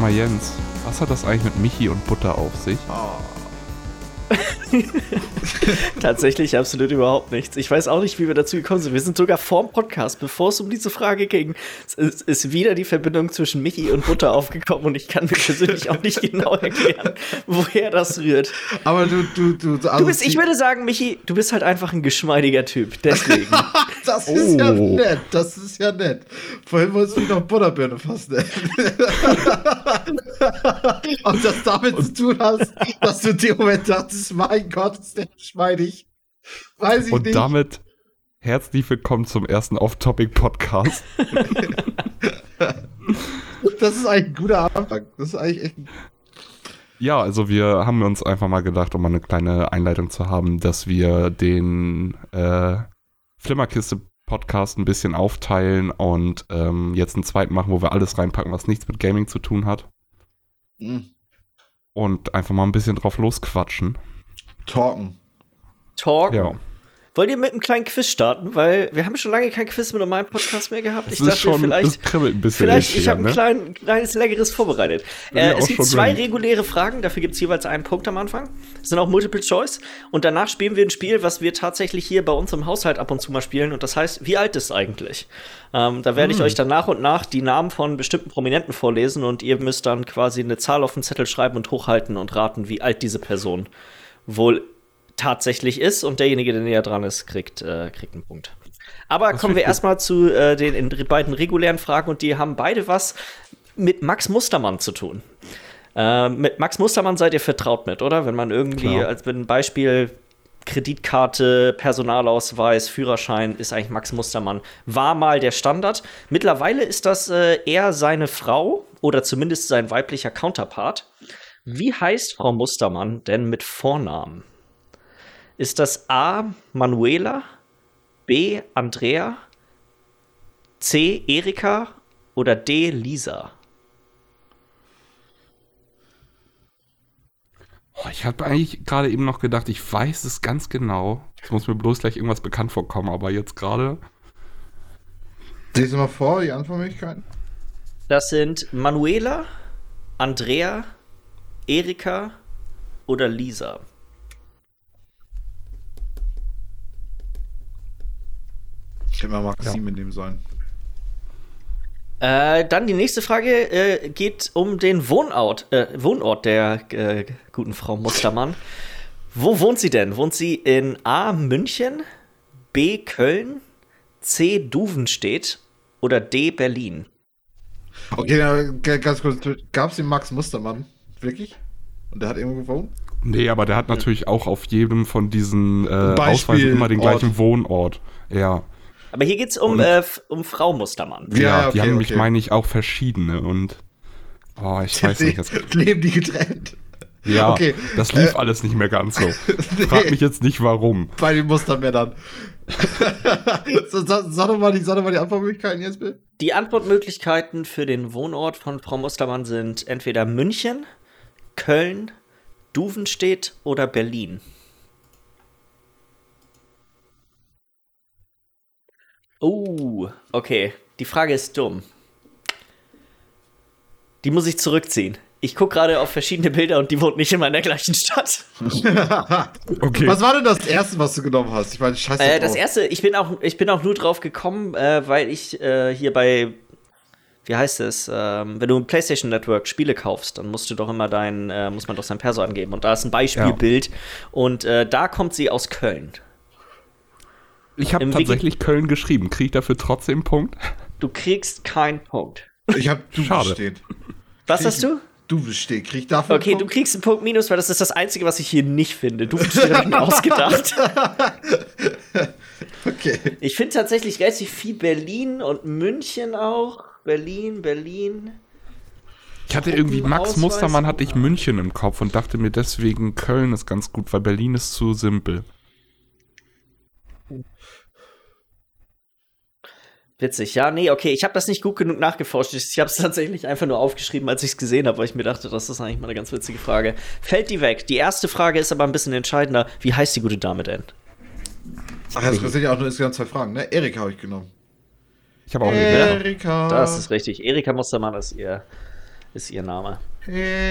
Mal Jens, was hat das eigentlich mit Michi und Butter auf sich? Oh. Tatsächlich absolut überhaupt nichts. Ich weiß auch nicht, wie wir dazu gekommen sind. Wir sind sogar vorm Podcast, bevor es um diese Frage ging, ist, ist wieder die Verbindung zwischen Michi und Butter aufgekommen und ich kann mir persönlich auch nicht genau erklären, woher das rührt. Aber du, du, du, du also bist, ich würde sagen, Michi, du bist halt einfach ein geschmeidiger Typ. Deswegen. das ist oh. ja nett. Das ist ja nett. Vorhin wolltest du noch Butterbirne fast nennen. Und das damit zu tun hast, dass du dem Moment dachtest, mein Gott, ist der geschmeidig. Weiß ich Und nicht. Und damit herzlich willkommen zum ersten Off-Topic-Podcast. das ist eigentlich ein guter Anfang. Das ist eigentlich echt ja, also wir haben uns einfach mal gedacht, um mal eine kleine Einleitung zu haben, dass wir den äh, Flimmerkiste-Podcast ein bisschen aufteilen und ähm, jetzt einen zweiten machen, wo wir alles reinpacken, was nichts mit Gaming zu tun hat. Mhm. Und einfach mal ein bisschen drauf losquatschen. Talken. Talken? Ja. Wollt ihr mit einem kleinen Quiz starten? Weil wir haben schon lange kein Quiz mit meinem Podcast mehr gehabt. Ich dachte, schon, vielleicht, ein bisschen vielleicht ich habe ein ne? klein, kleines, leckeres vorbereitet. Äh, es gibt zwei ready. reguläre Fragen, dafür gibt es jeweils einen Punkt am Anfang. Das sind auch Multiple Choice. Und danach spielen wir ein Spiel, was wir tatsächlich hier bei uns im Haushalt ab und zu mal spielen. Und das heißt, wie alt ist eigentlich? Ähm, da werde hm. ich euch dann nach und nach die Namen von bestimmten Prominenten vorlesen und ihr müsst dann quasi eine Zahl auf den Zettel schreiben und hochhalten und raten, wie alt diese Person wohl tatsächlich ist und derjenige, der näher dran ist, kriegt, äh, kriegt einen Punkt. Aber das kommen wir erstmal zu äh, den beiden regulären Fragen und die haben beide was mit Max Mustermann zu tun. Äh, mit Max Mustermann seid ihr vertraut mit, oder? Wenn man irgendwie, Klar. als ein Beispiel, Kreditkarte, Personalausweis, Führerschein ist eigentlich Max Mustermann. War mal der Standard. Mittlerweile ist das äh, eher seine Frau oder zumindest sein weiblicher Counterpart. Wie heißt Frau Mustermann denn mit Vornamen? Ist das A. Manuela, B. Andrea, C. Erika oder D. Lisa? Oh, ich habe eigentlich gerade eben noch gedacht, ich weiß es ganz genau. Es muss mir bloß gleich irgendwas bekannt vorkommen, aber jetzt gerade. Lies mal vor, die Antwortmöglichkeiten. Das sind Manuela, Andrea, Erika oder Lisa. Ich hätte mal Maxim ja. nehmen sollen. Äh, dann die nächste Frage äh, geht um den Wohnort, äh, Wohnort der äh, guten Frau Mustermann. Wo wohnt sie denn? Wohnt sie in A. München, B. Köln, C. Duvenstedt oder D. Berlin? Okay, ganz kurz. Gab es den Max Mustermann? Wirklich? Und der hat irgendwo gewohnt? Nee, aber der hat natürlich auch auf jedem von diesen äh, Ausweisen immer den gleichen Ort. Wohnort. Ja. Aber hier geht es um, äh, um Frau Mustermann. Ja, ja okay, die haben okay. nämlich, meine ich, auch verschiedene und oh, ich weiß nicht. Das leben die getrennt. Ja, okay. das lief äh, alles nicht mehr ganz so. nee. Frag mich jetzt nicht, warum. Bei den Mustermännern. sag, sag, doch mal die, sag doch mal die Antwortmöglichkeiten jetzt, bitte. Die Antwortmöglichkeiten für den Wohnort von Frau Mustermann sind entweder München, Köln, Duvenstedt oder Berlin. Oh, okay. Die Frage ist dumm. Die muss ich zurückziehen. Ich gucke gerade auf verschiedene Bilder und die wohnt nicht immer in der gleichen Stadt. okay. Was war denn das erste, was du genommen hast? Ich meine, scheiße. Äh, das erste, ich bin auch, ich bin auch nur drauf gekommen, äh, weil ich äh, hier bei, wie heißt es, ähm, wenn du im PlayStation Network Spiele kaufst, dann musst du doch immer dein, äh, muss man doch sein Perso angeben. Und da ist ein Beispielbild. Ja. Und äh, da kommt sie aus Köln. Ich habe tatsächlich Wiki Köln geschrieben. Kriege ich dafür trotzdem einen Punkt? Du kriegst keinen Punkt. Ich habe du Schade. steht. Was hast du? Du steht. Krieg ich dafür Okay, du kriegst einen Punkt minus, weil das ist das Einzige, was ich hier nicht finde. Du habe ich mir ausgedacht. okay. Ich finde tatsächlich relativ viel Berlin und München auch. Berlin, Berlin. Ich hatte irgendwie, Max Mustermann hatte ich München im Kopf und dachte mir deswegen, Köln ist ganz gut, weil Berlin ist zu simpel. Witzig, ja, nee, okay, ich habe das nicht gut genug nachgeforscht. Ich habe es tatsächlich einfach nur aufgeschrieben, als ich es gesehen habe, weil ich mir dachte, das ist eigentlich mal eine ganz witzige Frage. Fällt die weg? Die erste Frage ist aber ein bisschen entscheidender. Wie heißt die gute Dame denn? Ach, das sind ja auch nur insgesamt zwei Fragen, ne? Erika habe ich genommen. Ich habe auch Erika. Das ist richtig. Erika Mustermann ist ihr ist ihr Name.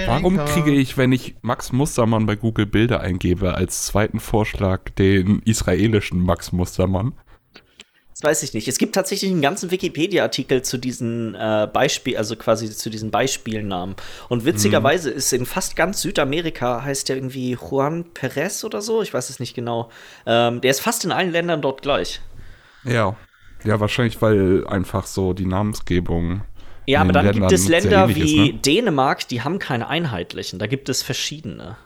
Warum kriege ich, wenn ich Max Mustermann bei Google Bilder eingebe, als zweiten Vorschlag den israelischen Max Mustermann? Das weiß ich nicht. Es gibt tatsächlich einen ganzen Wikipedia-Artikel zu diesen äh, Beispiel, also quasi zu diesen Beispielnamen. Und witzigerweise mhm. ist in fast ganz Südamerika heißt der irgendwie Juan Perez oder so. Ich weiß es nicht genau. Ähm, der ist fast in allen Ländern dort gleich. Ja. Ja, wahrscheinlich, weil einfach so die Namensgebung ja, aber dann Ländern gibt es Länder wie ist, ne? Dänemark, die haben keine einheitlichen. Da gibt es verschiedene.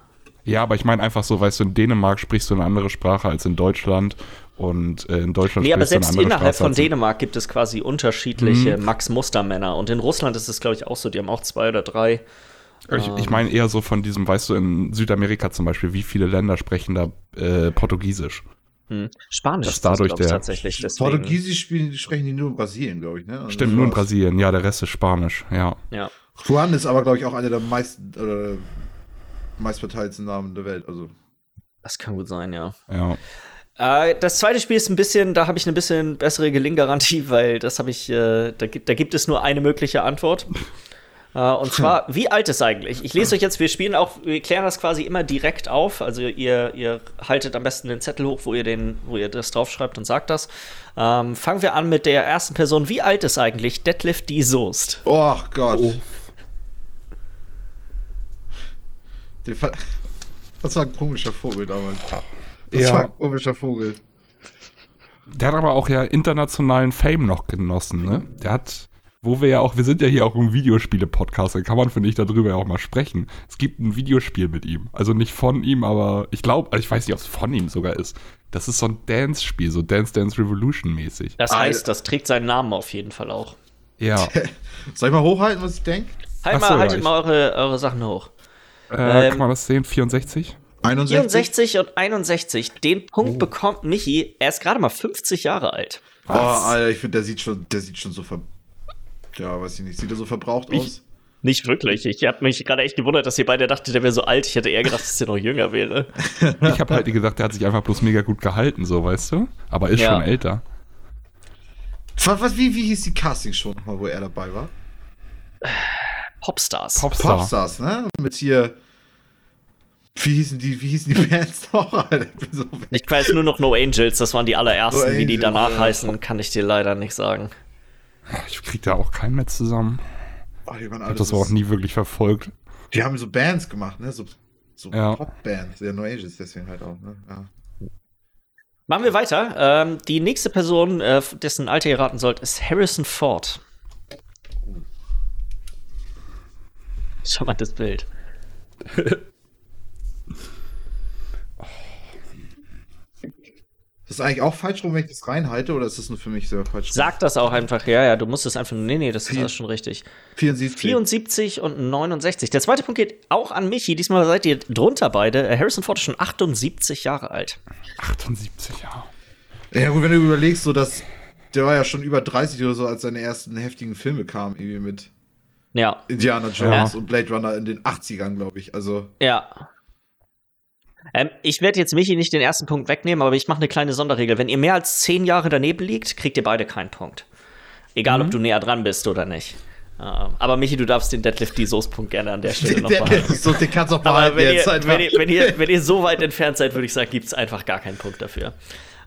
Ja, aber ich meine einfach so, weißt du, in Dänemark sprichst du eine andere Sprache als in Deutschland und äh, in Deutschland Nee, aber selbst innerhalb von Dänemark gibt es quasi unterschiedliche mhm. Max-Mustermänner und in Russland ist es, glaube ich, auch so, die haben auch zwei oder drei. Ich, ich meine eher so von diesem, weißt du, in Südamerika zum Beispiel, wie viele Länder sprechen da äh, Portugiesisch? Hm. Spanisch das ist dadurch das, der tatsächlich. Deswegen. Portugiesisch spielen, sprechen die nur in Brasilien, glaube ich. Ne? Also Stimmt, nur in Brasilien. Ja, der Rest ist Spanisch. Ja. ja. Juan ist aber, glaube ich, auch einer der meisten oder meistverteilten Namen der Welt. Also. Das kann gut sein, ja. Ja. Äh, das zweite Spiel ist ein bisschen, da habe ich eine bisschen bessere Gelinggarantie, weil das habe ich, äh, da, gibt, da gibt es nur eine mögliche Antwort. Uh, und zwar, wie alt ist eigentlich? Ich lese euch jetzt, wir spielen auch, wir klären das quasi immer direkt auf. Also ihr, ihr haltet am besten den Zettel hoch, wo ihr den, wo ihr das draufschreibt und sagt das. Ähm, fangen wir an mit der ersten Person. Wie alt ist eigentlich Deadlift D. Soest? Oh Gott. Oh. Das war ein komischer Vogel damals. Das ja. war ein komischer Vogel. Der hat aber auch ja internationalen Fame noch genossen, ne? Der hat wo wir ja auch, wir sind ja hier auch ein Videospiele-Podcast, dann kann man, finde ich, darüber ja auch mal sprechen. Es gibt ein Videospiel mit ihm. Also nicht von ihm, aber ich glaube, also ich weiß nicht, ob es von ihm sogar ist. Das ist so ein Dance-Spiel, so Dance Dance Revolution mäßig. Das heißt, das trägt seinen Namen auf jeden Fall auch. Ja. Soll ich mal hochhalten, was ich denke? Halt mal, haltet ja, mal eure, eure Sachen hoch. Äh, ähm, kann man das sehen? 64? 61? 64 und 61. Den Punkt oh. bekommt Michi. Er ist gerade mal 50 Jahre alt. Was? Oh, Alter, ich finde, der sieht schon, der sieht schon so ver ja, weiß ich nicht. Sieht er so verbraucht ich, aus? Nicht wirklich. Ich habe mich gerade echt gewundert, dass ihr beide dachtet, der wäre so alt. Ich hätte eher gedacht, dass der noch jünger wäre. ich habe halt gedacht, der hat sich einfach bloß mega gut gehalten, so, weißt du? Aber ist ja. schon älter. Was, was, wie, wie hieß die Casting schon nochmal, wo er dabei war? Popstars. Popstar. Popstars, ne? Mit hier. Wie hießen die, wie hießen die Bands noch? ich weiß nur noch No Angels, das waren die allerersten. No wie die danach ja. heißen, kann ich dir leider nicht sagen. Ich krieg da auch keinen mehr zusammen. Ach, ich habe das auch nie wirklich verfolgt. Die haben so Bands gemacht, ne? So, so ja. Pop-Bands. Ja, No Ages deswegen halt auch, ne? Ja. Machen wir weiter. Ähm, die nächste Person, äh, dessen Alter ihr raten sollt, ist Harrison Ford. Schau mal das Bild. Ist das eigentlich auch falsch rum, wenn ich das reinhalte, oder ist das nur für mich selber falsch? Sag das auch einfach, ja, ja, du musst es einfach, nee, nee, das ist alles schon richtig. 74. 74 und 69. Der zweite Punkt geht auch an Michi, diesmal seid ihr drunter beide. Äh, Harrison Ford ist schon 78 Jahre alt. 78 Jahre. Ja gut, wenn du überlegst, so dass, der war ja schon über 30 oder so, als seine ersten heftigen Filme kamen, irgendwie mit ja. Indiana Jones ja. und Blade Runner in den 80ern, glaube ich, also. Ja. Ähm, ich werde jetzt Michi nicht den ersten Punkt wegnehmen, aber ich mache eine kleine Sonderregel. Wenn ihr mehr als zehn Jahre daneben liegt, kriegt ihr beide keinen Punkt. Egal, mhm. ob du näher dran bist oder nicht. Uh, aber Michi, du darfst den Deadlift die Soße-Punkt gerne an der Stelle noch behalten. so, den kannst du auch behalten wenn, ihr, wenn, ihr, wenn, ihr, wenn ihr so weit entfernt seid, würde ich sagen, gibt es einfach gar keinen Punkt dafür.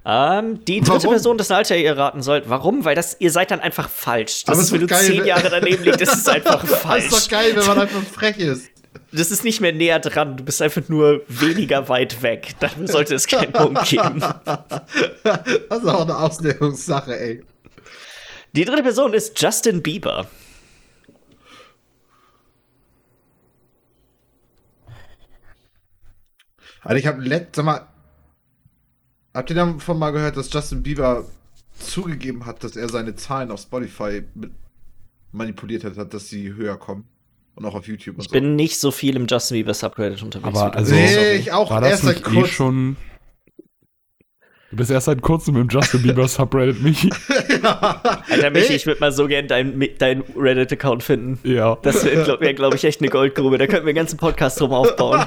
Ähm, die dritte warum? Person, das Alter ihr raten sollt. Warum? Weil das, ihr seid dann einfach falsch. Das ist, wenn du geil, zehn Jahre daneben liegst, das ist einfach falsch. Das ist doch geil, wenn man einfach frech ist das ist nicht mehr näher dran, du bist einfach nur weniger weit weg. Dann sollte es keinen Punkt geben. Das ist auch eine Auslegungssache, ey. Die dritte Person ist Justin Bieber. Also ich habe letztes Mal. Habt ihr davon mal gehört, dass Justin Bieber zugegeben hat, dass er seine Zahlen auf Spotify manipuliert hat, dass sie höher kommen? Und auch auf YouTube. ich so. bin nicht so viel im Justin Bieber Subreddit unterwegs. Aber also, nee, ich auch war das erst nicht eh schon Du bist erst seit kurzem im Justin Bieber Subreddit, Michi. ja. Alter, Michi, ich würde mal so gern deinen dein Reddit-Account finden. Ja. Das wäre, glaube glaub ich, echt eine Goldgrube. Da könnten wir einen ganzen Podcast drum aufbauen.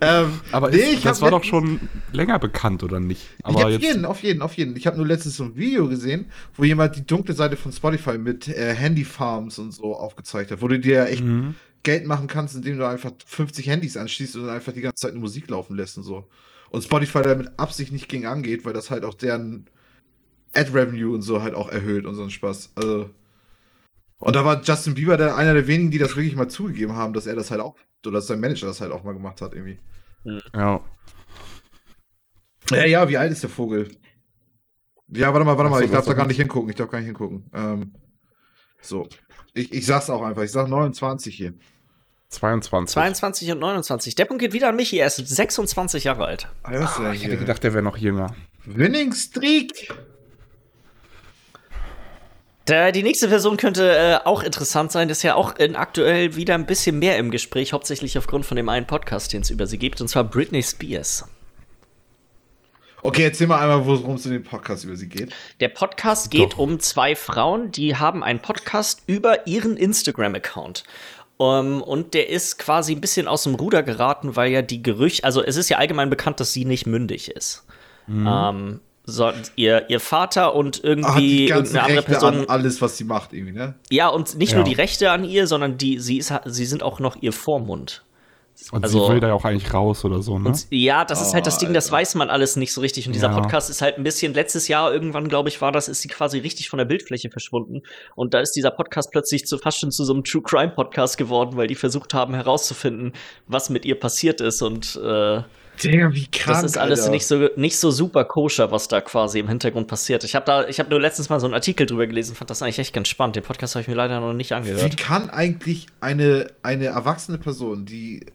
ähm, Aber nee, ist, das war doch schon länger bekannt, oder nicht? Aber auf jeden, auf jeden, auf jeden. Ich habe nur letztens so ein Video gesehen, wo jemand die dunkle Seite von Spotify mit äh, Handy-Farms und so aufgezeigt hat, wo du dir echt mhm. Geld machen kannst, indem du einfach 50 Handys anschließt und einfach die ganze Zeit eine Musik laufen lässt und so. Und Spotify damit Absicht nicht gegen angeht, weil das halt auch deren Ad-Revenue und so halt auch erhöht und so ein Spaß. Also. Und da war Justin Bieber der, einer der wenigen, die das wirklich mal zugegeben haben, dass er das halt auch, oder dass sein Manager das halt auch mal gemacht hat, irgendwie. Ja. Ja, ja, wie alt ist der Vogel? Ja, warte mal, warte mal, ich darf da gar nicht hingucken, ich darf gar nicht hingucken. Ähm, so. Ich, ich sag's auch einfach, ich sag 29 hier. 22. 22 und 29. Der Punkt geht wieder an Michi. Er ist 26 Jahre alt. Ah, ich hätte gedacht, der wäre noch jünger. Winning Streak. Der, die nächste Person könnte äh, auch interessant sein. Das ist ja auch in aktuell wieder ein bisschen mehr im Gespräch, hauptsächlich aufgrund von dem einen Podcast, den es über sie gibt, und zwar Britney Spears. Okay, erzähl mal einmal, worum es in dem Podcast über sie geht. Der Podcast geht Doch. um zwei Frauen, die haben einen Podcast über ihren Instagram-Account. Um, ähm, und der ist quasi ein bisschen aus dem Ruder geraten, weil ja die Gerüchte, also es ist ja allgemein bekannt, dass sie nicht mündig ist. Mhm. Um, ähm, so, ihr, ihr Vater und irgendwie Ach, irgendeine andere Rechte Person. An alles, was sie macht, irgendwie, ne? Ja, und nicht ja. nur die Rechte an ihr, sondern die, sie, ist, sie sind auch noch ihr Vormund. Und also, sie will da ja auch eigentlich raus oder so, ne? Und, ja, das ist halt das Ding, das weiß man alles nicht so richtig. Und dieser ja. Podcast ist halt ein bisschen, letztes Jahr irgendwann, glaube ich, war das, ist sie quasi richtig von der Bildfläche verschwunden. Und da ist dieser Podcast plötzlich zu, fast schon zu so einem True Crime Podcast geworden, weil die versucht haben herauszufinden, was mit ihr passiert ist. Und äh, Digga, wie krank, Das ist alles nicht so, nicht so super koscher, was da quasi im Hintergrund passiert. Ich habe da, ich habe nur letztens mal so einen Artikel drüber gelesen, fand das eigentlich echt ganz spannend. Den Podcast habe ich mir leider noch nicht angehört. Wie kann eigentlich eine, eine erwachsene Person, die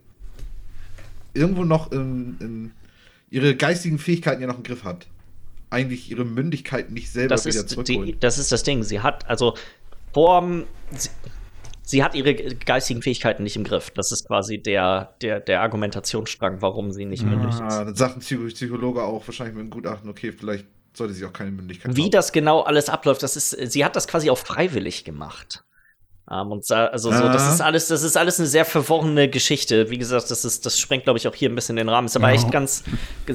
irgendwo noch in, in ihre geistigen Fähigkeiten ja noch im Griff hat, eigentlich ihre Mündigkeit nicht selber das wieder zurückholen. Die, das ist das Ding. Sie hat, also vor sie, sie, hat ihre geistigen Fähigkeiten nicht im Griff. Das ist quasi der, der, der Argumentationsstrang, warum sie nicht mündig ah, ist. Dann sagt ein Psychologe auch wahrscheinlich mit einem Gutachten, okay, vielleicht sollte sie auch keine Mündigkeit Wie haben. das genau alles abläuft, das ist, sie hat das quasi auch freiwillig gemacht. Um, und also so, das ist alles, das ist alles eine sehr verworrene Geschichte. Wie gesagt, das ist, das sprengt, glaube ich, auch hier ein bisschen den Rahmen. Ist aber ja. echt ganz,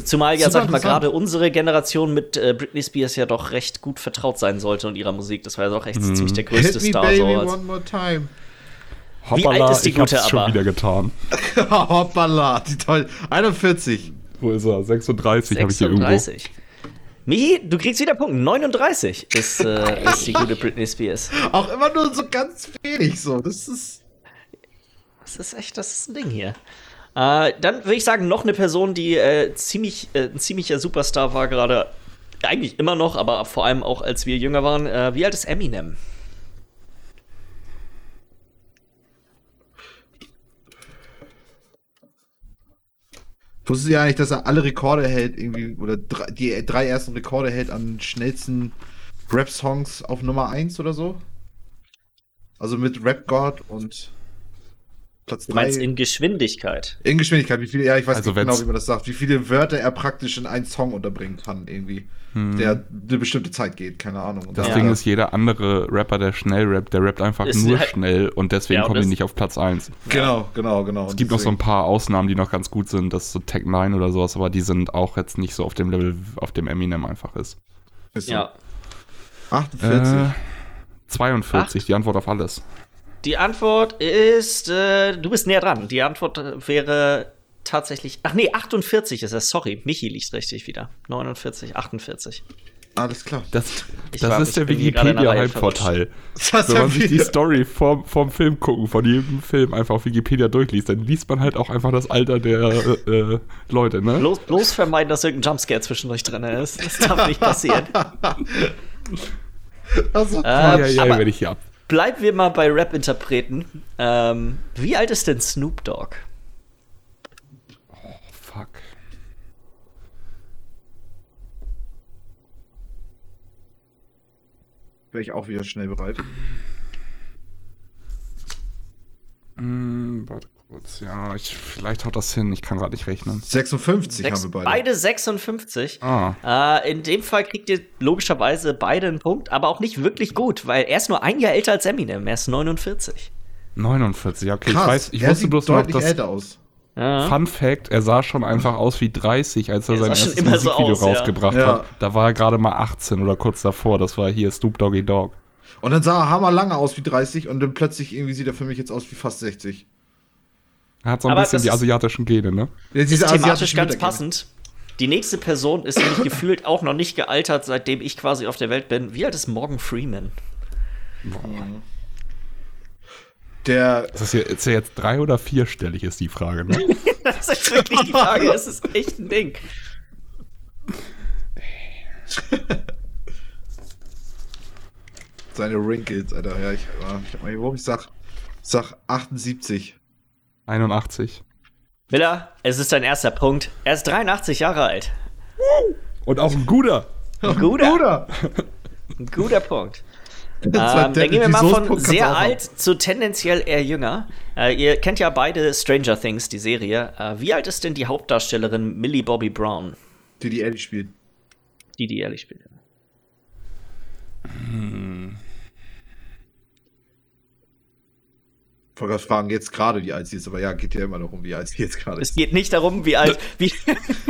zumal ja, sag ich mal, gerade unsere Generation mit äh, Britney Spears ja doch recht gut vertraut sein sollte und ihrer Musik. Das war ja auch echt mhm. ziemlich der größte Hit Star. Me baby, so. one more time. Hoppala, Wie alt ist die ich gute hab's aber? schon wieder getan. Hoppala, die toll. 41. Wo ist er? 36, 36. habe ich hier irgendwo. 36. Michi, du kriegst wieder Punkt. 39 ist, äh, ist die gute Britney Spears. Auch immer nur so ganz wenig so. Das ist. Das ist echt, das ist ein Ding hier. Äh, dann würde ich sagen, noch eine Person, die äh, ziemlich, äh, ein ziemlicher Superstar war, gerade eigentlich immer noch, aber vor allem auch als wir jünger waren. Äh, wie alt ist Eminem? Wusstest du ja eigentlich, dass er alle Rekorde hält, irgendwie, oder drei, die drei ersten Rekorde hält an schnellsten Rap-Songs auf Nummer 1 oder so? Also mit Rap God und Platz 3. Du meinst in Geschwindigkeit? In Geschwindigkeit, wie viele, ja, ich weiß also nicht genau, wie man das sagt, wie viele Wörter er praktisch in einen Song unterbringen kann, irgendwie. Hm. Der eine bestimmte Zeit geht, keine Ahnung. das ja. Ding ist, jeder andere Rapper, der schnell rappt, der rappt einfach ist nur halt schnell und deswegen ja, kommen die nicht auf Platz 1. Genau, genau, genau. Es gibt noch so ein paar Ausnahmen, die noch ganz gut sind, das ist so Tech 9 oder sowas, aber die sind auch jetzt nicht so auf dem Level, auf dem Eminem einfach ist. ist so. Ja. 48. Äh, 42, Ach. die Antwort auf alles. Die Antwort ist, äh, du bist näher dran. Die Antwort wäre tatsächlich, ach nee, 48 ist es, sorry. Michi liegt richtig wieder. 49, 48. Alles klar. Das, das war, ist der Wikipedia-Halbvorteil. Wenn man sich die Story vorm, vorm Film gucken, von jedem Film einfach auf Wikipedia durchliest, dann liest man halt auch einfach das Alter der äh, Leute, ne? Bloß, bloß vermeiden, dass irgendein Jumpscare zwischendurch drin ist. Das darf nicht passieren. also, äh, ja, ja, werde ich hier ab bleiben wir mal bei Rap-Interpreten. Ähm, wie alt ist denn Snoop Dogg? Oh, fuck. Wäre ich auch wieder schnell bereit. Mm, warte kurz. Ja, ich, vielleicht haut das hin. Ich kann gerade nicht rechnen. 56 Sechs, haben wir beide. Beide 56. Ah. Äh, in dem Fall kriegt ihr logischerweise beide einen Punkt, aber auch nicht wirklich gut, weil er ist nur ein Jahr älter als Eminem. Er ist 49. 49, okay. Krass, ich weiß, ich er wusste sieht bloß noch, deutlich dass. älter aus. Ja. Fun Fact: Er sah schon einfach aus wie 30, als er Er sein erstes so Musikvideo aus, ja. rausgebracht Ja. hat. Da war er gerade mal 18 oder kurz davor. Das war hier Snoop Doggy Dogg. Und dann sah er hammer lange aus wie 30 und dann plötzlich irgendwie sieht er für mich jetzt aus wie fast 60. Er hat so ein Aber bisschen das die asiatischen Gene, ne? Diese ist thematisch ganz passend. Die nächste Person ist nämlich gefühlt auch noch nicht gealtert, seitdem ich quasi auf der Welt bin. Wie alt ist Morgan Freeman? Der, Ist das hier, ist er jetzt drei- oder vierstellig, ist die Frage, ne? Das ist wirklich die Frage. Das ist echt ein Ding. seine Wrinkles, Alter. Ja, ich, ja, ich hab mal ich sag, sag 78. 81. Miller, es ist dein erster Punkt. Er ist 83 Jahre alt. Und auch ein guter. Ein guter, Bruder! ein guter Punkt. Ähm, dann gehen wir mal von sehr alt zu tendenziell eher jünger. Äh, ihr kennt ja beide Stranger Things, die Serie. Äh, wie alt ist denn die Hauptdarstellerin Millie Bobby Brown, Die die Ellie spielt. die die ehrlich spielt? Ich wollte gerade fragen, jetzt gerade wie alt sie ist, aber ja, geht ja immer noch um, wie alt sie jetzt gerade Es ist. geht nicht darum, wie alt. Wie,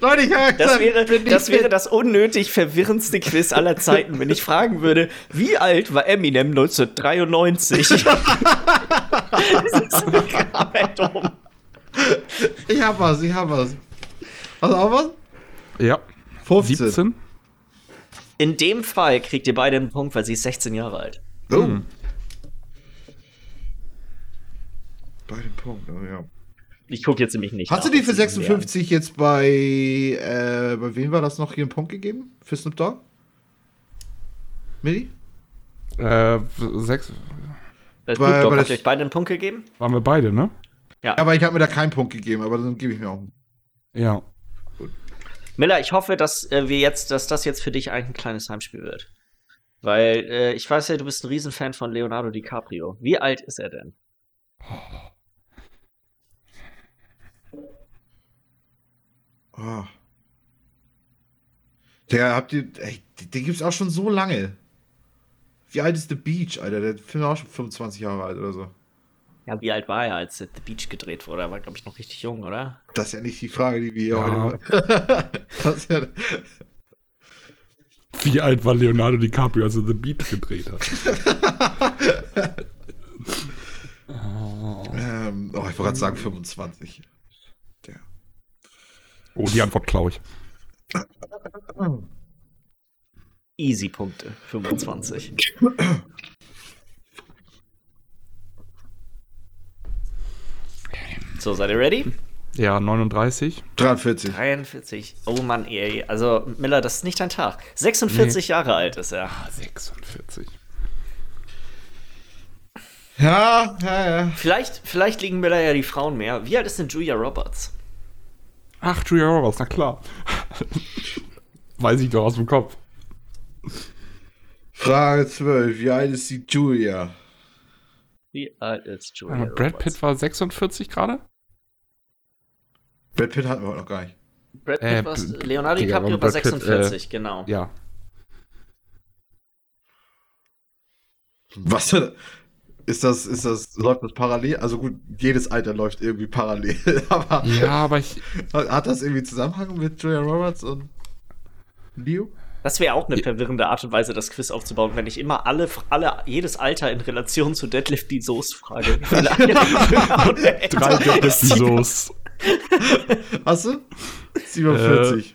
Leute, ich hab das, gesagt, wäre, das wäre das unnötig verwirrendste Quiz aller Zeiten, wenn ich fragen würde, wie alt war Eminem 1993? das ist gerade dumm. Ich hab was, ich hab was. Hast du auch was? Ja. 15. 17. In dem Fall kriegt ihr beide einen Punkt, weil sie ist 16 Jahre alt. Oh. Hm. Bei dem Punkt, oh ja. Ich gucke jetzt nämlich nicht. Hast du nach, die für ob sie mehr- 56 jetzt bei, äh, bei wem war das noch hier einen Punkt gegeben? Für Snoop Dogg? Milli? Äh, sechs. Bei Bei- Snoop Dogg, habt ihr euch beide einen Punkt gegeben? Waren wir beide, ne? Ja, aber ich habe mir da keinen Punkt gegeben, aber dann gebe ich mir auch einen. Ja. Miller, ich hoffe, dass äh, wir jetzt, dass das jetzt für dich eigentlich ein kleines Heimspiel wird. Weil äh, ich weiß ja, du bist ein Riesenfan von Leonardo DiCaprio. Wie alt ist er denn? Oh. Der habt ihr, ey, den, gibt's auch schon so lange. Wie alt ist The Beach, Alter? Der Film ist auch schon 25 Jahre alt oder so. Ja, wie alt war er, als The Beach gedreht wurde? Er war, glaube ich, noch richtig jung, oder? Das ist ja nicht die Frage, die wir hier Ja. heute. das ist ja, Wie alt war Leonardo DiCaprio, als er The Beat gedreht hat? ähm, oh, ich wollte gerade sagen 25. Der. Oh, die Antwort klaue ich. Easy Punkte, 25. So, seid ihr ready? Ja, 39. 43. 43. Oh Mann, ey. Also, Miller, das ist nicht dein Tag. 46 Jahre alt ist er. Ah, 46. Ja, ja, ja. Vielleicht, vielleicht liegen Miller ja die Frauen mehr. Wie alt ist denn Julia Roberts? Ach, Julia Roberts, na klar. Weiß ich doch aus dem Kopf. Frage 12. Wie alt ist die Julia? Wie alt ist Julia Brad Roberts? Pitt war 46 gerade? Brad Pitt hatten wir heute noch gar nicht. Brad Pitt Äh, war, Leonardo DiCaprio war Brad Pitt, 46, genau. Ja. Was für, ist das, ist das, läuft das parallel? Also gut, jedes Alter läuft irgendwie parallel, aber Ja, aber ich. hat, das irgendwie Zusammenhang mit Julia Roberts und Leo? Das wäre auch eine verwirrende Art und Weise, das Quiz aufzubauen, wenn ich immer alle, alle jedes Alter in Relation zu Deadlift die Soße frage. Drei Deadlift-Soße. Hast du? 47.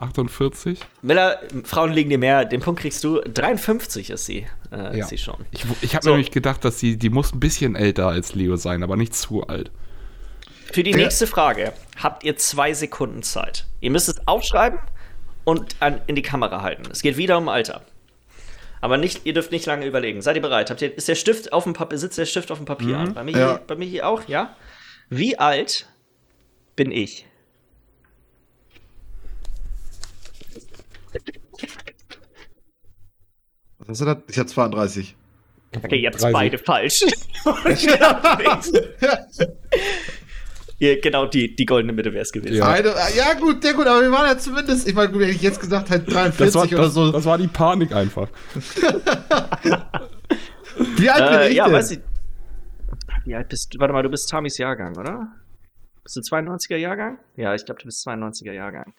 48? Miller, Frauen liegen dir mehr, den Punkt kriegst du. 53 ist sie, äh, Ja. ist sie schon. Ich, ich habe So. nämlich gedacht, dass sie, die muss ein bisschen älter als Leo sein, aber nicht zu alt. Für die Der- nächste Frage habt ihr zwei Sekunden Zeit. Ihr müsst es aufschreiben und an, in die Kamera halten. Es geht wieder um Alter. Aber nicht, ihr dürft nicht lange überlegen. Seid ihr bereit? Habt ihr, ist der Stift auf dem Papier, sitzt der Stift auf dem Papier? Mhm. Bei, mir Ja. hier, bei mir hier auch, ja? Wie alt bin ich? Was hast du da? Ich hatte 32. Okay, jetzt beide falsch. ja, genau, die, die goldene Mitte wäre es gewesen. Ja. Eine, ja, gut, sehr gut, aber wir waren ja zumindest, ich meine, hätte ich jetzt gesagt, halt 43 war, oder das, so. Das war die Panik einfach. Wie alt bin äh, ich ja, denn? Weiß ich, wie alt bist du? Warte mal, du bist Tamis Jahrgang, oder? Bist du 92er Jahrgang? Ja, ich glaube, du bist 92er Jahrgang.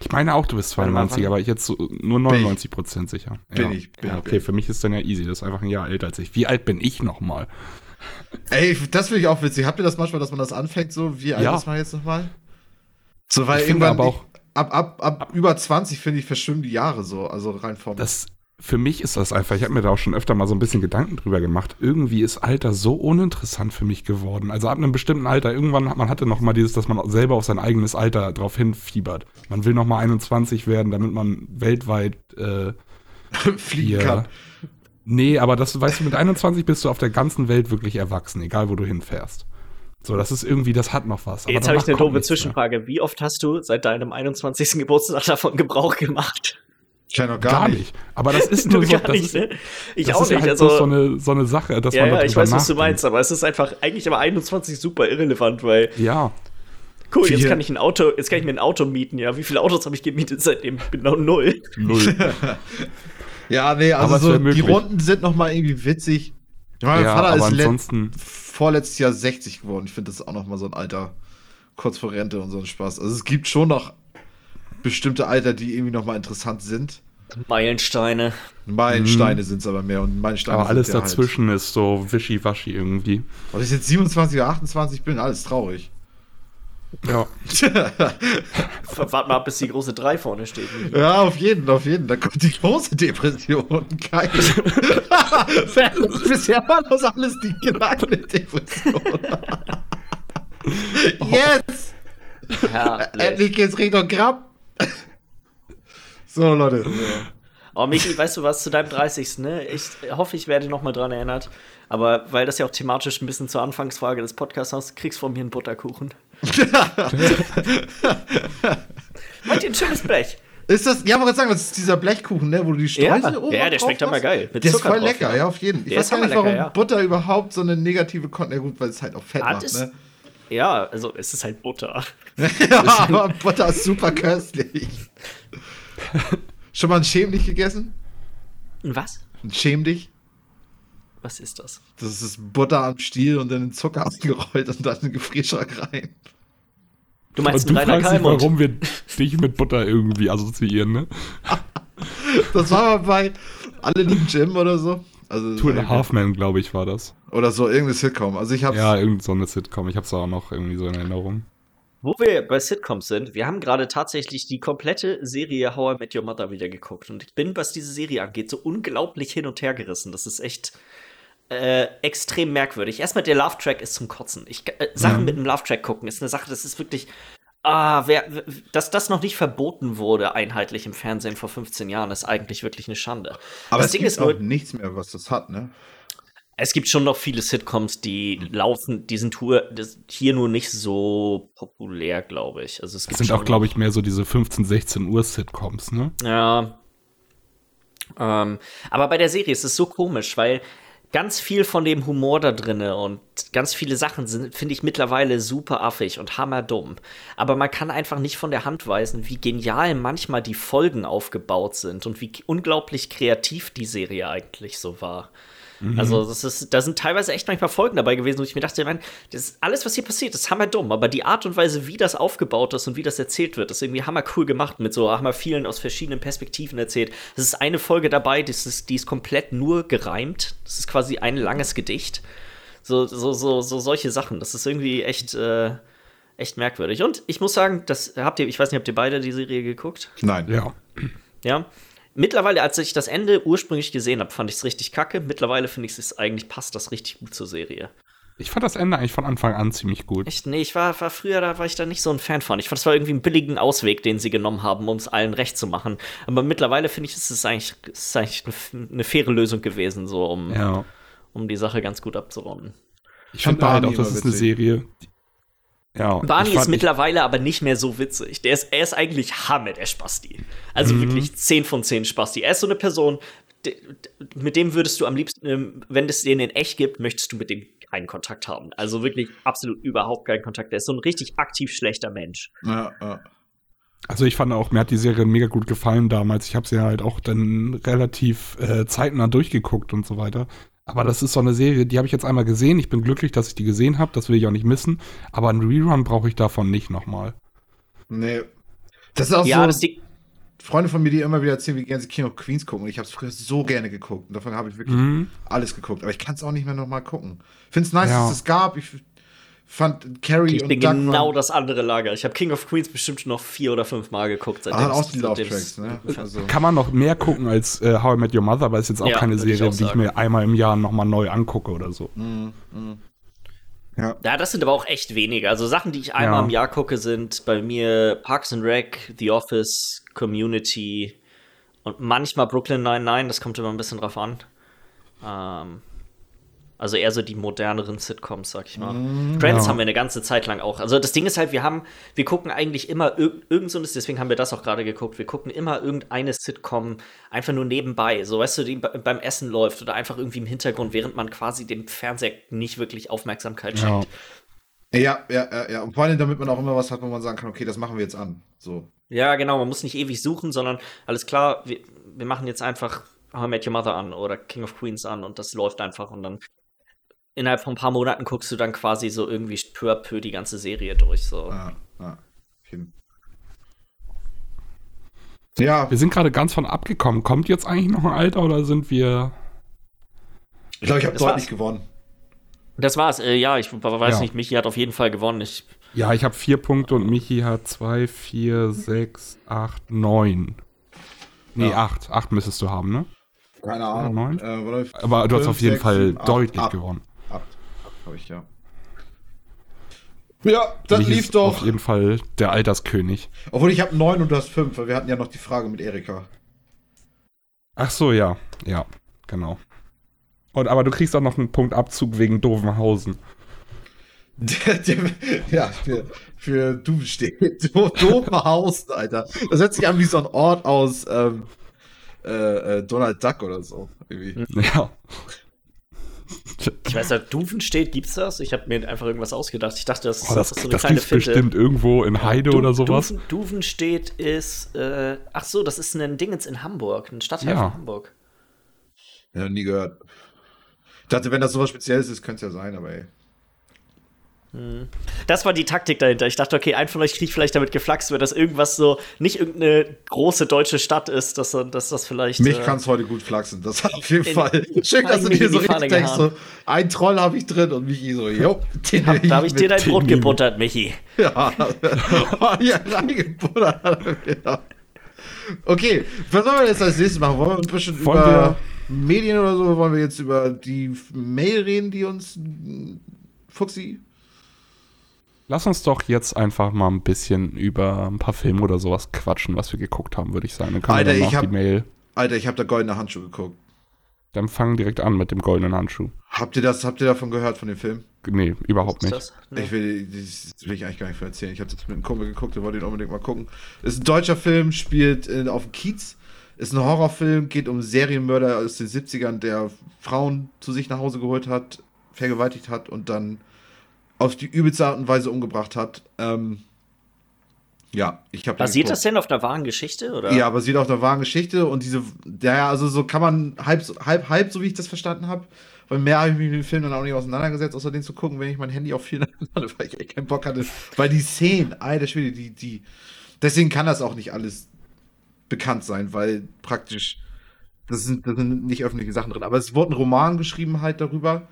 Ich meine auch, du bist 92, aber ich jetzt so nur 99 Prozent sicher. Bin ja. ich. Bin ja, okay, bin. für mich ist dann ja easy. Das ist einfach ein Jahr älter als ich. Wie alt bin ich nochmal? Ey, das finde ich auch witzig. Habt ihr das manchmal, dass man das anfängt, so wie alt ja. ist man jetzt nochmal? So, weil ich irgendwann aber auch, ab, ab, ab, ab über 20, finde ich, verschwimmen die Jahre so, also rein vom. Das, für mich ist das einfach, ich habe mir da auch schon öfter mal so ein bisschen Gedanken drüber gemacht. Irgendwie ist Alter so uninteressant für mich geworden. Also ab einem bestimmten Alter, irgendwann, man hatte noch mal dieses, dass man selber auf sein eigenes Alter drauf hinfiebert. Man will noch mal 21 werden, damit man weltweit äh, fliegen hier, kann. Nee, aber das, weißt du, mit 21 bist du auf der ganzen Welt wirklich erwachsen, egal wo du hinfährst. So, das ist irgendwie, das hat noch was. Aber Jetzt habe ich eine doofe Zwischenfrage. Mehr. Wie oft hast du seit deinem 21. Geburtstag davon Gebrauch gemacht? Ich noch gar, gar nicht. nicht. Aber das ist nur so. das nicht, ist, ne? Ich das auch ist nicht. Halt also, so, eine, so eine Sache, dass ja, man Ja, ich weiß, was du meinst, aber es ist einfach eigentlich aber 21 super irrelevant, weil. Ja. Cool, jetzt kann ich ein Auto, jetzt kann ich mir ein Auto mieten, ja. Wie viele Autos habe ich gemietet seitdem? Genau null. Null. ja, nee, also so, die Runden sind noch mal irgendwie witzig. Mein ja, Vater ist ansonsten vorletztes Jahr 60 geworden. Ich finde das ist auch noch mal so ein Alter kurz vor Rente und so ein Spaß. Also es gibt schon noch bestimmte Alter, die irgendwie noch mal interessant sind. Meilensteine. Meilensteine mhm. sind es aber mehr und Meilensteine Aber alles halt dazwischen halt. ist so wischiwaschi irgendwie. Und ich jetzt 27 oder 28 bin, alles traurig. Ja. Warte mal, bis die große 3 vorne steht. Ja, auf jeden, auf jeden. Da kommt die große Depression. Geil. Bisher war das alles die kleine Depression. Jetzt! Herrlich. Endlich geht's Richtung Grab. So, Leute. Oh, Michi, weißt du was zu deinem 30. Ne? Ich hoffe, ich werde noch mal dran erinnert. Aber weil das ja auch thematisch ein bisschen zur Anfangsfrage des Podcasts ist, kriegst du von mir einen Butterkuchen. Wollt ihr ein schönes Blech? Ist das, ja, wollte sagen, das ist dieser Blechkuchen, ne, wo du die Streusel ja, oben Ja, der schmeckt aber geil. Mit der Zucker ist voll lecker, ja. ja, auf jeden Fall. Ich weiß gar nicht, warum lecker, ja. Butter überhaupt so eine negative Konten, ja gut, weil es halt auch Fett Hat macht, ne? Ja, also es ist halt Butter. ja, aber Butter ist super köstlich. Schon mal ein Schäm dich gegessen? Ein was? Ein Schäm dich? Was ist das? Das ist Butter am Stiel und dann in Zucker abgerollt und dann in den Gefrierschrank rein. Du meinst und du fragst dich, warum wir dich mit Butter irgendwie assoziieren, ne? das war mal bei Alle lieben Jim oder so. Also, Two and a Half Men, glaube ich, war das. Oder so, irgendeine Sitcom. Also ich hab's Ja, irgendeine so eine Sitcom. Ich hab's auch noch irgendwie so in Erinnerung. Wo wir bei Sitcoms sind, wir haben gerade tatsächlich die komplette Serie How I Met Your Mother wieder geguckt. Und ich bin, was diese Serie angeht, so unglaublich hin und her gerissen. Das ist echt äh, extrem merkwürdig. Erstmal, der Love-Track ist zum Kotzen. Ich, äh, Sachen mhm. mit einem Love-Track gucken ist eine Sache, das ist wirklich. Ah, wer, dass das noch nicht verboten wurde, einheitlich im Fernsehen vor 15 Jahren, ist eigentlich wirklich eine Schande. Aber das es Ding gibt ist nur, nichts mehr, was das hat, ne? Es gibt schon noch viele Sitcoms, die laufen, die sind hier nur nicht so populär, glaube ich. Also es gibt das sind auch, glaube ich, mehr so diese 15, 16 Uhr Sitcoms, ne? Ja. Ähm, aber bei der Serie ist es so komisch, weil ganz viel von dem Humor da drinne und ganz viele Sachen sind, finde ich mittlerweile super affig und hammerdumm. Aber man kann einfach nicht von der Hand weisen, wie genial manchmal die Folgen aufgebaut sind und wie unglaublich kreativ die Serie eigentlich so war. Mhm. Also, das ist, da sind teilweise echt manchmal Folgen dabei gewesen, wo ich mir dachte, man, das ist alles, was hier passiert, ist hammer dumm. Aber die Art und Weise, wie das aufgebaut ist und wie das erzählt wird, ist irgendwie hammer cool gemacht, mit so hammer vielen aus verschiedenen Perspektiven erzählt. Es ist eine Folge dabei, die ist, die ist komplett nur gereimt. Das ist quasi ein langes Gedicht. So, so, so, so solche Sachen. Das ist irgendwie echt. Äh, echt merkwürdig. Und ich muss sagen, das habt ihr, ich weiß nicht, habt ihr beide die Serie geguckt? Nein. Ja. Ja. Mittlerweile, als ich das Ende ursprünglich gesehen habe, fand ich es richtig kacke. Mittlerweile finde ich es eigentlich passt das richtig gut zur Serie. Ich fand das Ende eigentlich von Anfang an ziemlich gut. Echt? Nee, ich war, war früher, da war ich da nicht so ein Fan von. Ich fand, es war irgendwie einen billigen Ausweg, den sie genommen haben, um es allen recht zu machen. Aber mittlerweile finde ich, es ist eigentlich, es ist eigentlich eine, eine, faire Lösung gewesen, so um, ja. um die Sache ganz gut abzurunden. Ich finde halt auch, das ist eine Serie, ja, Barney ist mittlerweile aber nicht mehr so witzig. Der ist, er ist eigentlich Hammer, der Spasti. Also mhm. wirklich 10 von 10 Spasti. Er ist so eine Person, mit dem würdest du am liebsten, ähm, wenn es den in echt gibt, möchtest du mit dem keinen Kontakt haben. Also wirklich absolut überhaupt keinen Kontakt. Der ist so ein richtig aktiv schlechter Mensch. Ja, ja. Also ich fand auch, mir hat die Serie mega gut gefallen damals. Ich habe sie halt auch dann relativ äh, zeitnah durchgeguckt und so weiter. Aber das ist so eine Serie, die habe ich jetzt einmal gesehen. Ich bin glücklich, dass ich die gesehen habe. Das will ich auch nicht missen. Aber einen Rerun brauche ich davon nicht nochmal. Nee. Das ist auch ja, so. Das die Freunde von mir, die immer wieder erzählen, wie gerne sie King of Queens gucken. Und ich habe es früher so gerne geguckt. Und davon habe ich wirklich mhm. alles geguckt. Aber ich kann es auch nicht mehr nochmal gucken. Ich finde es nice, ja. dass es gab. Ich fand Carrie ich und bin Doug genau das andere Lager. Ich habe King of Queens bestimmt noch vier oder fünf Mal geguckt. Seitdem ah, auch die Love Tracks, ne? Also. Kann man noch mehr gucken als äh, How I Met Your Mother, aber ist jetzt auch ja, keine Serie, ich auch die ich mir einmal im Jahr nochmal neu angucke oder so. Mm, mm. Ja. ja, das sind aber auch echt wenige. Also Sachen, die ich einmal ja. im Jahr gucke, sind bei mir Parks and Rec, The Office, Community und manchmal Brooklyn 99. Das kommt immer ein bisschen drauf an. Ähm, also eher so die moderneren Sitcoms, sag ich mal. Mm, Friends ja. haben wir eine ganze Zeit lang auch. Also das Ding ist halt, wir haben, wir gucken eigentlich immer ir irgend so deswegen haben wir das auch gerade geguckt, wir gucken immer irgendeine Sitcom einfach nur nebenbei. So, weißt du, die beim Essen läuft oder einfach irgendwie im Hintergrund, während man quasi dem Fernseher nicht wirklich Aufmerksamkeit schenkt. Ja. Ja, ja, ja, ja. Und vor allem, damit man auch immer was hat, wo man sagen kann, okay, das machen wir jetzt an. So. Ja, genau, man muss nicht ewig suchen, sondern alles klar, wir, wir machen jetzt einfach How I Met Your Mother an oder King of Queens an und das läuft einfach und dann innerhalb von ein paar Monaten guckst du dann quasi so irgendwie peu à peu die ganze Serie durch. So. Ja, ja. ja. Wir sind gerade ganz von abgekommen. Kommt jetzt eigentlich noch ein Alter oder sind wir. Ich glaube, ich habe deutlich gewonnen. Das war's. Äh, ja, ich weiß ja. nicht, Michi hat auf jeden Fall gewonnen. Ich, ja, ich habe vier Punkte und Michi hat zwei, vier, sechs, acht, neun. Nee, ja. acht. Acht müsstest du haben, ne? Keine Ahnung. Äh, Aber du hast auf jeden 6, Fall 7, deutlich 8. gewonnen habe ich ja. Ja, das lief doch. Auf jeden Fall der Alterskönig. Obwohl ich habe neun und du hast fünf, weil wir hatten ja noch die Frage mit Erika. Ach so, ja. Ja, genau. Und, aber du kriegst auch noch einen Punkt Abzug wegen Dovenhausen. ja, für, für du steht. Dovenhausen, Alter. Das hört sich an wie so ein Ort aus ähm, äh, äh, Donald Duck oder so. Irgendwie. Ja. Ich weiß nicht, Duven steht, gibt's das? Ich habe mir einfach irgendwas ausgedacht. Ich dachte, das, oh, das, das ist so eine das kleine Fitte. bestimmt irgendwo in Heide du, oder sowas. Duven, Duven steht ist, äh, ach so, das ist ein Dingens in Hamburg, ein Stadtteil ja. von Hamburg. Ja, nie gehört. Ich dachte, wenn das sowas Spezielles ist, könnte es ja sein, aber ey. Das war die Taktik dahinter. Ich dachte, okay, ein von euch kriegt vielleicht damit geflaxt, wenn das irgendwas so nicht irgendeine große deutsche Stadt ist, dass, dass das vielleicht. Mich äh, kann es heute gut flachsen, das hat auf jeden in, Fall. Schön, dass du dir so richtig denkst, so, ein Troll habe ich drin und Michi so, jo, den hab, Da habe ich dir dein Brot gebuttert, Michi. Ja, ja reingebuttert. ja. Okay, was sollen wir jetzt als nächstes machen? Wollen wir ein bisschen wollen über Medien oder so? Wollen wir jetzt über die Mail reden, die uns Fuxi Lass uns doch jetzt einfach mal ein bisschen über ein paar Filme oder sowas quatschen, was wir geguckt haben, würde ich sagen. Dann können Alter, wir ich hab, die Mail. Alter, ich habe da goldene Handschuhe geguckt. Dann fangen direkt an mit dem goldenen Handschuh. Habt ihr das, habt ihr davon gehört von dem Film? Nee, überhaupt nicht. Nee. Ich will, das will ich eigentlich gar nicht von erzählen. Ich habe das mit einem Kumpel geguckt, der wollte ihn unbedingt mal gucken. Ist ein deutscher Film, spielt in, auf dem Kiez. Ist ein Horrorfilm, geht um Serienmörder aus den 70ern, der Frauen zu sich nach Hause geholt hat, vergewaltigt hat und dann auf die übelste Art und Weise umgebracht hat. Ähm, ja, ich habe. Basiert das denn auf einer wahren Geschichte? Oder? Ja, basiert auf einer wahren Geschichte und diese, ja, also so kann man halb, halb, halb, so wie ich das verstanden habe. Weil mehr habe ich mich mit dem Film dann auch nicht auseinandergesetzt, außer den zu gucken, wenn ich mein Handy auf viel hatte, weil ich echt keinen Bock hatte. Weil die Szenen, alter Schwede, die, die. Deswegen kann das auch nicht alles bekannt sein, weil praktisch. Das sind, das sind nicht öffentliche Sachen drin. Aber es wurde ein Roman geschrieben halt darüber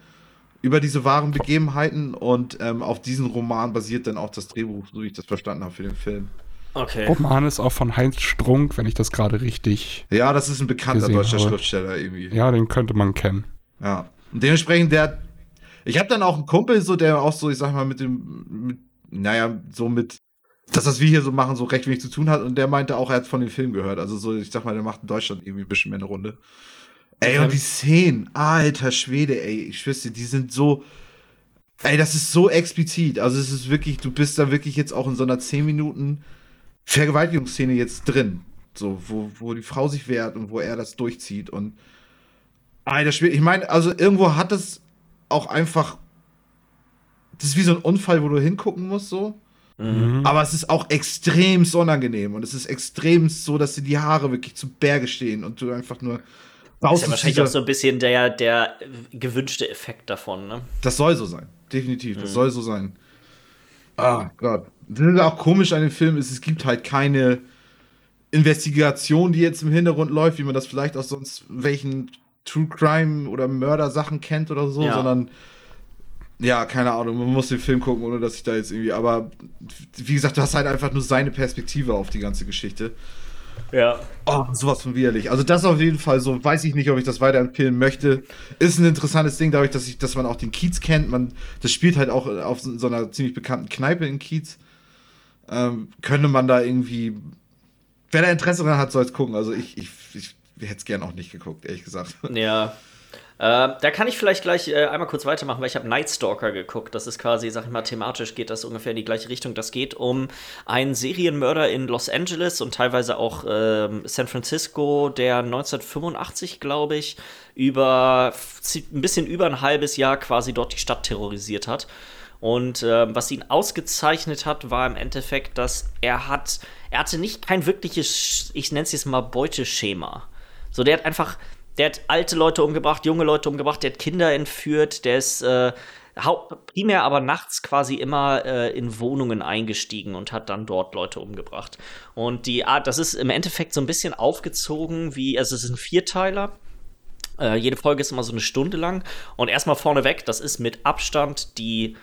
über diese wahren Begebenheiten und ähm, auf diesen Roman basiert dann auch das Drehbuch, so wie ich das verstanden habe für den Film. Okay. Roman ist auch von Heinz Strunk, wenn ich das gerade richtig. Ja, das ist ein bekannter deutscher habe. Schriftsteller irgendwie. Ja, den könnte man kennen. Ja. Und dementsprechend, der. Ich habe dann auch einen Kumpel, so, der auch so, ich sag mal, mit dem. Mit, naja, so mit. Das, was wir hier so machen, so recht wenig zu tun hat. Und der meinte auch, er hat von dem Film gehört. Also so, ich sag mal, der macht in Deutschland irgendwie ein bisschen mehr eine Runde. Ey, und die Szenen, alter Schwede, ey, ich dir, die sind so. Ey, das ist so explizit. Also, es ist wirklich, du bist da wirklich jetzt auch in so einer 10 Minuten Vergewaltigungsszene jetzt drin. So, wo, wo die Frau sich wehrt und wo er das durchzieht. Und Alter, Spiel, ich meine, also irgendwo hat es auch einfach. Das ist wie so ein Unfall, wo du hingucken musst, so. Mhm. Aber es ist auch extrem unangenehm und es ist extrem so, dass dir die Haare wirklich zu Berge stehen und du einfach nur. Das ist ja wahrscheinlich auch so ein bisschen der, der gewünschte Effekt davon, ne? Das soll so sein. Definitiv. Das mhm. soll so sein. Ah, Gott. Das ist auch komisch an dem Film ist, es gibt halt keine Investigation, die jetzt im Hintergrund läuft, wie man das vielleicht aus sonst welchen True Crime oder Mörder-Sachen kennt oder so, ja. sondern ja, keine Ahnung, man muss den Film gucken, ohne dass ich da jetzt irgendwie, aber wie gesagt, du hast halt einfach nur seine Perspektive auf die ganze Geschichte. Ja. Oh, sowas von widerlich. Also das auf jeden Fall so, weiß ich nicht, ob ich das weiterempfehlen möchte. Ist ein interessantes Ding, dadurch, dass ich, dass man auch den Kiez kennt. Man, das spielt halt auch auf so einer ziemlich bekannten Kneipe in Kiez. Ähm, könnte man da irgendwie, wer da Interesse dran hat, soll es gucken. Also ich, ich, ich hätte es gern auch nicht geguckt, ehrlich gesagt. Ja, äh, da kann ich vielleicht gleich äh, einmal kurz weitermachen, weil ich habe Night Stalker geguckt. Das ist quasi, sag ich mal, thematisch geht das ungefähr in die gleiche Richtung. Das geht um einen Serienmörder in Los Angeles und teilweise auch äh, San Francisco, der 1985, glaube ich, über ein bisschen über ein halbes Jahr quasi dort die Stadt terrorisiert hat. Und äh, was ihn ausgezeichnet hat, war im Endeffekt, dass er hat, er hatte nicht kein wirkliches, ich nenne es jetzt mal Beuteschema. So, der hat einfach der hat alte Leute umgebracht, junge Leute umgebracht, der hat Kinder entführt, der ist äh, primär aber nachts quasi immer äh, in Wohnungen eingestiegen und hat dann dort Leute umgebracht. Und die Art, das ist im Endeffekt so ein bisschen aufgezogen wie, also es ist ein Vierteiler. Äh, jede Folge ist immer so eine Stunde lang. Und erstmal vorneweg, das ist mit Abstand die,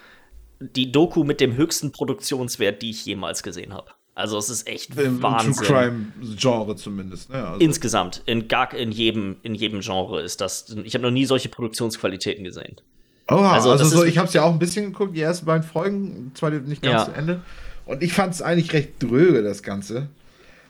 die Doku mit dem höchsten Produktionswert, die ich jemals gesehen habe. Also es ist echt Im, Wahnsinn. Im True Crime Genre zumindest. Ja, also. Insgesamt in gar in jedem in jedem Genre ist das. Ich habe noch nie solche Produktionsqualitäten gesehen. Oh, also, also so, ich habe es ja auch ein bisschen geguckt, die ersten beiden Folgen, zwar nicht ganz ja. zu Ende. Und ich fand es eigentlich recht dröge, das Ganze.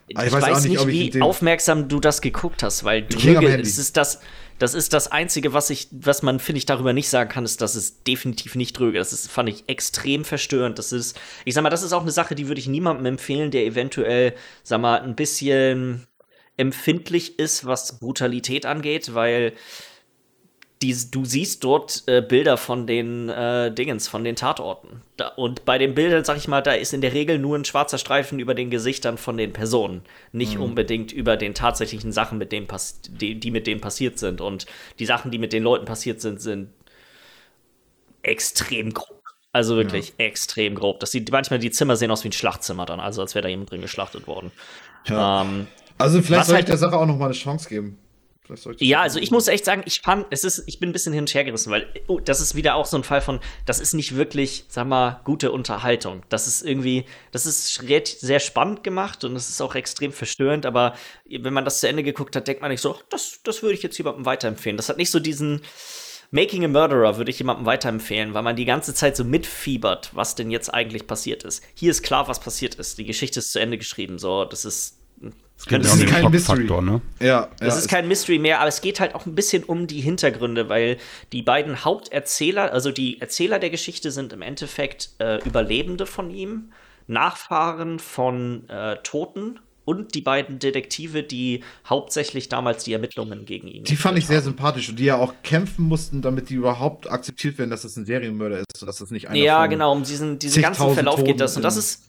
Ich, ich, weiß, weiß nicht, nicht wie aufmerksam du das geguckt hast, weil dröge, es ist das, das ist das Einzige, was ich, was man, finde ich, darüber nicht sagen kann, ist, dass es definitiv nicht dröge. Das ist, fand ich extrem verstörend. Das ist, ich sag mal, das ist auch eine Sache, die würde ich niemandem empfehlen, der eventuell, sag mal, ein bisschen empfindlich ist, was Brutalität angeht, weil die, du siehst dort äh, Bilder von den äh, Dingens, von den Tatorten. Da, und bei den Bildern, sag ich mal, da ist in der Regel nur ein schwarzer Streifen über den Gesichtern von den Personen. Nicht mhm. unbedingt über den tatsächlichen Sachen, mit denen die, die mit denen passiert sind. Und die Sachen, die mit den Leuten passiert sind, sind extrem grob. Also wirklich ja. extrem grob. Das sieht manchmal die Zimmer sehen aus wie ein Schlachtzimmer dann, also als wäre da jemand drin geschlachtet worden. Ja. Ähm, also vielleicht soll ich halt der Sache auch noch mal eine Chance geben. Ja, also ich muss echt sagen, ich fand, es ist, ich bin ein bisschen hin und her gerissen, weil oh, das ist wieder auch so ein Fall von, das ist nicht wirklich, sag mal, gute Unterhaltung. Das ist irgendwie, das ist sehr spannend gemacht und es ist auch extrem verstörend, aber wenn man das zu Ende geguckt hat, denkt man nicht so, das, das würde ich jetzt jemandem weiterempfehlen. Das hat nicht so diesen Making a Murderer würde ich jemandem weiterempfehlen, weil man die ganze Zeit so mitfiebert, was denn jetzt eigentlich passiert ist. Hier ist klar, was passiert ist. Die Geschichte ist zu Ende geschrieben, so, das ist es geht das ist kein Mystery. ne? Ja, das ja, ist kein Mystery mehr, aber es geht halt auch ein bisschen um die Hintergründe, weil die beiden Haupterzähler, also die Erzähler der Geschichte sind im Endeffekt äh, Überlebende von ihm, Nachfahren von äh, Toten und die beiden Detektive, die hauptsächlich damals die Ermittlungen gegen ihn. Die fand ich sehr haben. sympathisch und die ja auch kämpfen mussten, damit die überhaupt akzeptiert werden, dass das ein Serienmörder ist, sodass das nicht einer Ja, genau, um diesen, diesen ganzen Verlauf geht das. Und das ist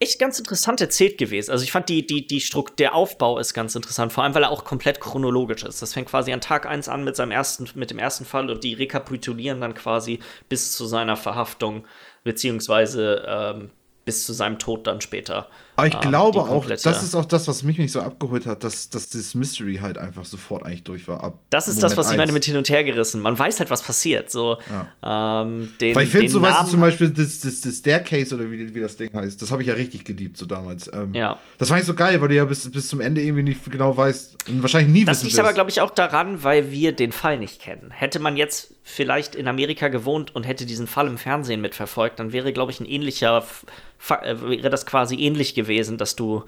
echt ganz interessant erzählt gewesen. Also ich fand die, die, die Strukt, der Aufbau ist ganz interessant, vor allem weil er auch komplett chronologisch ist. Das fängt quasi an Tag 1 an mit seinem ersten, mit dem ersten Fall und die rekapitulieren dann quasi bis zu seiner Verhaftung, beziehungsweise ähm, bis zu seinem Tod dann später. Aber ich ähm, glaube auch, das ist auch das, was mich nicht so abgeholt hat, dass, dass das Mystery halt einfach sofort eigentlich durch war. Ab das ist Moment das, was ich meine mit hin und her gerissen. Man weiß halt, was passiert. So, ja. ähm, den, Weil ich finde, so weißt du, zum Beispiel das, das, das Staircase oder wie, wie das Ding heißt, das habe ich ja richtig geliebt, so damals. Ähm, ja. Das fand ich so geil, weil du ja bis, bis zum Ende irgendwie nicht genau weißt und wahrscheinlich nie das wissen Das liegt aber, glaube ich, auch daran, weil wir den Fall nicht kennen. Hätte man jetzt vielleicht in Amerika gewohnt und hätte diesen Fall im Fernsehen mitverfolgt, dann wäre, glaube ich, ein ähnlicher, äh, wäre das quasi ähnlich gewesen, dass du,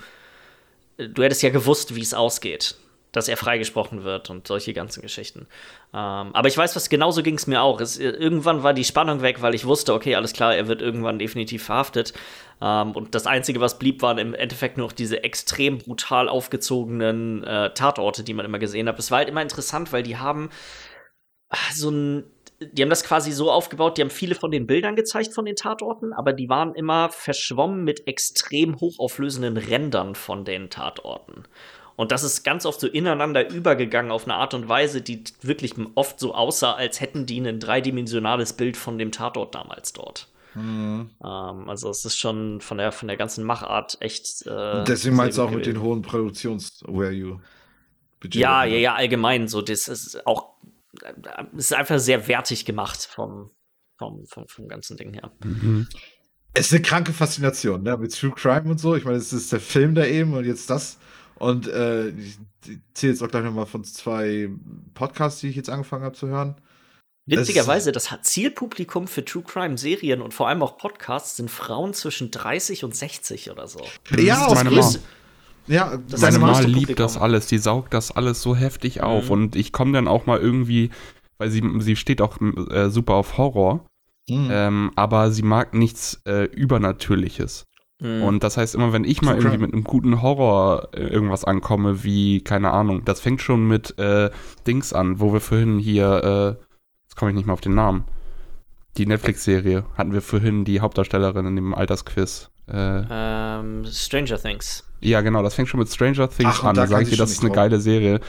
du hättest ja gewusst, wie es ausgeht. dass er freigesprochen wird und solche ganzen Geschichten. Ähm, aber ich weiß, was genauso ging es mir auch. Es, irgendwann war die Spannung weg, weil ich wusste, okay, alles klar, er wird irgendwann definitiv verhaftet. Ähm, und das Einzige, was blieb, waren im Endeffekt nur noch diese extrem brutal aufgezogenen äh, Tatorte, die man immer gesehen hat. Es war halt immer interessant, weil die haben ah, so ein die haben das quasi so aufgebaut, die haben viele von den Bildern gezeigt von den Tatorten, aber die waren immer verschwommen mit extrem hochauflösenden Rändern von den Tatorten. Und das ist ganz oft so ineinander übergegangen auf eine Art und Weise, die wirklich oft so aussah, als hätten die ein dreidimensionales Bild von dem Tatort damals dort. Mhm. Ähm, also es ist schon von der von der ganzen Machart echt. Äh, Deswegen meinst du auch gewesen. mit den hohen Produktions-Value. Ja, ja, ja, allgemein. So, das ist auch, es ist einfach sehr wertig gemacht vom, vom, vom, vom ganzen Ding her. Mhm. Es ist eine kranke Faszination, ne? Mit True Crime und so. Ich meine, es ist der Film da eben und jetzt das. Und äh, ich, zähle jetzt auch gleich nochmal von zwei Podcasts, die ich jetzt angefangen habe zu hören. Witzigerweise, das Zielpublikum für True Crime Serien und vor allem auch Podcasts sind Frauen zwischen 30 und 60 oder so. Ja, aus meine Mom. Ja, das meine Mama liebt das alles, die saugt das alles so heftig mhm. auf und ich komme dann auch mal irgendwie, weil sie, sie steht auch äh, super auf Horror, mhm. ähm, aber sie mag nichts äh, Übernatürliches. Mhm. Und das heißt immer, wenn ich mal irgendwie mit einem guten Horror äh, irgendwas ankomme, wie, keine Ahnung, das fängt schon mit äh, Dings an, wo wir vorhin hier, äh, jetzt komme ich nicht mal auf den Namen, die Netflix-Serie hatten wir vorhin die Hauptdarstellerin in dem Altersquiz. Äh, ähm, Stranger Things. Ja, genau, das fängt schon mit Stranger Things Ach, an. Da sage ich dir, das ist eine geile Serie.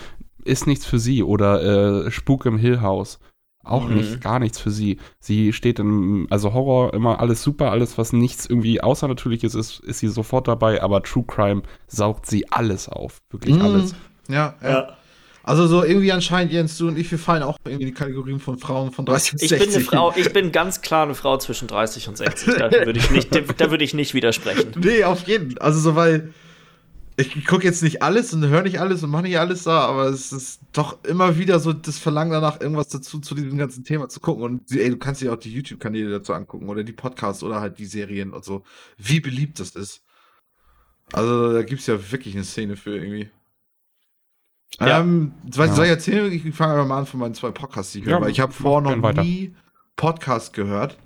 Ist nichts für sie. Oder äh, Spuk im Hill House. Auch mhm. nicht, gar nichts für sie. Sie steht in, also Horror immer alles super, alles, was nichts irgendwie Außernatürliches ist, ist sie sofort dabei, aber True Crime saugt sie alles auf. Wirklich mhm. alles. Ja, ja, ja. Also so irgendwie anscheinend, Jens, du und ich, wir fallen auch irgendwie in die Kategorien von Frauen von 30 und 60. Ich bin eine Frau, ich bin ganz klar eine Frau zwischen 30 und 60. Da würde ich nicht, da würde ich nicht widersprechen. Nee, auf jeden. Fall. Also so, weil ich gucke jetzt nicht alles und höre nicht alles und mache nicht alles da, aber es ist doch immer wieder so das Verlangen danach, irgendwas dazu zu diesem ganzen Thema zu gucken. Und ey, du kannst dir auch die YouTube-Kanäle dazu angucken oder die Podcasts oder halt die Serien und so, wie beliebt das ist. Also da gibt es ja wirklich eine Szene für irgendwie. Ja. Ähm, soll, ja. soll ich erzählen? Ich fange einfach mal an von meinen zwei Podcasts, die ich höre, weil ich habe vorher noch nie Podcast gehört.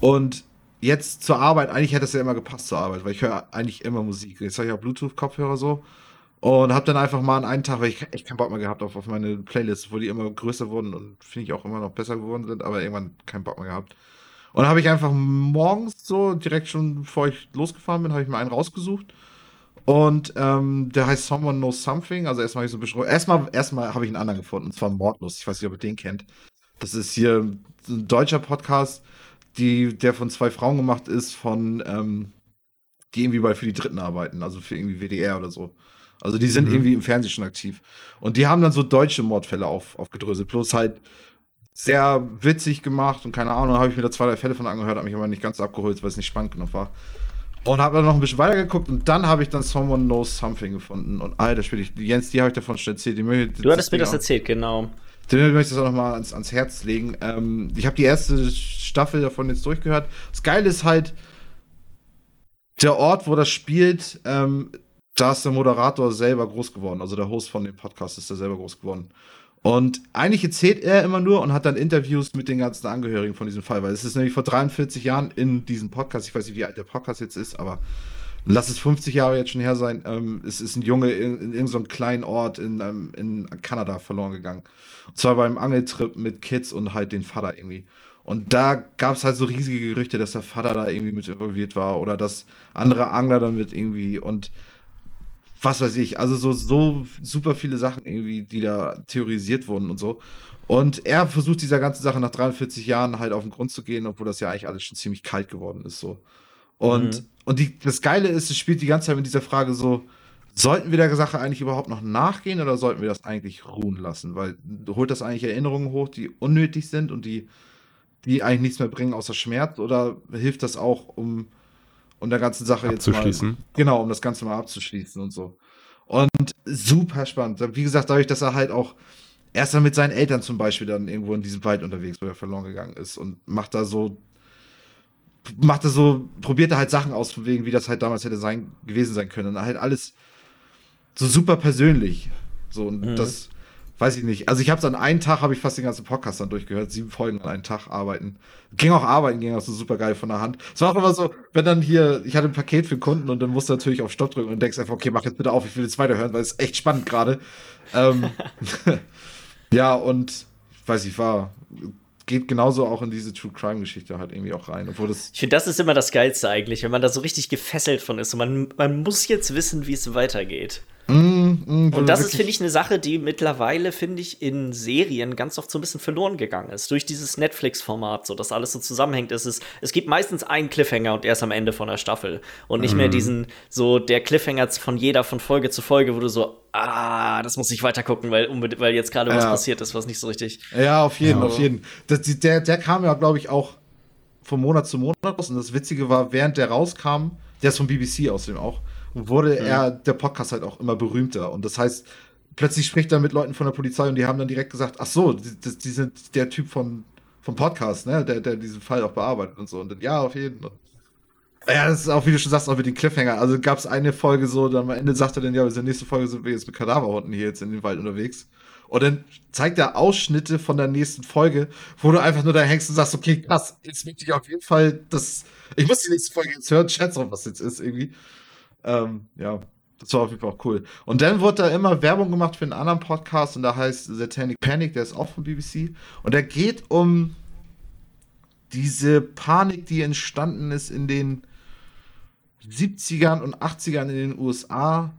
Und jetzt zur Arbeit, eigentlich hätte es ja immer gepasst zur Arbeit, weil ich höre eigentlich immer Musik. Jetzt habe ich auch Bluetooth-Kopfhörer so. Und habe dann einfach mal an einem Tag, weil ich echt keinen Bock mehr gehabt auf, auf meine Playlist, wo die immer größer wurden und finde ich auch immer noch besser geworden sind, aber irgendwann keinen Bock mehr gehabt. Und habe ich einfach morgens so, direkt schon bevor ich losgefahren bin, habe ich mir einen rausgesucht. Und ähm, der heißt Someone Knows Something. Also erstmal habe ich so beschrieben. Erstmal, erstmal habe ich einen anderen gefunden, und zwar Mordlust. Ich weiß nicht, ob ihr den kennt. Das ist hier ein deutscher Podcast die, der von zwei Frauen gemacht ist, von, ähm, die irgendwie bei für die Dritten arbeiten, also für irgendwie WDR oder so. Also die sind mhm. irgendwie im Fernsehen schon aktiv. Und die haben dann so deutsche Mordfälle auf, aufgedröselt. Bloß halt sehr witzig gemacht und keine Ahnung, habe ich mir da zwei, drei Fälle von angehört, habe mich aber nicht ganz abgeholt, weil es nicht spannend genug war. Und habe dann noch ein bisschen weiter geguckt und dann habe ich dann Someone Knows Something gefunden. Und alter, spiele ich, Jens, die habe ich davon schon erzählt. Die du hattest mir das erzählt, genau. Möchte ich das auch nochmal ans, ans Herz legen. Ähm, ich habe die erste Staffel davon jetzt durchgehört. Das Geile ist halt, der Ort, wo das spielt, ähm, da ist der Moderator selber groß geworden. Also der Host von dem Podcast ist da selber groß geworden. Und eigentlich erzählt er immer nur und hat dann Interviews mit den ganzen Angehörigen von diesem Fall, weil es ist nämlich vor 43 Jahren in diesem Podcast, ich weiß nicht, wie alt der Podcast jetzt ist, aber lass es 50 Jahre jetzt schon her sein, ähm, es ist ein Junge in, in irgendeinem kleinen Ort in, ähm, in Kanada verloren gegangen. Und zwar beim Angeltrip mit Kids und halt den Vater irgendwie. Und da gab es halt so riesige Gerüchte, dass der Vater da irgendwie mit involviert war oder dass andere Angler damit irgendwie und was weiß ich, also so, so super viele Sachen irgendwie, die da theorisiert wurden und so. Und er versucht dieser ganzen Sache nach 43 Jahren halt auf den Grund zu gehen, obwohl das ja eigentlich alles schon ziemlich kalt geworden ist, so. Und, mhm. und die, das Geile ist, es spielt die ganze Zeit mit dieser Frage so, sollten wir der Sache eigentlich überhaupt noch nachgehen oder sollten wir das eigentlich ruhen lassen? Weil holt das eigentlich Erinnerungen hoch, die unnötig sind und die, die eigentlich nichts mehr bringen außer Schmerz oder hilft das auch, um, um der ganzen Sache jetzt mal, genau, um das Ganze mal abzuschließen und so. Und super spannend. Wie gesagt, dadurch, dass er halt auch erst dann mit seinen Eltern zum Beispiel dann irgendwo in diesem Wald unterwegs, wo er verloren gegangen ist und macht da so macht er so, probiert er halt Sachen aus, von wegen, wie das halt damals hätte sein, gewesen sein können. Und halt alles so super persönlich. So, und mhm. das weiß ich nicht. Also ich habe es an einem Tag, habe ich fast den ganzen Podcast dann durchgehört, sieben Folgen an einem Tag arbeiten. Ging auch arbeiten, ging auch so super geil von der Hand. Es war auch immer so, wenn dann hier, ich hatte ein Paket für Kunden und dann musst du natürlich auf Stopp drücken und denkst einfach, okay, mach jetzt bitte auf, ich will jetzt weiterhören, weil es echt spannend gerade. ähm, ja, und weiß ich, war geht genauso auch in diese True Crime Geschichte halt irgendwie auch rein. Obwohl das ich finde, das ist immer das Geilste eigentlich, wenn man da so richtig gefesselt von ist und man, man muss jetzt wissen, wie es weitergeht. Mm, mm, und das ist, finde ich, eine Sache, die mittlerweile, finde ich, in Serien ganz oft so ein bisschen verloren gegangen ist. Durch dieses Netflix-Format, so dass alles so zusammenhängt. Es, ist, es gibt meistens einen Cliffhanger und er ist am Ende von der Staffel. Und nicht mm. mehr diesen, so der Cliffhanger von jeder von Folge zu Folge, wo du so, ah, das muss ich weiter gucken, weil, weil jetzt gerade ja. was passiert ist, was nicht so richtig. Ja, auf jeden, ja. auf jeden. Das, der, der kam ja, glaube ich, auch von Monat zu Monat raus. Und das Witzige war, während der rauskam, der ist vom BBC außerdem auch wurde mhm. er der Podcast halt auch immer berühmter. Und das heißt, plötzlich spricht er mit Leuten von der Polizei und die haben dann direkt gesagt, ach so, die, die sind der Typ von, vom Podcast, ne, der, der diesen Fall auch bearbeitet und so. Und dann, ja, auf jeden Fall. Ja, das ist auch, wie du schon sagst, auch mit den Cliffhanger. Also gab es eine Folge so, dann am Ende sagt er dann, ja, in der nächsten Folge sind wir jetzt mit Kadaverhunden hier jetzt in den Wald unterwegs. Und dann zeigt er Ausschnitte von der nächsten Folge, wo du einfach nur da hängst und sagst, okay, krass, jetzt möchte ich auf jeden Fall das. Ich muss die nächste Folge jetzt hören, schätze auch, was jetzt ist irgendwie. Ähm, ja, das war auf jeden Fall auch cool. Und dann wurde da immer Werbung gemacht für einen anderen Podcast und da heißt Satanic Panic, der ist auch von BBC. Und der geht um diese Panik, die entstanden ist in den 70ern und 80ern in den USA,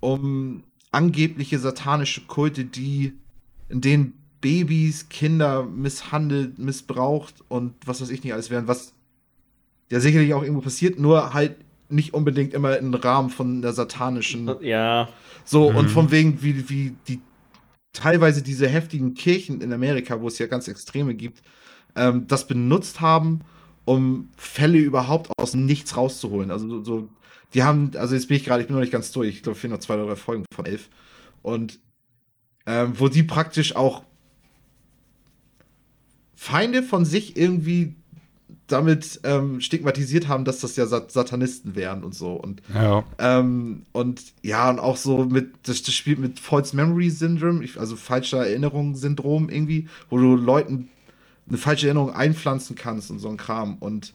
um angebliche satanische Kulte, die in denen Babys, Kinder misshandelt, missbraucht und was weiß ich nicht alles werden, was ja sicherlich auch irgendwo passiert, nur halt nicht unbedingt immer im Rahmen von der satanischen. Ja. So, mhm. und von wegen, wie, wie die teilweise diese heftigen Kirchen in Amerika, wo es ja ganz Extreme gibt, ähm, das benutzt haben, um Fälle überhaupt aus nichts rauszuholen. Also so, die haben, also jetzt bin ich gerade, ich bin noch nicht ganz durch, ich glaube, fehlen noch zwei oder drei Folgen von elf. Und ähm, wo die praktisch auch Feinde von sich irgendwie damit ähm, stigmatisiert haben, dass das ja Sat Satanisten wären und so. Und ja. Ähm, und ja, und auch so mit, das, das spielt mit False Memory Syndrome, also falscher Erinnerungssyndrom irgendwie, wo du Leuten eine falsche Erinnerung einpflanzen kannst und so ein Kram. Und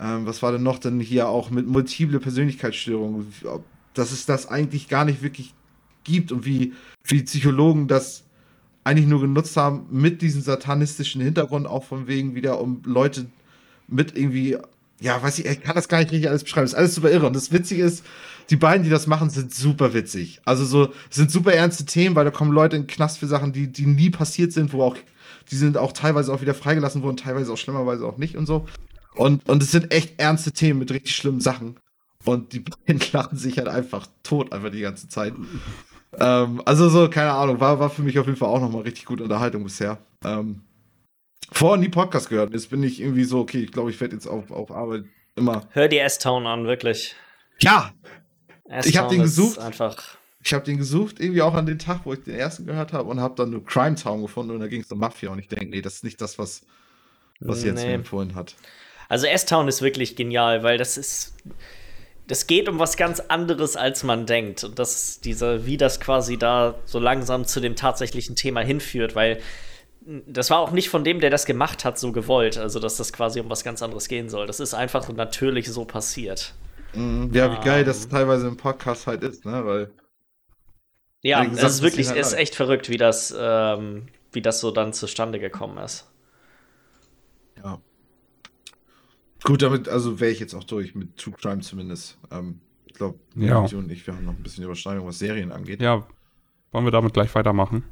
ähm, was war denn noch denn hier auch mit multiple Persönlichkeitsstörungen, dass es das eigentlich gar nicht wirklich gibt und wie, wie Psychologen das eigentlich nur genutzt haben mit diesem satanistischen Hintergrund, auch von wegen wieder, um Leute mit irgendwie, ja, weiß ich, ich kann das gar nicht richtig alles beschreiben. Das ist alles super irre. Und das Witzige ist, die beiden, die das machen, sind super witzig. Also so, sind super ernste Themen, weil da kommen Leute in den Knast für Sachen, die, die nie passiert sind, wo auch, die sind auch teilweise auch wieder freigelassen worden, teilweise auch schlimmerweise auch nicht und so. Und, und es sind echt ernste Themen mit richtig schlimmen Sachen. Und die beiden lachen sich halt einfach tot, einfach die ganze Zeit. ähm, also so, keine Ahnung, war, war für mich auf jeden Fall auch nochmal richtig gute Unterhaltung bisher. Ähm, vorher nie Podcast gehört. Jetzt bin ich irgendwie so, okay, ich glaube, ich werde jetzt auf, auf Arbeit immer. Hör die S-Town an, wirklich. Ja! Ich habe den gesucht. Einfach. Ich habe den gesucht, irgendwie auch an den Tag, wo ich den ersten gehört habe und habe dann nur Crime Town gefunden und da ging es um Mafia und ich denke, nee, das ist nicht das, was, was nee. jetzt mir empfohlen hat. Also S-Town ist wirklich genial, weil das ist. Das geht um was ganz anderes, als man denkt. Und das ist dieser, wie das quasi da so langsam zu dem tatsächlichen Thema hinführt, weil das war auch nicht von dem, der das gemacht hat, so gewollt. Also, dass das quasi um was ganz anderes gehen soll. Das ist einfach natürlich so passiert. Mhm. Ja, wie geil das teilweise im Podcast halt ist, ne? Weil. Ja, es ist wirklich, halt ist echt verrückt, wie das, ähm, wie das so dann zustande gekommen ist. Ja. Gut, damit, also wäre ich jetzt auch durch mit True Crime zumindest. Ähm, ich glaube, ja. und ich, wir haben noch ein bisschen Überschneidung, was Serien angeht. Ja, wollen wir damit gleich weitermachen?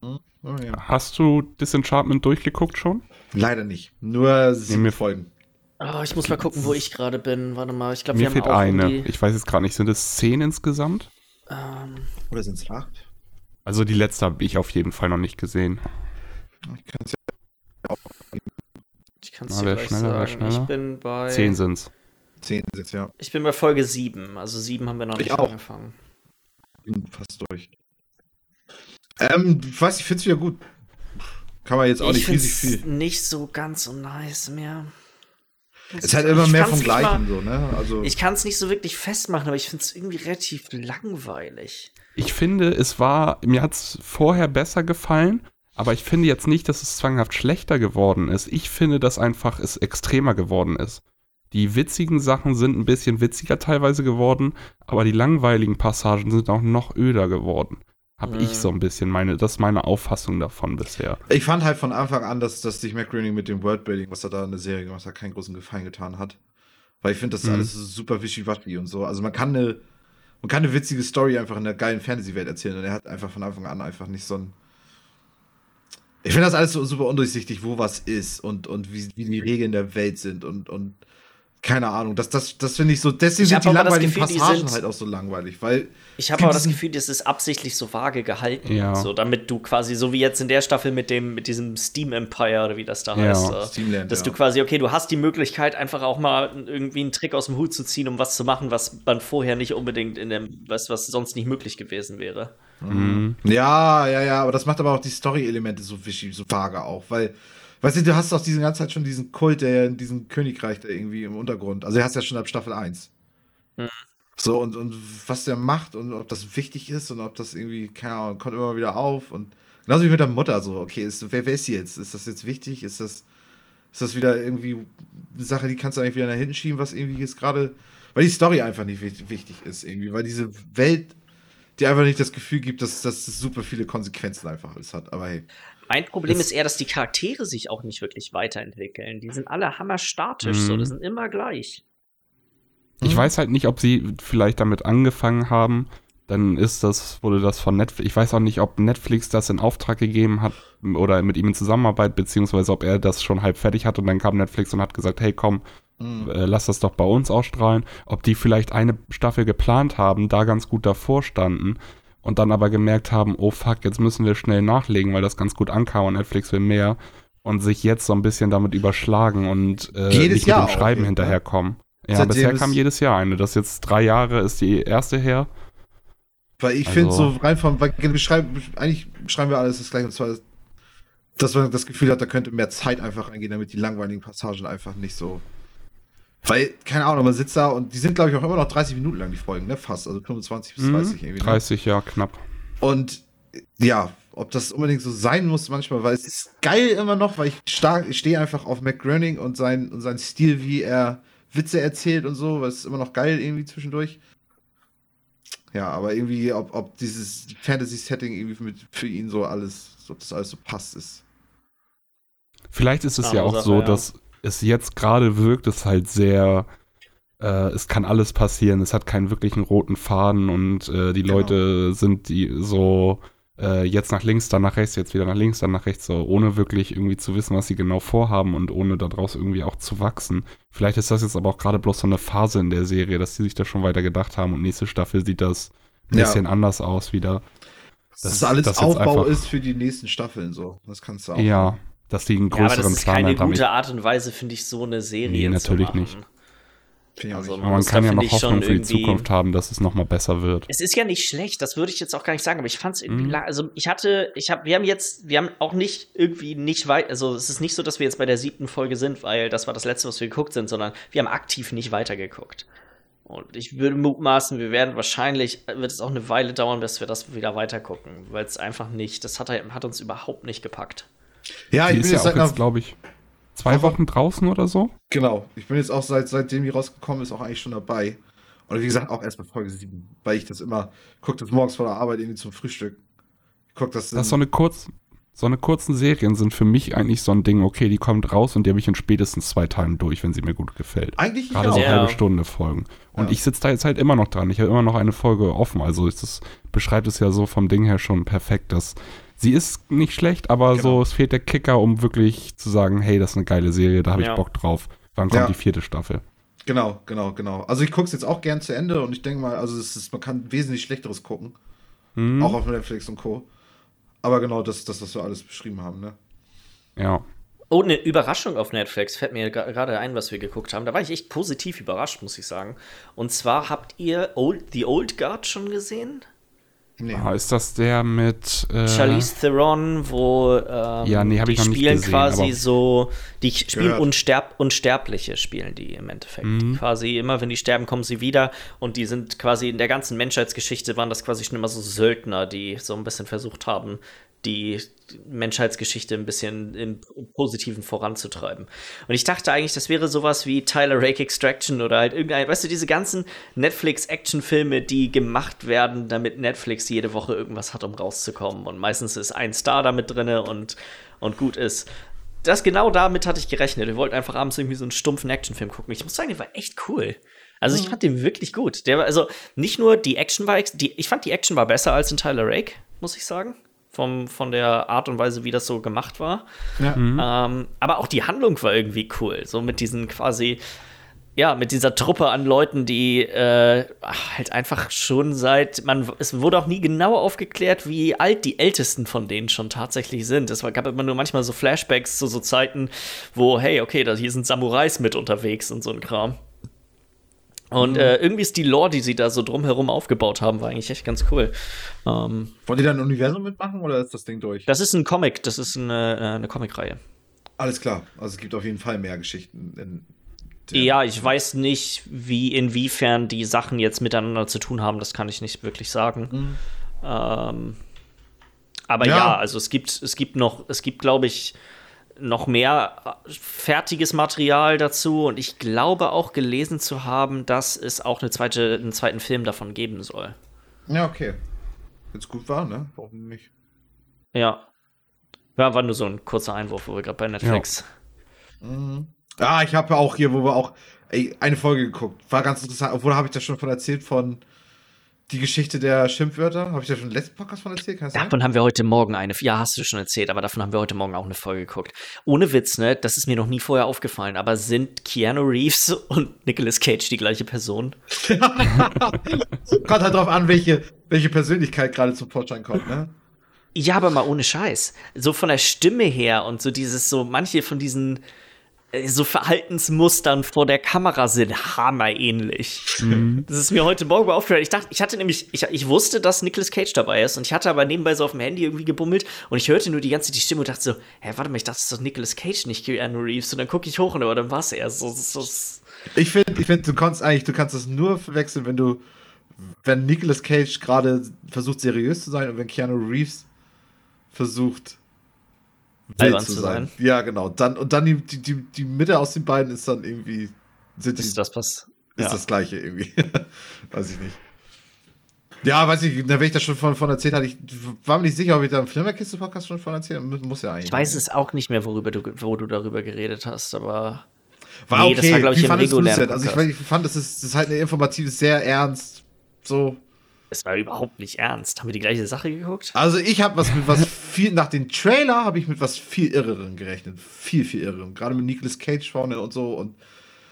Mhm. Oh, ja. Hast du Disenchantment durchgeguckt schon? Leider nicht. Nur sieben Folgen. Oh, ich muss mal gucken, wo ich gerade bin. Warte mal, ich glaube, wir Mir fehlt eine. Ich weiß jetzt gerade nicht, sind es zehn insgesamt? Ähm. Oder sind es acht? Also die letzte habe ich auf jeden Fall noch nicht gesehen. Ich kann es ja auch Ich kann es dir gleich schneller, sagen. Schneller. Ich bin bei... Zehn sind's. Zehn sind's, ja. Ich bin bei Folge sieben. Also sieben haben wir noch ich nicht auch. angefangen. Ich bin fast durch. Ähm, ich weiß, ich finde es wieder gut. Kann man jetzt auch ich nicht riesig viel. Nicht so ganz so nice mehr. Es ist halt immer mehr vom Gleichen, so, ne? Also ich kann es nicht so wirklich festmachen, aber ich finde es irgendwie relativ langweilig. Ich finde, es war, mir hat es vorher besser gefallen, aber ich finde jetzt nicht, dass es zwanghaft schlechter geworden ist. Ich finde, dass einfach es extremer geworden ist. Die witzigen Sachen sind ein bisschen witziger teilweise geworden, aber die langweiligen Passagen sind auch noch öder geworden. Hab mhm. ich so ein bisschen meine, das ist meine Auffassung davon bisher. Ich fand halt von Anfang an, dass, dass sich McGrady mit dem Worldbuilding, was er da in der Serie gemacht hat, keinen großen Gefallen getan hat. Weil ich finde, das ist mhm. alles super wischiwaschi und so. Also man kann eine, man kann eine witzige Story einfach in einer geilen Fantasy-Welt erzählen und er hat einfach von Anfang an einfach nicht so ein. Ich finde das alles so super undurchsichtig, wo was ist und, und wie, wie die Regeln der Welt sind und, und keine Ahnung, das, das, das finde ich so, deswegen sind die langweiligen Gefühl, Passagen die halt auch so langweilig, weil. Ich habe aber das Gefühl, das ist absichtlich so vage gehalten, ja. so, damit du quasi, so wie jetzt in der Staffel mit dem, mit diesem Steam Empire oder wie das da ja. heißt, äh, Steamland, dass ja. du quasi, okay, du hast die Möglichkeit, einfach auch mal irgendwie einen Trick aus dem Hut zu ziehen, um was zu machen, was man vorher nicht unbedingt in dem, was, was sonst nicht möglich gewesen wäre. Mhm. Ja, ja, ja, aber das macht aber auch die Story-Elemente so, so vage auch, weil Weißt du, du hast doch diese ganze Zeit schon diesen Kult, der in diesem Königreich da irgendwie im Untergrund. Also, er hast ja schon ab Staffel 1. Mhm. So, und, und was der macht und ob das wichtig ist und ob das irgendwie, keine Ahnung, kommt immer wieder auf. Und genauso wie mit der Mutter, so, okay, ist, wer, wer ist sie jetzt? Ist das jetzt wichtig? Ist das, ist das wieder irgendwie eine Sache, die kannst du eigentlich wieder nach hinten schieben, was irgendwie jetzt gerade, weil die Story einfach nicht wichtig ist, irgendwie, weil diese Welt dir einfach nicht das Gefühl gibt, dass, dass das super viele Konsequenzen einfach alles hat. Aber hey. Mein Problem ist eher, dass die Charaktere sich auch nicht wirklich weiterentwickeln. Die sind alle hammerstatisch, mhm. so, die sind immer gleich. Ich mhm. weiß halt nicht, ob sie vielleicht damit angefangen haben. Dann ist das, wurde das von Netflix. Ich weiß auch nicht, ob Netflix das in Auftrag gegeben hat oder mit ihm in Zusammenarbeit, beziehungsweise ob er das schon halb fertig hat und dann kam Netflix und hat gesagt, hey komm, mhm. äh, lass das doch bei uns ausstrahlen. Ob die vielleicht eine Staffel geplant haben, da ganz gut davor standen und dann aber gemerkt haben, oh fuck, jetzt müssen wir schnell nachlegen, weil das ganz gut ankam und Netflix will mehr und sich jetzt so ein bisschen damit überschlagen und äh, jedes nicht Jahr mit dem Schreiben hinterherkommen. Ja, Seitdem bisher kam jedes Jahr eine. Das jetzt drei Jahre ist die erste her. Weil ich also, finde so rein vom, weil wir schreiben, eigentlich schreiben wir alles das gleiche und zwar, dass man das Gefühl hat, da könnte mehr Zeit einfach eingehen, damit die langweiligen Passagen einfach nicht so weil, keine Ahnung, man sitzt da und die sind, glaube ich, auch immer noch 30 Minuten lang, die Folgen, ne? Fast. Also 25 bis 30 mhm, irgendwie. 30, ne? ja, knapp. Und ja, ob das unbedingt so sein muss manchmal, weil es ist geil immer noch, weil ich stark, ich stehe einfach auf McGroening und sein, und sein Stil, wie er Witze erzählt und so, weil es ist immer noch geil irgendwie zwischendurch. Ja, aber irgendwie, ob, ob dieses Fantasy-Setting irgendwie mit, für ihn so alles, ob das alles so passt, ist. Vielleicht ist es ja, ja auch Sache, so, ja. dass es jetzt gerade wirkt, ist halt sehr, äh, es kann alles passieren, es hat keinen wirklichen roten Faden und äh, die genau. Leute sind die so äh, jetzt nach links, dann nach rechts, jetzt wieder nach links, dann nach rechts, so ohne wirklich irgendwie zu wissen, was sie genau vorhaben und ohne daraus irgendwie auch zu wachsen. Vielleicht ist das jetzt aber auch gerade bloß so eine Phase in der Serie, dass die sich da schon weiter gedacht haben und nächste Staffel sieht das ein ja. bisschen anders aus wieder. Das, das alles das Aufbau ist für die nächsten Staffeln so. Das kannst du auch. Ja, dass die einen größeren ja, aber das ist keine gute Art und Weise, finde ich, so eine Serie nee, natürlich zu machen. nicht. Also, aber man kann ja noch Hoffnung für die Zukunft haben, dass es noch mal besser wird. Es ist ja nicht schlecht, das würde ich jetzt auch gar nicht sagen, aber ich fand es irgendwie, mhm. also ich hatte, ich habe, wir haben jetzt, wir haben auch nicht irgendwie nicht weit, also es ist nicht so, dass wir jetzt bei der siebten Folge sind, weil das war das letzte, was wir geguckt sind, sondern wir haben aktiv nicht weitergeguckt. Und ich würde mutmaßen, wir werden wahrscheinlich, wird es auch eine Weile dauern, bis wir das wieder weitergucken, weil es einfach nicht, das hat, hat uns überhaupt nicht gepackt. Ja, die ich bin ist jetzt, ja jetzt glaube ich, zwei Wochen draußen oder so. Genau. Ich bin jetzt auch seit, seitdem die rausgekommen ist, auch eigentlich schon dabei. Und wie gesagt, auch erst bei Folge 7, weil ich das immer, gucke das morgens vor der Arbeit irgendwie zum Frühstück. Ich guck das. Das ist so eine kurz, so eine kurzen Serien sind für mich eigentlich so ein Ding, okay, die kommt raus und die habe ich in spätestens zwei Tagen durch, wenn sie mir gut gefällt. Eigentlich Gerade so ja. halbe Stunde Folgen. Und ja. ich sitze da jetzt halt immer noch dran. Ich habe immer noch eine Folge offen. Also ist das beschreibt es ja so vom Ding her schon perfekt, dass sie ist nicht schlecht, aber genau. so, es fehlt der Kicker, um wirklich zu sagen, hey, das ist eine geile Serie, da habe ja. ich Bock drauf. Wann kommt ja. die vierte Staffel? Genau, genau, genau. Also ich gucke es jetzt auch gern zu Ende und ich denke mal, also ist, man kann wesentlich Schlechteres gucken. Mhm. Auch auf Netflix und Co. Aber genau das, das, was wir alles beschrieben haben, ne? Ja. Oh, eine Überraschung auf Netflix fällt mir gerade ein, was wir geguckt haben. Da war ich echt positiv überrascht, muss ich sagen. Und zwar habt ihr Old, The Old Guard schon gesehen? Nee. Ah, ist das der mit äh, Charlize Theron, wo ähm, ja, nee, die ich spielen gesehen, quasi so, die spielen Unsterb Unsterbliche, spielen die im Endeffekt. Mhm. Quasi immer, wenn die sterben, kommen sie wieder und die sind quasi in der ganzen Menschheitsgeschichte waren das quasi schon immer so Söldner, die so ein bisschen versucht haben, die Menschheitsgeschichte ein bisschen im Positiven voranzutreiben. Und ich dachte eigentlich, das wäre sowas wie Tyler Rake Extraction oder halt irgendein, weißt du, diese ganzen Netflix-Actionfilme, die gemacht werden, damit Netflix jede Woche irgendwas hat, um rauszukommen. Und meistens ist ein Star damit drin und, und gut ist. Das genau damit hatte ich gerechnet. Wir wollten einfach abends irgendwie so einen stumpfen Actionfilm gucken. Ich muss sagen, der war echt cool. Also ich mhm. fand den wirklich gut. Der war, also nicht nur die Action war, die, ich fand die Action war besser als in Tyler Rake, muss ich sagen vom, von der Art und Weise, wie das so gemacht war. Ja. Mhm. Ähm, aber auch die Handlung war irgendwie cool. So mit diesen quasi, ja, mit dieser Truppe an Leuten, die äh, halt einfach schon seit, man, es wurde auch nie genau aufgeklärt, wie alt die Ältesten von denen schon tatsächlich sind. Es gab immer nur manchmal so Flashbacks zu so Zeiten, wo, hey, okay, da hier sind Samurais mit unterwegs und so ein Kram. Und mhm. äh, irgendwie ist die Lore, die sie da so drumherum aufgebaut haben, war eigentlich echt ganz cool. Ähm, Wollen die da ein Universum mitmachen oder ist das Ding durch? Das ist ein Comic, das ist eine, äh, eine Comicreihe. Alles klar. Also es gibt auf jeden Fall mehr Geschichten. ja, ich weiß nicht, wie inwiefern die Sachen jetzt miteinander zu tun haben. Das kann ich nicht wirklich sagen. Mhm. Ähm, aber ja. ja, also es gibt, es gibt noch, es gibt, glaube ich, noch mehr äh, fertiges Material dazu und ich glaube auch gelesen zu haben, dass es auch eine zweite, einen zweiten Film davon geben soll. Ja, okay. Wenn es gut war, ne? Warum nicht? Ja. Ja, war nur so ein kurzer Einwurf, wo wir gerade bei Netflix. Ja, mhm. ah, ich habe auch hier, wo wir auch ey, eine Folge geguckt. War ganz interessant, obwohl habe ich das schon von erzählt von die Geschichte der Schimpfwörter. Habe ich ja schon im letzten Podcast von erzählt? davon sein? haben wir heute Morgen eine. Ja, hast du schon erzählt, aber davon haben wir heute Morgen auch eine Folge geguckt. Ohne Witz, ne? Das ist mir noch nie vorher aufgefallen. Aber sind Keanu Reeves und Nicolas Cage die gleiche Person? kommt halt drauf an, welche, welche Persönlichkeit gerade zum Vorschein kommt, ne? Ja, aber mal ohne Scheiß. So von der Stimme her und so dieses, so manche von diesen so Verhaltensmustern vor der Kamera sind hammerähnlich. Mhm. Das ist mir heute Morgen aufgefallen. Ich dachte, ich hatte nämlich, ich, ich wusste, dass Nicolas Cage dabei ist und ich hatte aber nebenbei so auf dem Handy irgendwie gebummelt und ich hörte nur die ganze die Stimme und dachte so, hä, warte mal, ich dachte, das ist doch Nicolas Cage, nicht Keanu Reeves. Und dann gucke ich hoch und aber dann war es er. So, so, so. Ich finde, ich find, du kannst eigentlich, du kannst das nur verwechseln, wenn du, wenn Nicolas Cage gerade versucht seriös zu sein und wenn Keanu Reeves versucht albern zu sein. sein. Ja, genau. Dann, und dann die, die, die Mitte aus den beiden ist dann irgendwie. Sind ist die, das was? Ist ja. das gleiche irgendwie. weiß ich nicht. Ja, weiß ich, da wenn ich das schon von, von erzählt hatte, ich war mir nicht sicher, ob ich da im Flimmerkiste-Podcast schon von erzählt muss ja eigentlich. Ich weiß es auch nicht mehr, worüber du, wo du darüber geredet hast, aber. War nee, okay. das war, glaube ich, Wie im regulären Also ich, ich, fand, das ist, das ist halt eine informative, sehr ernst, so es war überhaupt nicht ernst. Haben wir die gleiche Sache geguckt? Also ich habe was mit was viel, nach dem Trailer habe ich mit was viel Irreren gerechnet. Viel, viel Irreren. Gerade mit Nicolas Cage vorne und so und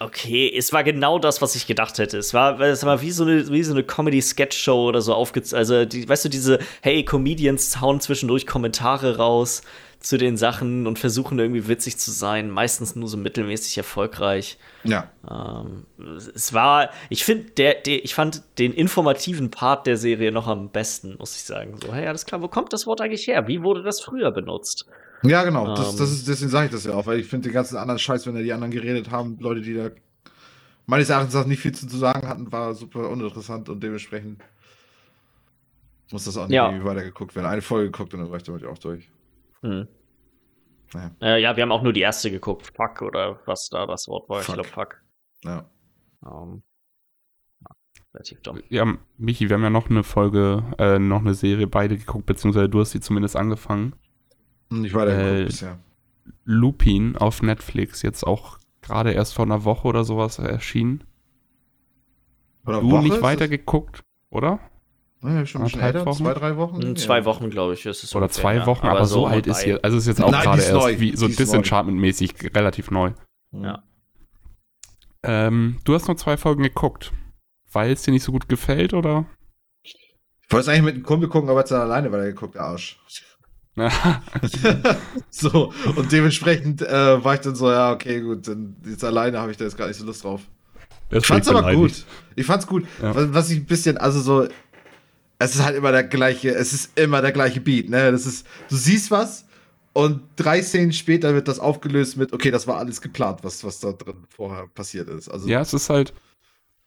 Okay, es war genau das, was ich gedacht hätte. Es war, es war wie so eine, wie so eine Comedy-Sketch-Show oder so aufgezogen. Also, die, weißt du, diese, hey, Comedians hauen zwischendurch Kommentare raus zu den Sachen und versuchen irgendwie witzig zu sein, meistens nur so mittelmäßig erfolgreich. Ja. Ähm, es war, ich finde, der, der, ich fand den informativen Part der Serie noch am besten, muss ich sagen. So, hey, alles klar, wo kommt das Wort eigentlich her? Wie wurde das früher benutzt? Ja, genau. Das, das ähm. ist, deswegen sage ich das ja auch, weil ich finde den ganzen anderen Scheiß, wenn da die anderen geredet haben, Leute, die da meines Erachtens nicht viel zu sagen hatten, war super uninteressant und dementsprechend muss das auch nicht ja. weitergeguckt werden. Eine Folge geguckt und dann ich damit auch durch. Hm. Ja. Äh, ja, wir haben auch nur die erste geguckt. Fuck oder was da das Wort war. Fuck. Ich glaube, Fuck. Ja. Um, ja. Relativ dumm. Ja, Michi, wir haben ja noch eine Folge, äh, noch eine Serie beide geguckt, beziehungsweise du hast sie zumindest angefangen. Nicht weitergeguckt äh, bisher. Lupin auf Netflix, jetzt auch gerade erst vor einer Woche oder sowas erschienen. Oder du Woche nicht weitergeguckt, oder? Ja, schon ein älter, Wochen? zwei, drei Wochen. In zwei Wochen, glaube ich. Ist es Oder ungefähr, zwei Wochen, ja. aber, aber, so alt ist hier. Also ist jetzt auch gerade erst neu. wie so Disenchantment-mäßig relativ neu. Ja. Ähm, du hast nur zwei Folgen geguckt. Weil es dir nicht so gut gefällt, oder? Ich wollte es eigentlich mit einem Kumpel gucken, aber jetzt dann alleine weitergeguckt, der Arsch. so, und dementsprechend äh, war ich dann so, ja, okay, gut, dann jetzt alleine habe ich da jetzt gar nicht so Lust drauf. Das ich fand's aber gut. Ich fand's gut. Ja. Was, was ich ein bisschen, also so, es ist halt immer der gleiche, es ist immer der gleiche Beat, ne? Das ist, du siehst was und drei Szenen später wird das aufgelöst mit, okay, das war alles geplant, was, was da drin vorher passiert ist. Also, ja, es ist halt,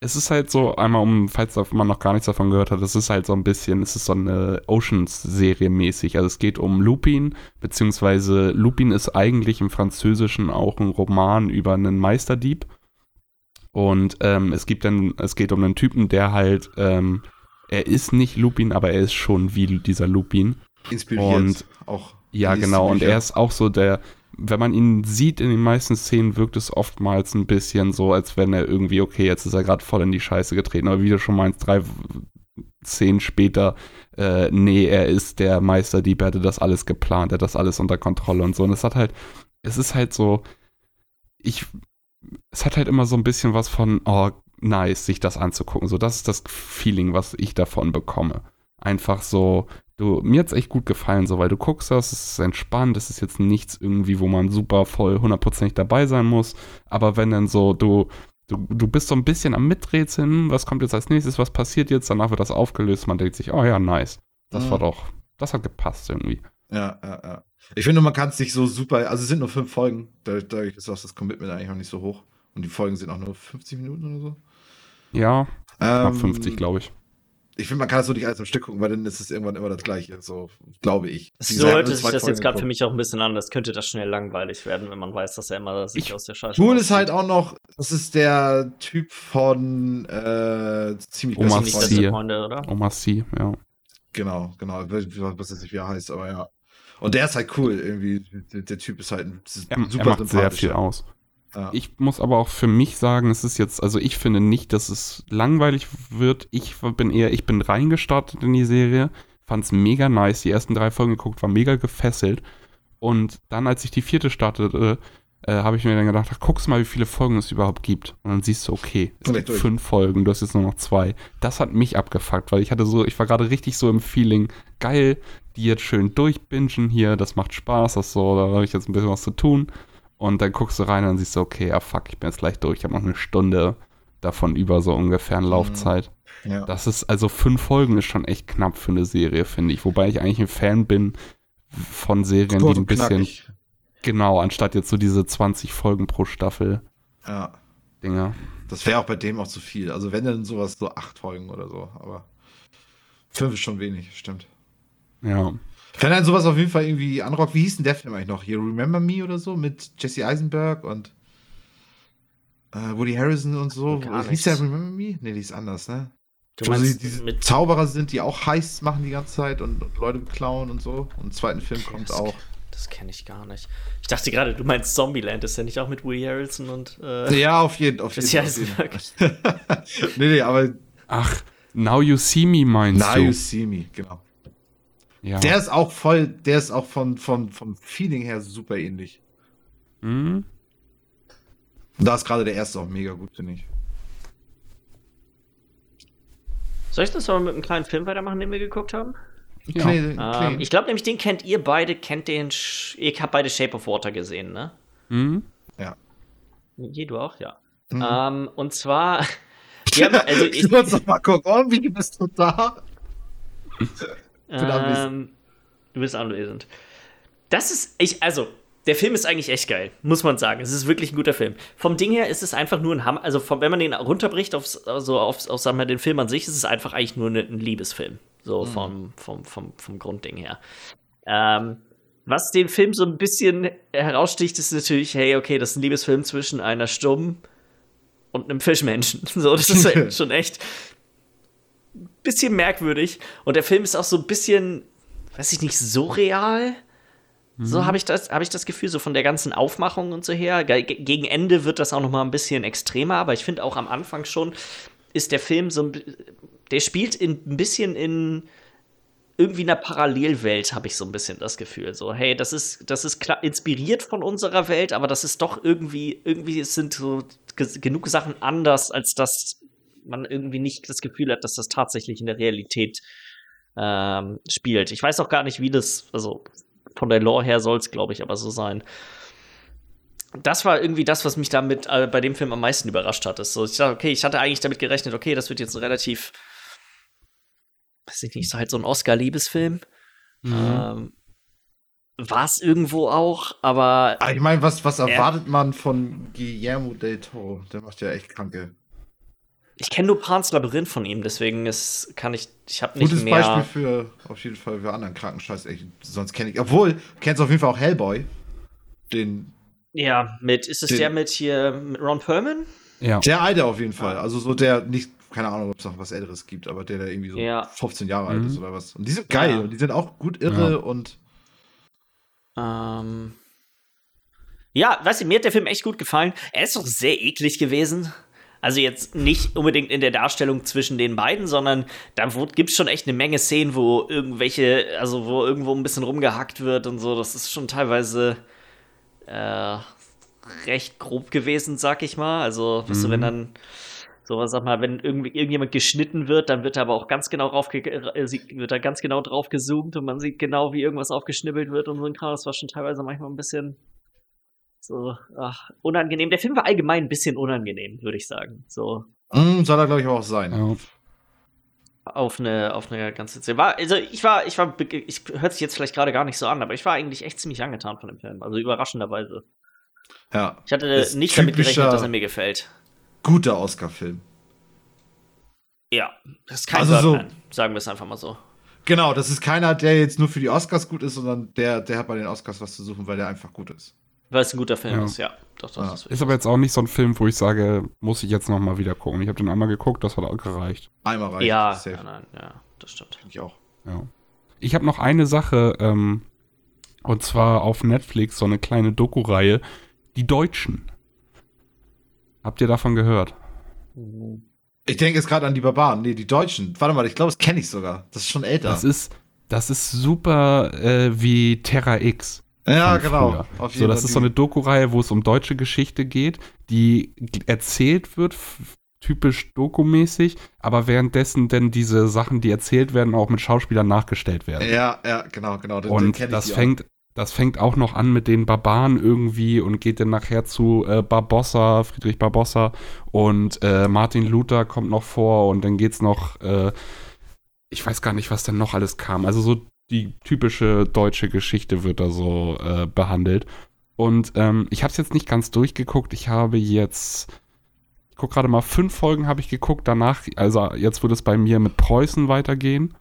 es ist halt so, einmal um, falls man noch gar nichts davon gehört hat, es ist halt so ein bisschen, es ist so eine Oceans-Serie mäßig. Also es geht um Lupin, beziehungsweise Lupin ist eigentlich im Französischen auch ein Roman über einen Meisterdieb. Und ähm, es gibt dann, es geht um einen Typen, der halt, ähm, er ist nicht Lupin, aber er ist schon wie dieser Lupin. Inspiriert und, auch. Ja, genau. Und er ist auch so der, wenn man ihn sieht in den meisten Szenen, wirkt es oftmals ein bisschen so, als wenn er irgendwie, okay, jetzt ist er gerade voll in die Scheiße getreten. Aber wie du schon meinst, drei Szenen später, äh, nee, er ist der Meisterdieb, er hatte das alles geplant, er hat das alles unter Kontrolle und so. Und es hat halt, es ist halt so, ich, es hat halt immer so ein bisschen was von, oh, nice, sich das anzugucken. So, das ist das Feeling, was ich davon bekomme. Einfach so, Du, mir hat es echt gut gefallen, so, weil du guckst das, es ist entspannt, es ist jetzt nichts irgendwie, wo man super voll hundertprozentig dabei sein muss. Aber wenn dann so, du, du, du bist so ein bisschen am Miträtseln, was kommt jetzt als nächstes, was passiert jetzt, danach wird das aufgelöst, man denkt sich, oh ja, nice. Das mhm. war doch, das hat gepasst irgendwie. Ja, ja, ja. Ich finde, man kann es nicht so super, also es sind nur fünf Folgen, dadurch ist auch das Commitment eigentlich noch nicht so hoch. Und die Folgen sind auch nur 50 Minuten oder so. Ja, knapp ähm, 50, glaube ich ich finde, man kann das so nicht alles im Stück gucken, weil dann ist es irgendwann immer das Gleiche, so glaube ich. So hört sich das jetzt gerade für mich auch ein bisschen an. Das könnte das schnell langweilig werden, wenn man weiß, dass er immer sich ich, aus der Scheiße Cool ist halt auch noch, das ist der Typ von äh, ziemlich Oma C. Oma C, ja. Genau, genau. Ich weiß nicht, wie er heißt, aber ja. Und der ist halt cool, irgendwie. Der, Typ ist halt ein er, super er macht sehr viel aus. Ja. Ich muss aber auch für mich sagen, es ist jetzt, also ich finde nicht, dass es langweilig wird. Ich bin eher, ich bin reingestartet in die Serie, fand es mega nice. Die ersten drei Folgen geguckt, war mega gefesselt. Und dann, als ich die vierte startete, äh, habe ich mir dann gedacht, ach, guckst mal, wie viele Folgen es überhaupt gibt. Und dann siehst du, okay, es gibt fünf Folgen, du hast jetzt nur noch zwei. Das hat mich abgefuckt, weil ich hatte so, ich war gerade richtig so im Feeling, geil, die jetzt schön durchbingen hier, das macht Spaß, das so, da habe ich jetzt ein bisschen was zu tun. Und dann guckst du rein und siehst du, okay, ja fuck, ich bin jetzt gleich durch, ich habe noch eine Stunde davon über so ungefähr eine mhm. Laufzeit. Ja. Das ist, also fünf Folgen ist schon echt knapp für eine Serie, finde ich. Wobei ich eigentlich ein Fan bin von Serien, die ein bisschen. Knackig. Genau, anstatt jetzt so diese 20 Folgen pro Staffel. Ja. Dinger. Das wäre auch bei dem auch zu viel. Also wenn dann sowas so acht Folgen oder so, aber fünf ist schon wenig, stimmt. Ja. Wenn dann sowas auf jeden Fall irgendwie anrockt, wie hieß denn der Film eigentlich noch? Hier Remember Me oder so mit Jesse Eisenberg und äh, Woody Harrison und so. Gar hieß der Remember Me? Nee, die ist anders, ne? Du Wo sie diese mit Zauberer sind, die auch Heists machen die ganze Zeit und, und Leute beklauen und so. Und im zweiten Film okay, kommt das auch. Das kenne ich gar nicht. Ich dachte gerade, du meinst Zombieland, ist ja nicht auch mit Woody Harrelson und. Äh, ja, auf jeden, auf jeden Fall. nee, nee, aber. Ach, Now You See Me meinst now du? Now You See Me, genau. Ja. Der ist auch voll, der ist auch von, von, vom Feeling her super ähnlich. Mhm. Und da ist gerade der erste auch mega gut, finde ich. Soll ich das mal mit einem kleinen Film weitermachen, den wir geguckt haben? Ja. Ähm, ich glaube nämlich, den kennt ihr beide, kennt den. Sch ihr habt beide Shape of Water gesehen, ne? Mhm. Ja. Je, du auch, ja. Mhm. Ähm, und zwar. Ja, also ich, ich muss noch mal gucken, oh, wie bist du da? Ähm, du bist anwesend. Das ist, ich, also, der Film ist eigentlich echt geil, muss man sagen. Es ist wirklich ein guter Film. Vom Ding her ist es einfach nur ein Hammer. Also, vom, wenn man den runterbricht auf, also auf, auf sagen wir, den Film an sich, ist es einfach eigentlich nur ein Liebesfilm. So mhm. vom, vom, vom, vom Grundding her. Ähm, was den Film so ein bisschen heraussticht, ist natürlich, hey, okay, das ist ein Liebesfilm zwischen einer Stummen und einem Fischmenschen. So, das ist halt schon echt bisschen merkwürdig. Und der Film ist auch so ein bisschen, weiß ich nicht, so real. Mhm. So habe ich, das, hab ich das Gefühl, so von der ganzen Aufmachung und so her. Ge gegen Ende wird das auch noch mal ein bisschen extremer, aber ich finde auch am Anfang schon ist der Film so der spielt in, ein bisschen in irgendwie einer Parallelwelt, habe ich so ein bisschen das Gefühl. So, hey, das ist, das ist klar inspiriert von unserer Welt, aber das ist doch irgendwie, irgendwie sind so genug Sachen anders, als das man irgendwie nicht das Gefühl hat, dass das tatsächlich in der Realität ähm, spielt. Ich weiß auch gar nicht, wie das, also von der Lore her soll es, glaube ich, aber so sein. Das war irgendwie das, was mich damit äh, bei dem Film am meisten überrascht hat. Ist so, ich dachte, okay, ich hatte eigentlich damit gerechnet, okay, das wird jetzt ein relativ weiß ich nicht, so halt so ein Oscar-Liebesfilm. Mhm. Ähm, war es irgendwo auch, aber. Ah, ich meine, was, was erwartet man von Guillermo del Toro? Der macht ja echt kranke. Ich kenne nur Pans Labyrinth von ihm, deswegen ist, kann ich, ich habe nicht Gutes mehr. Beispiel für, auf jeden Fall für anderen Krankenscheiß. Ich, sonst kenne ich, obwohl, kennst du auf jeden Fall auch Hellboy. Den. Ja, mit, ist es den, der mit hier, mit Ron Perlman? Ja. Der alte auf jeden Fall. Also so der, nicht, keine Ahnung, ob es noch was Älteres gibt, aber der, der irgendwie so ja. 15 Jahre alt mhm. ist oder was. Und die sind geil ja. und die sind auch gut irre ja. und. Ähm. Ja, weißt du, mir hat der Film echt gut gefallen. Er ist doch sehr eklig gewesen. Also jetzt nicht unbedingt in der Darstellung zwischen den beiden, sondern da gibt es schon echt eine Menge Szenen, wo irgendwelche, also wo irgendwo ein bisschen rumgehackt wird und so. Das ist schon teilweise äh, recht grob gewesen, sag ich mal. Also, weißt du, wenn mhm. dann so, sag mal, wenn irgendwie irgendjemand geschnitten wird, dann wird aber auch ganz genau drauf, äh, wird da ganz genau drauf gezoomt und man sieht genau, wie irgendwas aufgeschnibbelt wird und so ein Kram. Das war schon teilweise manchmal ein bisschen so ach, unangenehm. Der Film war allgemein ein bisschen unangenehm, würde ich sagen. So. Mm, soll er, glaube ich, auch sein. Ja. Auf eine, auf eine ganze Zeit. War, also ich war, ich war, ich hört sich jetzt vielleicht gerade gar nicht so an, aber ich war eigentlich echt ziemlich angetan von dem Film. Also überraschenderweise. Ja. Ich hatte nicht damit gerechnet, dass er mir gefällt. Guter Oscar-Film. Ja, das ist kein also Birdman, so, sagen wir es einfach mal so. Genau, das ist keiner, der jetzt nur für die Oscars gut ist, sondern der, der hat bei den Oscars was zu suchen, weil der einfach gut ist. Weil es ein guter Film ja. ist, ja. Doch, das ja. Ist, ist, aber jetzt auch nicht so ein Film, wo ich sage, muss ich jetzt noch mal wieder gucken. Ich habe den einmal geguckt, das hat auch gereicht. Einmal reicht. Ja, ja, nein, ja, das stimmt. Ich auch. Ja. Ich habe noch eine Sache, ähm, und zwar auf Netflix so eine kleine Doku-Reihe, Die Deutschen. Habt ihr davon gehört? Ich denke jetzt gerade an die Barbaren. Nee, die Deutschen. Warte mal, ich glaube, das kenne ich sogar. Das ist schon älter. Das ist, das ist super äh, wie Terra X. Ja, genau. so, das ist so eine Doku-Reihe, wo es um deutsche Geschichte geht, die erzählt wird, typisch dokumäßig, aber währenddessen denn diese Sachen, die erzählt werden, auch mit Schauspielern nachgestellt werden. Ja, ja, genau, genau. Den, und den das fängt, auch. das fängt auch noch an mit den Barbaren irgendwie und geht dann nachher zu äh, Barbossa, Friedrich Barbossa und äh, Martin Luther kommt noch vor und dann geht's noch, äh, ich weiß gar nicht, was denn noch alles kam. Also so die typische deutsche Geschichte wird da so äh, behandelt. Und ähm, ich habe es jetzt nicht ganz durchgeguckt. Ich habe jetzt, ich gucke gerade mal, fünf Folgen habe ich geguckt. Danach, also jetzt wird es bei mir mit Preußen weitergehen.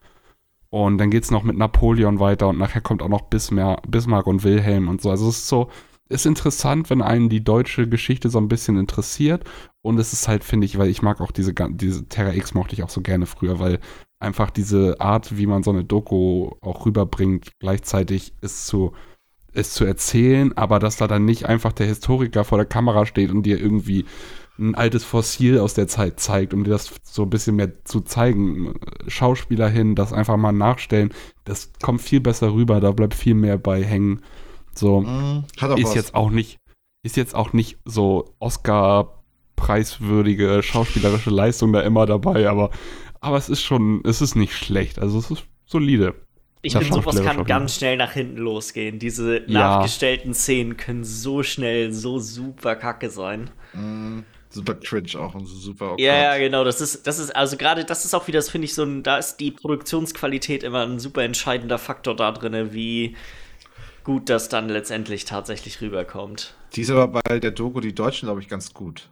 Und dann geht es noch mit Napoleon weiter und nachher kommt auch noch Bismarck, Bismarck und Wilhelm und so. Also es ist so, ist interessant, wenn einen die deutsche Geschichte so ein bisschen interessiert. Und es ist halt, finde ich, weil ich mag auch diese, diese Terra X mochte ich auch so gerne früher, weil einfach diese Art, wie man so eine Doku auch rüberbringt, gleichzeitig ist zu, ist zu erzählen, aber dass da dann nicht einfach der Historiker vor der Kamera steht und dir irgendwie ein altes Fossil aus der Zeit zeigt, um dir das so ein bisschen mehr zu zeigen. Schauspieler hin, das einfach mal nachstellen, das kommt viel besser rüber, da bleibt viel mehr bei hängen. So mm, ist was. jetzt auch nicht, ist jetzt auch nicht so Oscar preiswürdige schauspielerische Leistung da immer dabei, aber aber es ist schon, es ist nicht schlecht. Also es ist solide. Ich finde, sowas kann ganz schnell nach hinten losgehen. Diese ja. nachgestellten Szenen können so schnell, so super kacke sein. Mm, super cringe auch und so super Ja, ja, genau. Das ist, das ist, also gerade das ist auch wieder, das finde ich so ein, da ist die Produktionsqualität immer ein super entscheidender Faktor da drin, wie gut das dann letztendlich tatsächlich rüberkommt. Die ist aber bei der Doku, die Deutschen, glaube ich, ganz gut.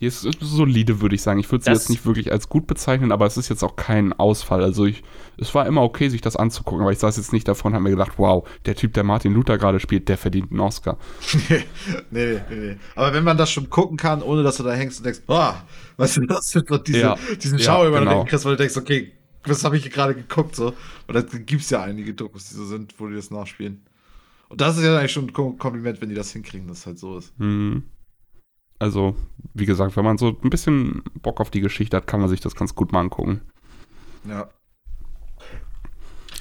Die ist solide, würde ich sagen. Ich würde sie das jetzt nicht wirklich als gut bezeichnen, aber es ist jetzt auch kein Ausfall. Also ich, es war immer okay, sich das anzugucken, aber ich saß jetzt nicht davon und habe mir gedacht, wow, der Typ, der Martin Luther gerade spielt, der verdient einen Oscar. nee, nee, nee. Aber wenn man das schon gucken kann, ohne dass du da hängst und denkst, oh, weißt du, das wird diese, ja, diesen Schauer ja, über genau. den kriegst, weil du denkst, okay, was habe ich hier gerade geguckt, so. Und da gibt es ja einige Dokus, die so sind, wo die das nachspielen. Und das ist ja eigentlich schon ein Kompliment, wenn die das hinkriegen, dass es halt so ist. Mhm. Also, wie gesagt, wenn man so ein bisschen Bock auf die Geschichte hat, kann man sich das ganz gut mal angucken. Ja.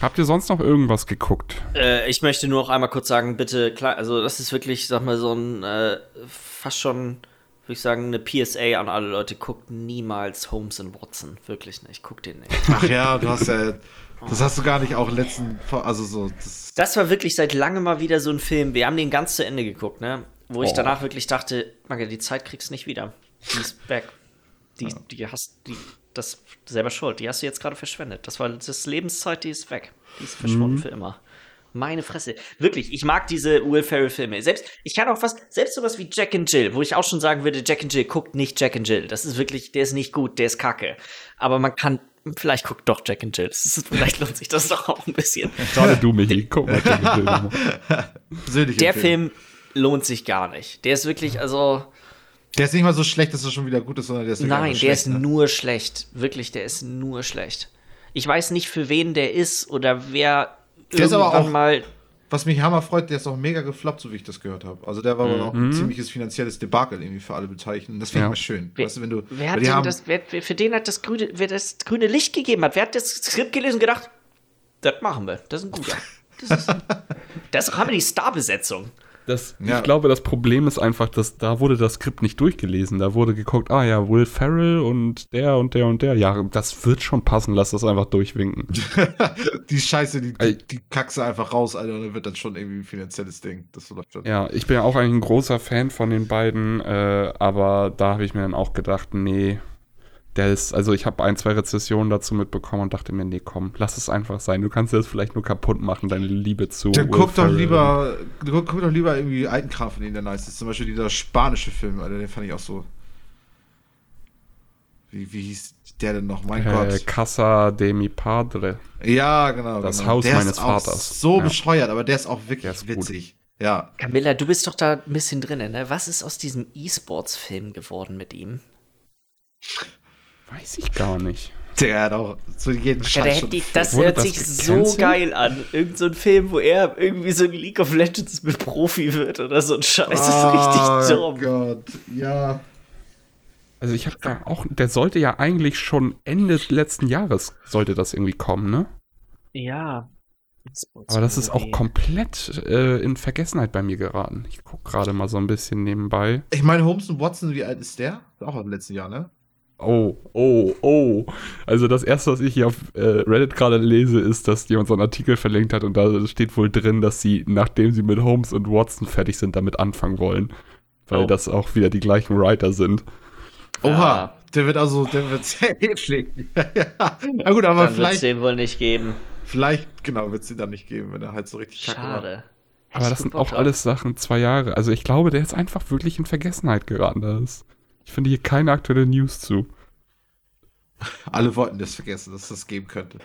Habt ihr sonst noch irgendwas geguckt? Äh, ich möchte nur noch einmal kurz sagen, bitte, klar, also das ist wirklich, sag mal, so ein äh, fast schon, würde ich sagen, eine PSA an alle Leute. Guckt niemals Holmes and Watson. Wirklich nicht. Guckt den nicht. Ach ja, du hast ja. Das hast du gar nicht auch letzten. Also so. Das, das war wirklich seit langem mal wieder so ein Film. Wir haben den ganz zu Ende geguckt, ne? Wo oh. ich danach wirklich dachte, Magge, die Zeit kriegst du nicht wieder. Die ist back. Die, ja. die hast, die das selber schuld. Die hast du jetzt gerade verschwendet. Das war das Lebenszeit, die ist weg. Die ist verschwunden mhm. für immer. Meine Fresse. Wirklich, ich mag diese Will Ferrell-Filme. Selbst, ich kann auch was, selbst sowas wie Jack and Jill, wo ich auch schon sagen würde, Jack and Jill, guckt nicht Jack and Jill. Das ist wirklich, der ist nicht gut, der ist kacke. Aber man kann, vielleicht guckt doch Jack and Jill. Ist, vielleicht lohnt sich das doch auch ein bisschen. Gerade du, Michi, guck mal Jack and Jill. der Film lohnt sich gar nicht. Der ist wirklich, also. Der ist nicht mal so schlecht, dass er schon wieder gut ist, sondern der ist Nein, der ist ne? nur schlecht. Wirklich, der ist nur schlecht. Ich weiß nicht, für wen der ist oder wer der ist aber auch mal. Was mich hammer freut, der ist auch mega gefloppt, so wie ich das gehört habe. Also der war mhm. auch ein ziemliches finanzielles Debakel irgendwie für alle Beteiligten. Das finde ich ja. mal schön. Wer, weißt du, wenn du, wer hat denn das, wer, für den hat das grüne, wer das grüne Licht gegeben hat? Wer hat das Skript gelesen und gedacht, das machen wir, das ist ein guter. Das ist, das haben wir die Starbesetzung. Das, ja. Ich glaube, das Problem ist einfach, dass da wurde das Skript nicht durchgelesen. Da wurde geguckt, ah ja, Will Ferrell und der und der und der. Ja, das wird schon passen, lass das einfach durchwinken. die Scheiße, die, die, die kackst einfach raus, Alter, und dann wird das schon irgendwie ein finanzielles Ding. Das läuft schon. Ja, ich bin ja auch eigentlich ein großer Fan von den beiden, äh, aber da habe ich mir dann auch gedacht, nee, der ist, also ich habe ein, zwei Rezessionen dazu mitbekommen und dachte mir, nee, komm, lass es einfach sein. Du kannst das vielleicht nur kaputt machen, deine Liebe zu. Dann guck doch lieber, guck, guck, doch lieber irgendwie alten Kram von denen, der nice ist. Zum Beispiel dieser spanische Film, Alter, den fand ich auch so. Wie, wie hieß der denn noch? Mein äh, Gott. Casa de mi Padre. Ja, genau. Das genau. Haus der meines Vaters. so ja. bescheuert, aber der ist auch wirklich ist witzig. Gut. Ja. Camilla, du bist doch da ein bisschen drin, ne? Was ist aus diesem E-Sports-Film geworden mit ihm? Weiß ich gar nicht. Der hat auch zu jedem Scheiß ja, die, Das hört das sich gecancelt? so geil an. Irgend so ein Film, wo er irgendwie so ein League of Legends mit Profi wird oder so ein Scheiß. Das ist richtig dumm. Oh Gott, ja. Also ich habe da auch, der sollte ja eigentlich schon Ende letzten Jahres sollte das irgendwie kommen, ne? Ja. Aber das ist auch komplett äh, in Vergessenheit bei mir geraten. Ich gucke gerade mal so ein bisschen nebenbei. Ich meine, Holmes und Watson, wie alt ist der? Auch im letzten Jahr, ne? Oh, oh, oh. Also das erste, was ich hier auf äh, Reddit gerade lese, ist, dass jemand so einen Artikel verlinkt hat und da steht wohl drin, dass sie, nachdem sie mit Holmes und Watson fertig sind, damit anfangen wollen. Weil oh. das auch wieder die gleichen Writer sind. Oha, ah. der wird also, der wird sehr fliegen. Na gut, aber dann vielleicht. den wohl nicht geben. Vielleicht, genau, wird es den dann nicht geben, wenn er halt so richtig kacke Schade. Aber das sind auch alles Sachen, zwei Jahre. Also ich glaube, der ist einfach wirklich in Vergessenheit geraten. Das ist ich finde hier keine aktuelle News zu. Alle wollten das vergessen, dass es das geben könnte.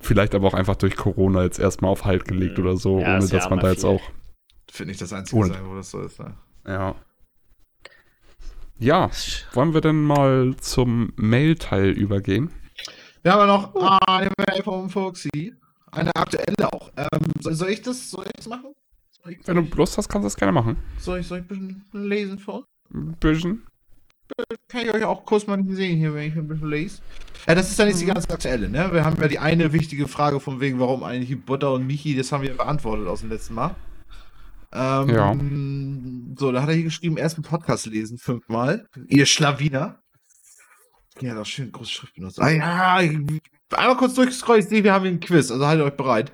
Vielleicht aber auch einfach durch Corona jetzt erstmal auf Halt gelegt mhm. oder so, ja, ohne dass ja man da jetzt viel. auch. Finde ich das einzige sein, wo das so ist. Ne? Ja. Ja, wollen wir denn mal zum Mail-Teil übergehen? Wir haben noch eine Mail vom Foxy. Eine aktuelle auch. Ähm, soll, ich das, soll ich das machen? Ich, Wenn du Lust hast, kannst du das gerne machen. Soll ich, soll ich ein bisschen lesen vor? Ein bisschen kann ich euch auch kurz mal sehen hier, wenn ich ein bisschen lese. Ja, das ist dann jetzt die mhm. ganz aktuelle, ne? Wir haben ja die eine wichtige Frage von wegen, warum eigentlich Butter und Michi, das haben wir beantwortet aus dem letzten Mal. Ähm, ja. So, da hat er hier geschrieben, ersten Podcast lesen, fünfmal. Ihr Schlawiner. Ja, das schön große Schrift benutzt. Ah ja, einmal kurz durchgescrollt, ich sehe, wir haben hier einen Quiz, also haltet euch bereit.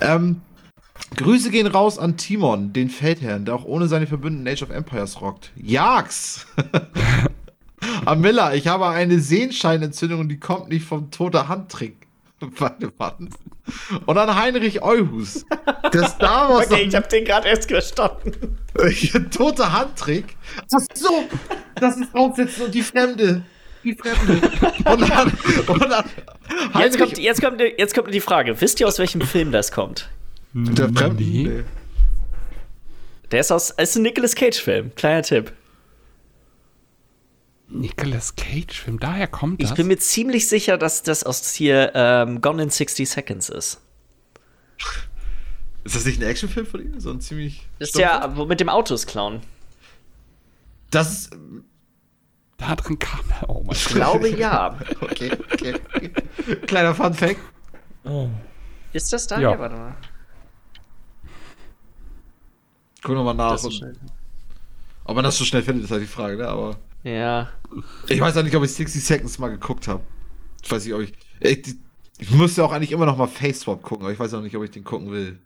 Ähm, Grüße gehen raus an Timon, den Feldherrn, der auch ohne seine Verbündeten Age of Empires rockt. Jags! Amilla, ich habe eine Sehenscheinentzündung und die kommt nicht vom toter Handtrick. Warte, warte. Und an Heinrich Euhus. Der Star Wars. Okay, ich habe den gerade erst verstanden. toter Handtrick. Ach so, das ist aufsetzen und die Fremde. Die Fremde. Und dann, und dann jetzt, kommt, jetzt, kommt, jetzt kommt die Frage: Wisst ihr, aus welchem Film das kommt? Der Fremde? Nee. Der ist aus, ist ein Nicolas Cage-Film. Kleiner Tipp. Nicolas Cage-Film, daher kommt das. Ich bin mir ziemlich sicher, dass das aus hier ähm, Gone in 60 Seconds ist. Ist das nicht ein Actionfilm von ihm? So ein ziemlich. Das ist ja mit dem Autos klauen. Das ist. Da drin kam er. Oh mein Ich glaube ja. okay, okay, okay. Kleiner Fun Fact. Oh. Ist das da? Ja. ja, warte mal. Guck nochmal nach. So Ob man das so schnell findet, ist halt die Frage, ne? Aber. Ja. Ich weiß auch nicht, ob ich 60 Seconds mal geguckt habe. Ich weiß nicht, ob ich. Ich, ich müsste auch eigentlich immer noch mal Face Swap gucken, aber ich weiß auch nicht, ob ich den gucken will.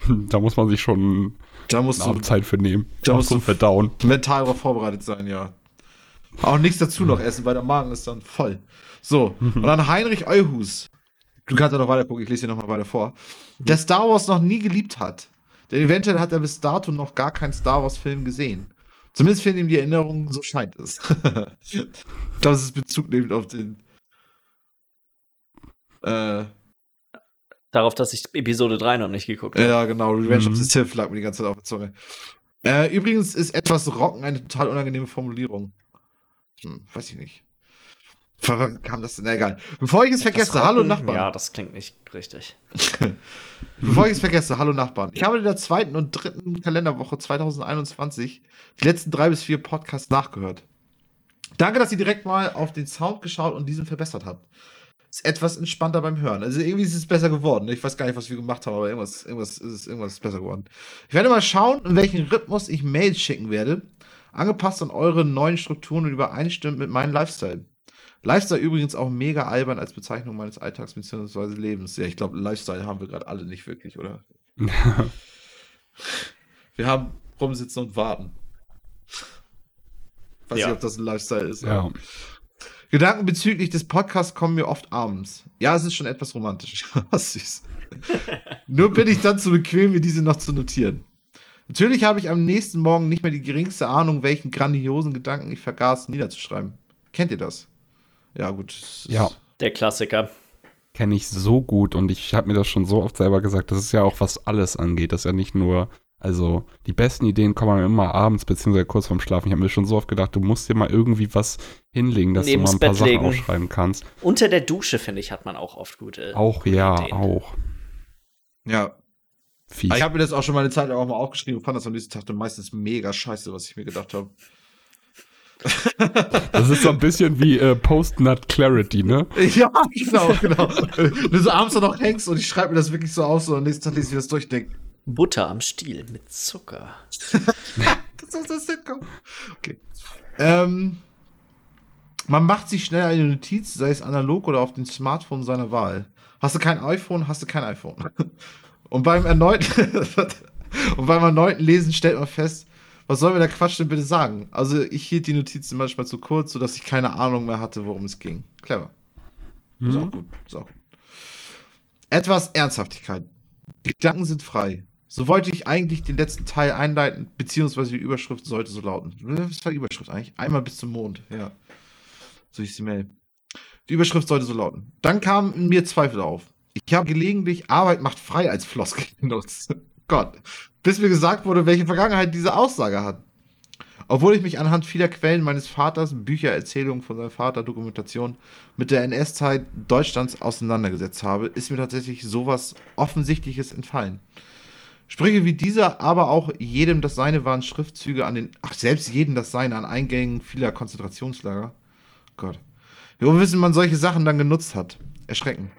Da muss man sich schon da musst eine du, Zeit für nehmen. Da musst du verdauen. Mental darauf vorbereitet sein, ja. Auch nichts dazu noch essen, weil der Magen ist dann voll. So, und dann Heinrich Euhus. Du kannst ja noch weiter gucken, ich lese hier nochmal weiter vor. Der Star Wars noch nie geliebt hat. Denn eventuell hat er bis dato noch gar keinen Star Wars-Film gesehen. Zumindest fehlen ihm die Erinnerungen, so scheint es. ich glaube, es ist Bezug nehmend auf den. Äh, Darauf, dass ich Episode 3 noch nicht geguckt habe. Ja, genau. Revenge mhm. of the Sith lag mir die ganze Zeit auf der Zunge. Äh, übrigens ist etwas Rocken eine total unangenehme Formulierung. Hm, weiß ich nicht. Kam das denn? Egal. Bevor ich es vergesse, hallo Nachbarn. Ja, das klingt nicht richtig. Bevor ich es vergesse, hallo Nachbarn. Ich habe in der zweiten und dritten Kalenderwoche 2021 die letzten drei bis vier Podcasts nachgehört. Danke, dass ihr direkt mal auf den Sound geschaut und diesen verbessert habt. Ist etwas entspannter beim Hören. Also irgendwie ist es besser geworden. Ich weiß gar nicht, was wir gemacht haben, aber irgendwas, irgendwas ist es, irgendwas ist besser geworden. Ich werde mal schauen, in welchem Rhythmus ich Mails schicken werde. Angepasst an eure neuen Strukturen und übereinstimmt mit meinem Lifestyle. Lifestyle übrigens auch mega albern als Bezeichnung meines Alltags bzw. Lebens. Ja, ich glaube, Lifestyle haben wir gerade alle nicht wirklich, oder? wir haben rumsitzen und warten. Weiß ja. nicht, ob das ein Lifestyle ist. Ja. Gedanken bezüglich des Podcasts kommen mir oft abends. Ja, es ist schon etwas romantisch. süß. Nur bin ich dann zu bequem, mir diese noch zu notieren. Natürlich habe ich am nächsten Morgen nicht mehr die geringste Ahnung, welchen grandiosen Gedanken ich vergaß niederzuschreiben. Kennt ihr das? Ja, gut. Ja. Der Klassiker. Kenne ich so gut und ich habe mir das schon so oft selber gesagt. Das ist ja auch, was alles angeht. Das ist ja nicht nur, also die besten Ideen kommen immer abends beziehungsweise kurz vorm Schlafen. Ich habe mir schon so oft gedacht, du musst dir mal irgendwie was hinlegen, dass Neben's du mal ein paar Bett Sachen legen. aufschreiben kannst. Unter der Dusche, finde ich, hat man auch oft gute. Auch, ja, Ideen. auch. Ja. Fies. Ich habe mir das auch schon mal eine Zeit lang auch mal aufgeschrieben und fand das am nächsten Tag dann meistens mega scheiße, was ich mir gedacht habe. Das ist so ein bisschen wie äh, Post-Nut Clarity, ne? Ja, genau, genau. Wenn du so abends noch hängst und ich schreibe mir das wirklich so auf, so und nächsten Tag lese ich das durch, denk. Butter am Stiel mit Zucker. das ist das Sitcom. Okay. Ähm, man macht sich schnell eine Notiz, sei es analog oder auf dem Smartphone seiner Wahl. Hast du kein iPhone, hast du kein iPhone. Und beim erneuten und beim erneuten Lesen stellt man fest, was soll mir der Quatsch denn bitte sagen? Also ich hielt die Notizen manchmal zu kurz, sodass ich keine Ahnung mehr hatte, worum es ging. Clever. Mhm. Ist auch gut. Ist auch gut. Etwas Ernsthaftigkeit. Gedanken sind frei. So wollte ich eigentlich den letzten Teil einleiten, beziehungsweise die Überschrift sollte so lauten. Was war die Überschrift eigentlich? Einmal bis zum Mond, ja. So ist die Mail. Die Überschrift sollte so lauten. Dann kamen mir Zweifel auf. Ich habe gelegentlich Arbeit macht frei als Floskel genutzt. Gott. Bis mir gesagt wurde, welche Vergangenheit diese Aussage hat. Obwohl ich mich anhand vieler Quellen meines Vaters, Bücher, Erzählungen von seinem Vater, Dokumentation mit der NS-Zeit Deutschlands auseinandergesetzt habe, ist mir tatsächlich sowas Offensichtliches entfallen. Sprüche wie dieser, aber auch jedem das Seine waren Schriftzüge an den, ach, selbst jedem das Seine an Eingängen vieler Konzentrationslager. Gott. Wir wissen, man solche Sachen dann genutzt hat. Erschreckend.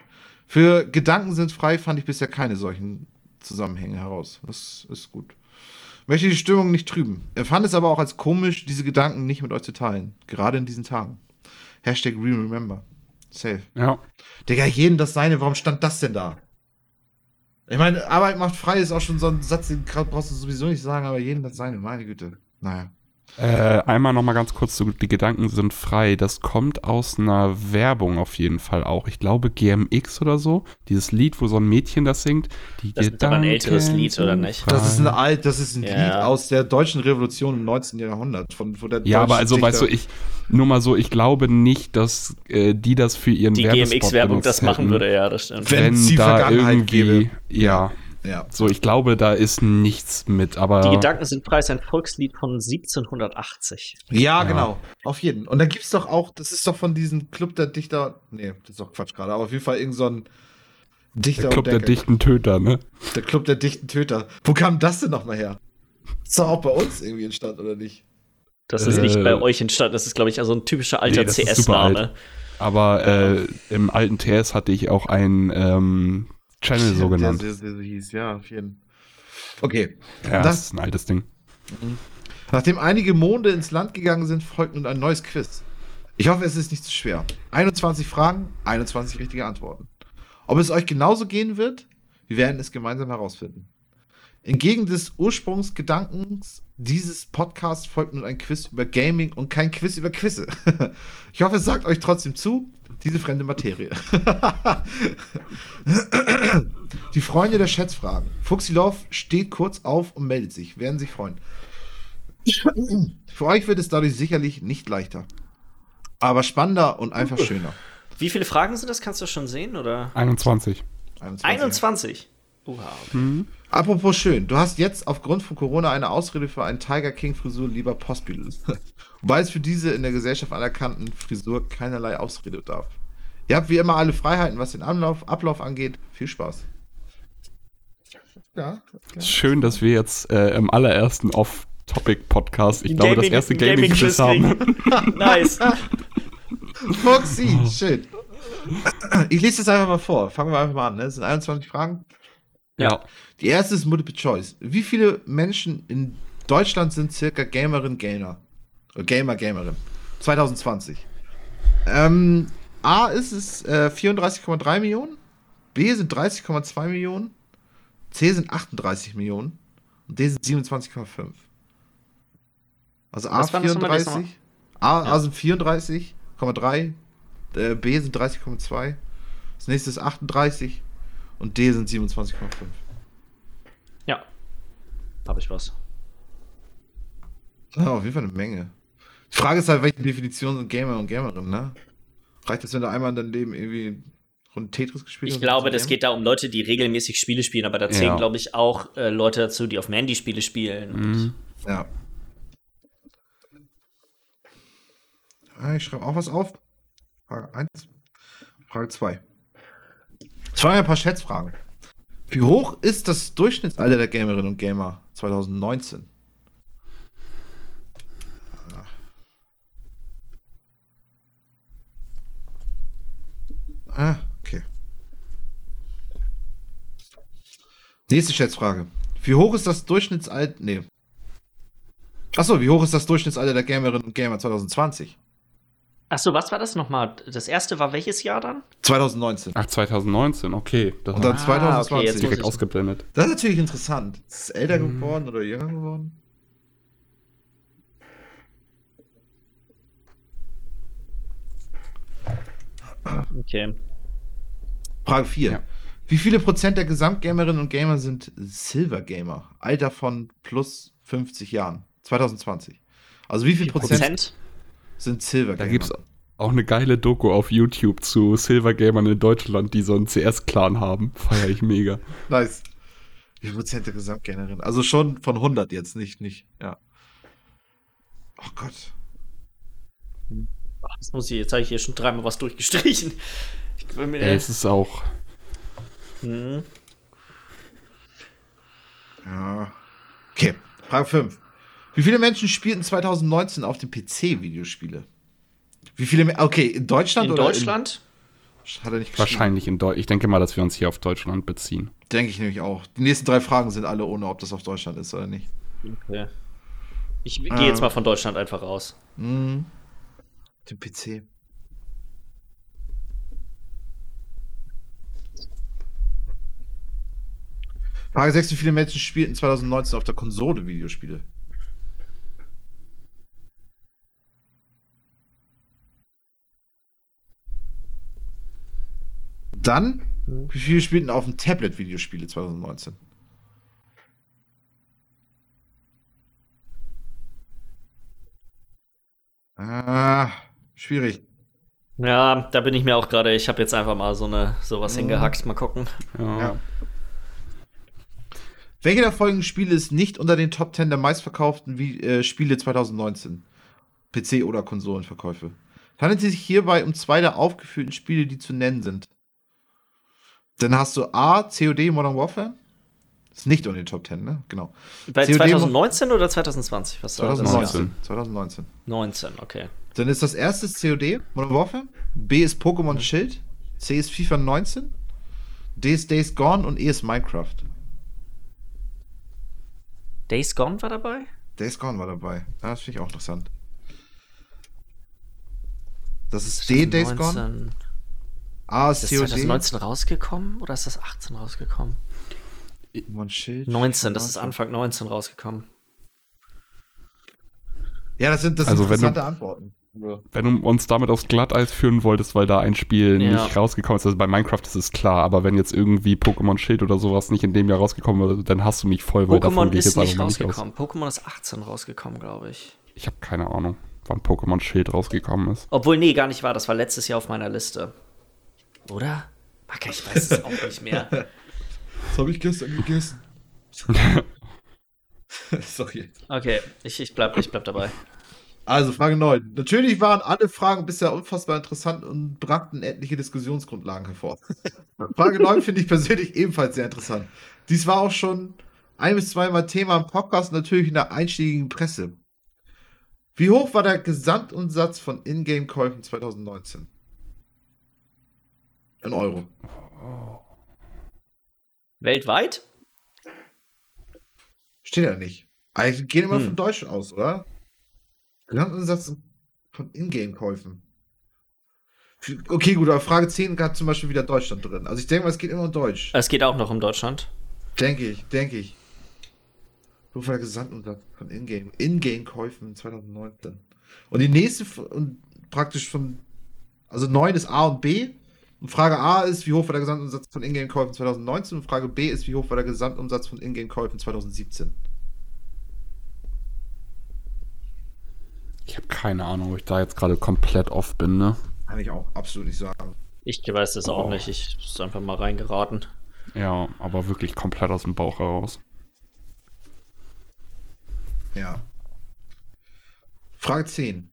Für Gedanken sind frei fand ich bisher keine solchen Zusammenhänge heraus. Das ist gut. Möchte die Stimmung nicht trüben. Er fand es aber auch als komisch, diese Gedanken nicht mit euch zu teilen. Gerade in diesen Tagen. Hashtag Remember. Safe. Ja. Digga, jeden das seine. Warum stand das denn da? Ich meine, Arbeit macht frei ist auch schon so ein Satz, den brauchst du sowieso nicht sagen, aber jeden das seine. Meine Güte. Naja. Äh, einmal noch mal ganz kurz zu Die Gedanken sind frei. Das kommt aus einer Werbung auf jeden Fall auch. Ich glaube GMX oder so. Dieses Lied, wo so ein Mädchen das singt. Die das ist aber ein älteres Lied, oder nicht? Das ist ein alt, das ist ein ja. Lied aus der deutschen Revolution im 19. Jahrhundert. Von, von der ja, aber also Dichter weißt du, ich, nur mal so, ich glaube nicht, dass äh, die das für ihren Die GMX-Werbung das machen würde, ja, das stimmt. Wenn, Wenn sie da irgendwie, gäbe. ja. Ja. So, ich glaube, da ist nichts mit, aber. Die Gedanken sind preis ein Volkslied von 1780. Ja, ja. genau. Auf jeden. Und da gibt es doch auch, das ist doch von diesem Club der Dichter. Nee, das ist doch Quatsch gerade, aber auf jeden Fall irgend so ein Dichter. Der Club der dichten Töter, ne? Der Club der dichten Töter. Wo kam das denn nochmal her? Ist doch auch bei uns irgendwie entstanden, oder nicht? Das ist äh, nicht bei euch entstanden, das ist, glaube ich, also ein typischer alter nee, CS-Name. Aber äh, im alten TS hatte ich auch ein ähm, Channel so genannt. Der, der, der, hieß, ja, auf jeden Okay. Ja, das, das ist ein altes Ding. Mhm. Nachdem einige Monde ins Land gegangen sind, folgt nun ein neues Quiz. Ich hoffe, es ist nicht zu schwer. 21 Fragen, 21 richtige Antworten. Ob es euch genauso gehen wird, wir werden es gemeinsam herausfinden. Entgegen des Ursprungsgedankens dieses Podcasts folgt nun ein Quiz über Gaming und kein Quiz über Quizze. Ich hoffe, es sagt euch trotzdem zu, diese fremde Materie. Die Freunde der Schätzfragen. Fuxilov steht kurz auf und meldet sich. Werden sich freuen. Für euch wird es dadurch sicherlich nicht leichter. Aber spannender und einfach schöner. Wie viele Fragen sind das? Kannst du schon sehen? Oder? 21. 21. 21. Uha, mhm. Apropos schön, du hast jetzt aufgrund von Corona eine Ausrede für einen Tiger King Frisur lieber Postbüdel. Wobei es für diese in der Gesellschaft anerkannten Frisur keinerlei Ausrede darf. Ihr habt wie immer alle Freiheiten, was den Ablauf, Ablauf angeht. Viel Spaß. Ja, Schön, dass wir jetzt äh, im allerersten Off-Topic-Podcast, ich glaube, das erste Gaming-Quiz haben. nice. Foxy, shit. Ich lese das einfach mal vor. Fangen wir einfach mal an. Ne? Das sind 21 Fragen. Ja. Die erste ist Multiple Choice. Wie viele Menschen in Deutschland sind circa Gamerin, Gamer? Gamer, Gamerin. 2020. Ähm, A ist es äh, 34,3 Millionen. B sind 30,2 Millionen. C sind 38 Millionen. Und D sind 27,5. Also A 34. A, ja. A sind 34,3. Äh, B sind 30,2. Das nächste ist 38. Und D sind 27,5. Ja. Habe ich was. Ja, auf jeden Fall eine Menge. Die Frage ist halt, welche Definition sind Gamer und Gamerin, ne? Reicht das, wenn du einmal in deinem Leben irgendwie Rund Tetris gespielt Ich glaube, das geht da um Leute, die regelmäßig Spiele spielen, aber da zählen, ja. glaube ich, auch äh, Leute dazu, die auf Mandy Spiele spielen. Mhm. Ja. Ah, ich schreibe auch was auf. Frage 1. Frage 2. Es waren ein paar Schätzfragen. Wie hoch ist das Durchschnittsalter der Gamerinnen und Gamer 2019? Ah, okay. Nächste Schätzfrage. Wie hoch ist das Durchschnittsalter. Nee. Achso, wie hoch ist das Durchschnittsalter der Gamerinnen und Gamer 2020? Achso, was war das nochmal? Das erste war welches Jahr dann? 2019. Ach, 2019, okay. Das und dann 2020. Ah, okay, direkt ausgeblendet. Das ist natürlich interessant. Ist es älter hm. geworden oder jünger geworden? Okay. Frage 4. Ja. Wie viele Prozent der Gesamtgamerinnen und Gamer sind Silver Gamer? Alter von plus 50 Jahren. 2020. Also wie viel Prozent, Prozent, sind Silver Gamer? Da gibt es auch eine geile Doku auf YouTube zu Silver Gamern in Deutschland, die so einen CS-Clan haben. Feier ich mega. nice. Wie viel Prozent der Gesamtgamerinnen? Also schon von 100 jetzt, nicht, nicht, ja. Oh Gott. Ach, das muss ich, jetzt habe ich hier schon dreimal was durchgestrichen. Ich will mir ja, es ist auch. Hm. Ja. Okay, Frage 5. Wie viele Menschen spielten 2019 auf dem PC Videospiele? Wie viele? Okay, in Deutschland in oder Deutschland? In, hat er nicht Wahrscheinlich in Deutschland. Ich denke mal, dass wir uns hier auf Deutschland beziehen. Denke ich nämlich auch. Die nächsten drei Fragen sind alle ohne, ob das auf Deutschland ist oder nicht. Okay. Ich gehe ähm, jetzt mal von Deutschland einfach raus. Mhm. Dem PC. Frage 6, wie viele Menschen spielten 2019 auf der Konsole Videospiele? Dann, wie viele spielten auf dem Tablet Videospiele 2019? Ah, schwierig. Ja, da bin ich mir auch gerade, ich habe jetzt einfach mal so eine sowas hingehackt, mal gucken. Ja. ja. Welche der folgenden Spiele ist nicht unter den Top 10 der meistverkauften Wie äh, Spiele 2019? PC- oder Konsolenverkäufe. Handelt es sich hierbei um zwei der aufgeführten Spiele, die zu nennen sind. Dann hast du A, COD Modern Warfare. Ist nicht unter den Top 10, ne? Genau. Bei COD 2019 oder 2020? Was 2019. 2019. 19, okay. Dann ist das erste COD Modern Warfare. B ist Pokémon Schild. C ist FIFA 19. D ist Days Gone und E ist Minecraft. Days Gone war dabei? Days Gone war dabei. das finde ich auch interessant. Das ist D, Days Gone. A ist, ist das 2019 rausgekommen oder ist das 18 rausgekommen? Pokémon Schild. 19, das ist Anfang 19 rausgekommen. Ja, das sind, das also interessante du, Antworten. Wenn du uns damit aufs Glatteis führen wolltest, weil da ein Spiel ja. nicht rausgekommen ist, also bei Minecraft ist es klar, aber wenn jetzt irgendwie Pokémon Schild oder sowas nicht in dem Jahr rausgekommen ist, dann hast du mich voll, weil Pokémon ist jetzt nicht rausgekommen. Pokémon ist 18 rausgekommen, glaube ich. Ich habe keine Ahnung, wann Pokémon Schild rausgekommen ist. Obwohl, nee, gar nicht wahr. Das war letztes Jahr auf meiner Liste. Oder? Okay, ich weiß es auch nicht mehr. Das habe ich gestern gegessen. Sorry. Okay, ich, ich, bleib, ich bleib dabei. Also Frage 9. Natürlich waren alle Fragen bisher unfassbar interessant und brachten etliche Diskussionsgrundlagen hervor. Frage 9 finde ich persönlich ebenfalls sehr interessant. Dies war auch schon ein bis zweimal Thema im Podcast und natürlich in der einschlägigen Presse. Wie hoch war der Gesamtumsatz von Ingame-Käufen 2019? In Euro. Weltweit? Steht ja nicht. Eigentlich gehen immer hm. von Deutschland aus, oder? Gesamtumsatz von Ingame-Käufen. Okay, gut, aber Frage 10 hat zum Beispiel wieder Deutschland drin. Also ich denke mal, es geht immer um Deutsch. Es geht auch noch um Deutschland. Denke ich, denke ich. Wo war der Gesamtumsatz von Ingame? Ingame-Käufen 2019. Und die nächste, und praktisch von, also 9 ist A und B. Und Frage A ist, wie hoch war der Gesamtumsatz von Ingame-Käufen 2019? Und Frage B ist, wie hoch war der Gesamtumsatz von Ingame-Käufen 2017? Ich habe keine Ahnung, ob ich da jetzt gerade komplett off bin, ne? Kann ich auch absolut nicht sagen. Ich weiß es auch oh. nicht. Ich ist einfach mal reingeraten. Ja, aber wirklich komplett aus dem Bauch heraus. Ja. Frage 10.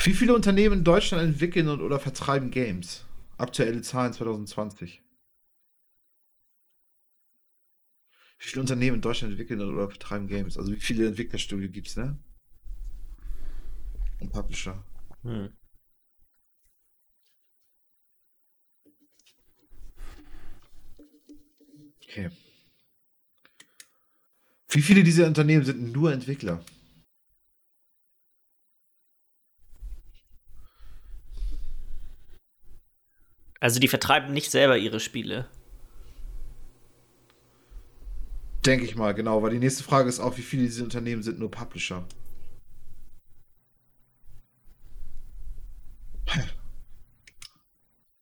Wie viele Unternehmen in Deutschland entwickeln und oder vertreiben Games? Aktuelle Zahlen 2020. Wie viele Unternehmen in Deutschland entwickeln oder vertreiben Games? Also wie viele Entwicklerstudio gibt es, ne? Und Publisher. Hm. Okay. Wie viele dieser Unternehmen sind nur Entwickler? Also die vertreiben nicht selber ihre Spiele. Denke ich mal, genau, weil die nächste Frage ist auch, wie viele dieser Unternehmen sind nur Publisher?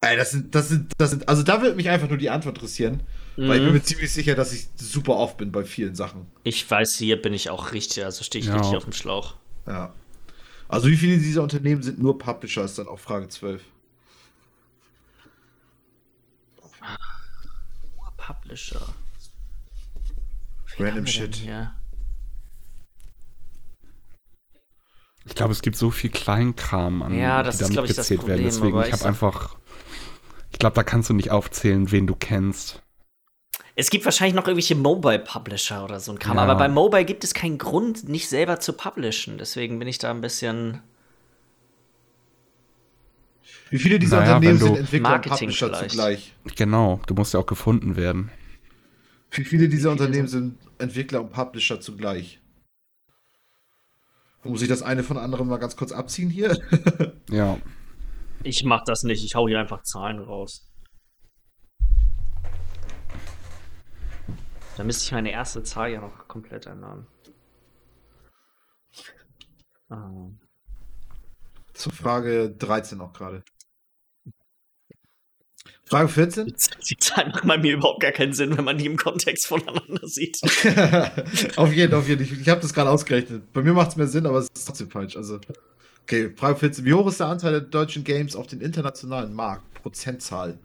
Ey, das sind, das sind, das sind, also da würde mich einfach nur die Antwort interessieren. Mhm. Weil ich bin mhm. mir ziemlich sicher, dass ich super oft bin bei vielen Sachen. Ich weiß, hier bin ich auch richtig, also stehe ich ja. richtig auf dem Schlauch. Ja. Also wie viele dieser Unternehmen sind nur Publisher, ist dann auch Frage 12. Publisher. Random Shit. Ich glaube, es gibt so viel Kleinkram an, ja, das die damit ist, gezählt werden. Deswegen, ich habe einfach. Ich glaube, da kannst du nicht aufzählen, wen du kennst. Es gibt wahrscheinlich noch irgendwelche Mobile-Publisher oder so ein Kram, ja. aber bei Mobile gibt es keinen Grund, nicht selber zu publishen. Deswegen bin ich da ein bisschen. Wie viele dieser naja, Unternehmen sind Entwickler Marketing und Publisher vielleicht. zugleich? Genau, du musst ja auch gefunden werden. Wie viele dieser Unternehmen sind Entwickler und Publisher zugleich? Muss ich das eine von anderen mal ganz kurz abziehen hier? ja. Ich mach das nicht, ich hau hier einfach Zahlen raus. Da müsste ich meine erste Zahl ja noch komplett ändern. Ah. Zur Frage 13 noch gerade. Frage 14? Die Zahlen machen bei mir überhaupt gar keinen Sinn, wenn man die im Kontext voneinander sieht. auf jeden, auf jeden. Ich, ich habe das gerade ausgerechnet. Bei mir macht es mehr Sinn, aber es ist trotzdem falsch. Also, okay, Frage 14. Wie hoch ist der Anteil der deutschen Games auf den internationalen Markt? Prozentzahl.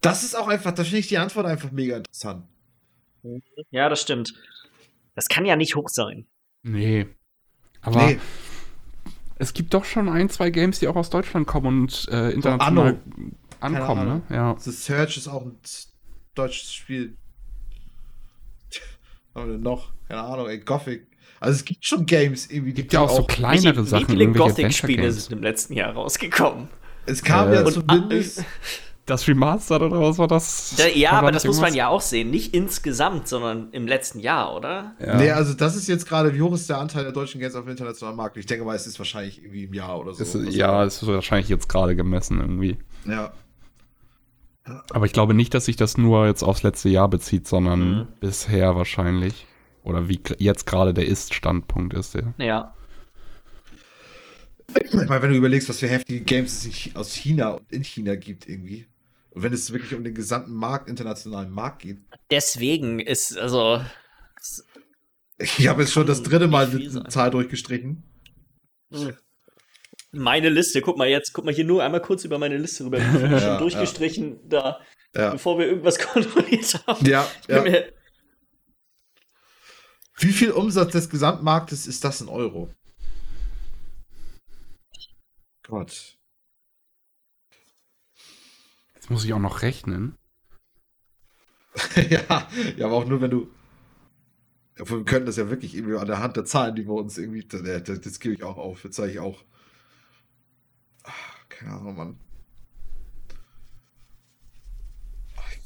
Das ist auch einfach, da finde ich die Antwort einfach mega interessant. Ja, das stimmt. Das kann ja nicht hoch sein. Nee. Aber nee es gibt doch schon ein, zwei Games, die auch aus Deutschland kommen und äh, international so ankommen, ne? Ja. The Search ist auch ein deutsches Spiel. Was haben wir denn noch? Keine Ahnung, ey, Gothic. Also es gibt schon Games irgendwie. Gibt ja auch, auch so kleinere wie, Sachen. Wie viele Gothic-Spiele sind im letzten Jahr rausgekommen? Es kam äh, ja zumindest. Das Remastered oder was war das? Da, ja, aber das muss man ja auch sehen. Nicht insgesamt, sondern im letzten Jahr, oder? Ja. Nee, also das ist jetzt gerade, wie hoch ist der Anteil der deutschen Games auf dem internationalen Markt? Ich denke mal, es ist wahrscheinlich irgendwie im Jahr oder so. Ist, ja, es ist wahrscheinlich jetzt gerade gemessen irgendwie. Ja. Aber ich glaube nicht, dass sich das nur jetzt aufs letzte Jahr bezieht, sondern mhm. bisher wahrscheinlich. Oder wie jetzt gerade der Ist-Standpunkt ist. Ja. ja. Ich meine, wenn du überlegst, was für heftige Games es aus China und in China gibt, irgendwie. Und wenn es wirklich um den gesamten Markt, internationalen Markt geht. Deswegen ist, also. Ich habe jetzt schon das dritte Mal eine Zahl durchgestrichen. Hm. Meine Liste, guck mal jetzt, guck mal hier nur einmal kurz über meine Liste rüber. Ich habe schon durchgestrichen ja. da, ja. bevor wir irgendwas kontrolliert haben. Ja, ja. Wie viel Umsatz des Gesamtmarktes ist das in Euro? Gott. Jetzt muss ich auch noch rechnen. ja, ja, aber auch nur, wenn du. wir können das ja wirklich irgendwie an der Hand der Zahlen, die wir uns irgendwie. Das, das, das gebe ich auch auf. Jetzt zeige ich auch. Ach, keine Ahnung, Mann.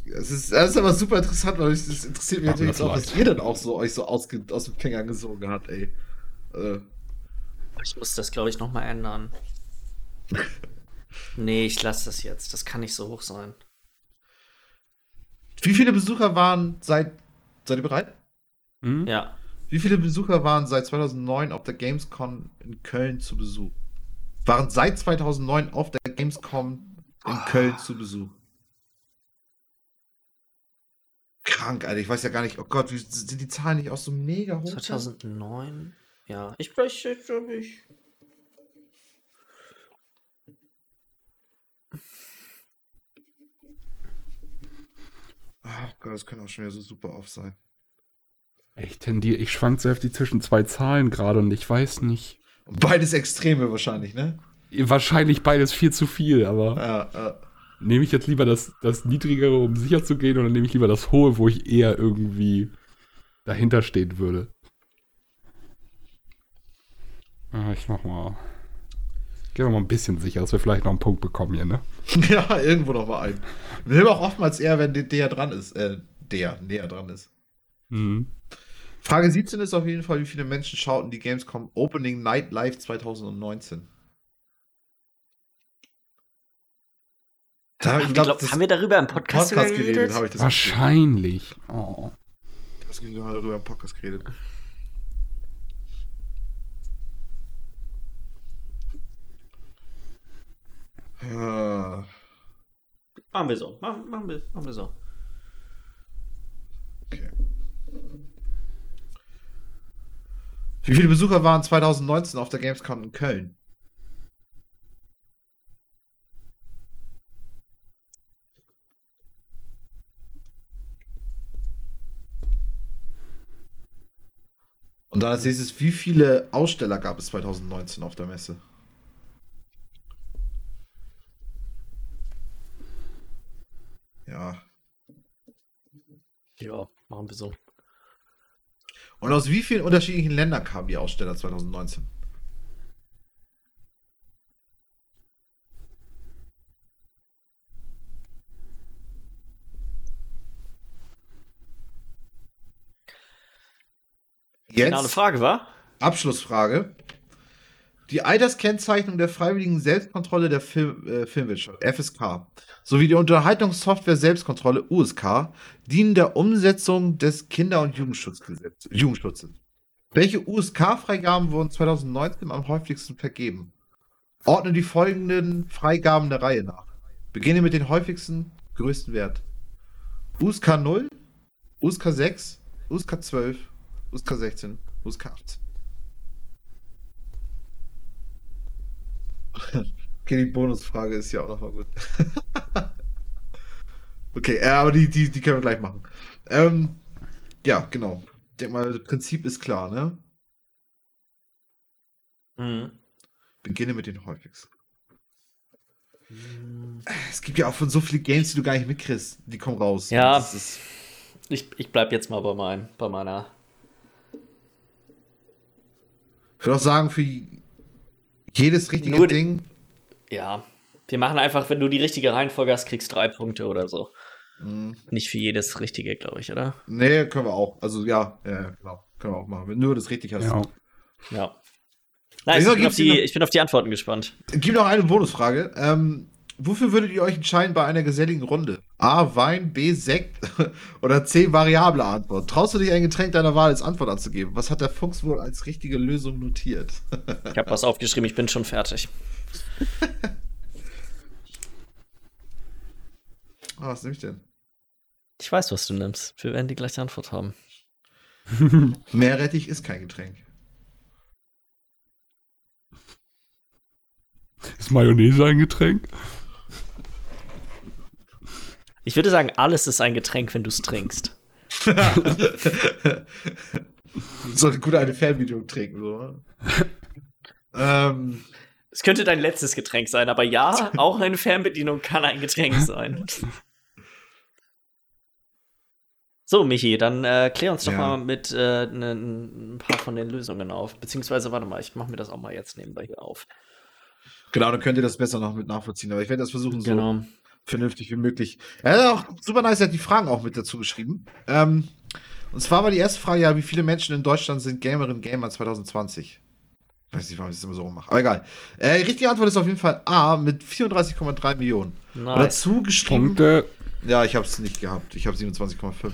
Es ist, das ist aber super interessant, weil es interessiert mich natürlich auch, was ihr denn auch so euch so aus, aus dem Finger gesogen habt, ey. Äh. Ich muss das, glaube ich, nochmal ändern. nee, ich lasse das jetzt. Das kann nicht so hoch sein. Wie viele Besucher waren seit. Seid ihr bereit? Mhm. Ja. Wie viele Besucher waren seit 2009 auf der Gamescom in Köln zu Besuch? Waren seit 2009 auf der Gamescom in oh. Köln zu Besuch? Krank, Alter. Ich weiß ja gar nicht. Oh Gott, wie sind die Zahlen nicht auch so mega hoch? 2009? Ja. Ich, ich, ich, ich Ach Gott, das kann auch schon wieder so super oft sein. Ich tendiere, ich schwank sehr heftig zwischen zwei Zahlen gerade und ich weiß nicht. Beides Extreme wahrscheinlich, ne? Wahrscheinlich beides viel zu viel, aber. Ja, ja. Nehme ich jetzt lieber das, das Niedrigere, um sicher zu gehen, oder nehme ich lieber das Hohe, wo ich eher irgendwie dahinter stehen würde? Ah, ich mach mal. Gehen wir mal ein bisschen sicher, dass wir vielleicht noch einen Punkt bekommen hier, ne? ja, irgendwo noch mal ein. Wir nehmen auch oftmals eher, wenn der dran ist. Äh, der näher dran ist. Mhm. Frage 17 ist auf jeden Fall, wie viele Menschen schauten die Gamescom Opening Night Live 2019? Da, ich glaub, glaub, haben wir darüber im Podcast, Podcast geredet? geredet Wahrscheinlich. Oh. Das ging darüber im Podcast geredet. Ja. Machen wir so. Machen, machen, wir, machen wir so. Okay. Wie viele Besucher waren 2019 auf der Gamescom in Köln? Und dann als nächstes, wie viele Aussteller gab es 2019 auf der Messe? Ja. Ja, machen wir so. Und aus wie vielen unterschiedlichen Ländern kamen die Aussteller 2019? Jetzt genau eine Frage, war? Abschlussfrage. Die Alterskennzeichnung der freiwilligen Selbstkontrolle der Film, äh, Filmwirtschaft, FSK, sowie die Unterhaltungssoftware Selbstkontrolle, USK, dienen der Umsetzung des Kinder- und Jugendschutzgesetzes, Jugendschutzes. Welche USK-Freigaben wurden 2019 am häufigsten vergeben? Ordne die folgenden Freigaben der Reihe nach. Beginne mit den häufigsten, größten Wert. USK 0, USK 6, USK 12, USK 16, USK 18. Okay, die Bonusfrage ist ja auch nochmal gut. okay, äh, aber die, die, die können wir gleich machen. Ähm, ja, genau. Ich denke mal, das Prinzip ist klar, ne? Mhm. Beginne mit den häufigsten. Es gibt ja auch von so viele Games, die du gar nicht mitkriegst, die kommen raus. Ja. ich, ich bleib jetzt mal bei, mein, bei meiner. Ich würde auch sagen, für jedes richtige Nur, Ding. Ja. Wir machen einfach, wenn du die richtige Reihenfolge hast, kriegst drei Punkte oder so. Mhm. Nicht für jedes Richtige, glaube ich, oder? Nee, können wir auch. Also ja, ja, genau. Können wir auch machen. Wenn du das richtig hast. Ja. ja. Nice, ich, bin auf die, ich bin auf die Antworten gespannt. Gibt noch eine Bonusfrage. Ähm, wofür würdet ihr euch entscheiden bei einer geselligen Runde? A. Wein, B. Sekt oder C. Variable Antwort. Traust du dich ein Getränk deiner Wahl als Antwort anzugeben? Was hat der Fuchs wohl als richtige Lösung notiert? ich habe was aufgeschrieben, ich bin schon fertig. oh, was nehme ich denn? Ich weiß, was du nimmst. Wir werden die gleiche Antwort haben. Meerrettich ist kein Getränk. Ist Mayonnaise ein Getränk? Ich würde sagen, alles ist ein Getränk, wenn du es trinkst. Sollte gut eine Fernbedienung trinken, so. ähm. Es könnte dein letztes Getränk sein, aber ja, auch eine Fernbedienung kann ein Getränk sein. So, Michi, dann äh, klär uns doch ja. mal mit äh, ne, ein paar von den Lösungen auf. Beziehungsweise, warte mal, ich mache mir das auch mal jetzt nebenbei hier auf. Genau, dann könnt ihr das besser noch mit nachvollziehen. Aber ich werde das versuchen, genau. Vernünftig wie möglich. Er hat auch super nice, er hat die Fragen auch mit dazu geschrieben. Ähm, und zwar war die erste Frage ja, wie viele Menschen in Deutschland sind Gamerinnen Gamer 2020? Ich weiß nicht, warum ich das immer so rummache. Aber egal. Äh, die richtige Antwort ist auf jeden Fall A mit 34,3 Millionen. Nice. dazu geschrieben. Punkte. Ja, ich habe es nicht gehabt. Ich habe 27,5.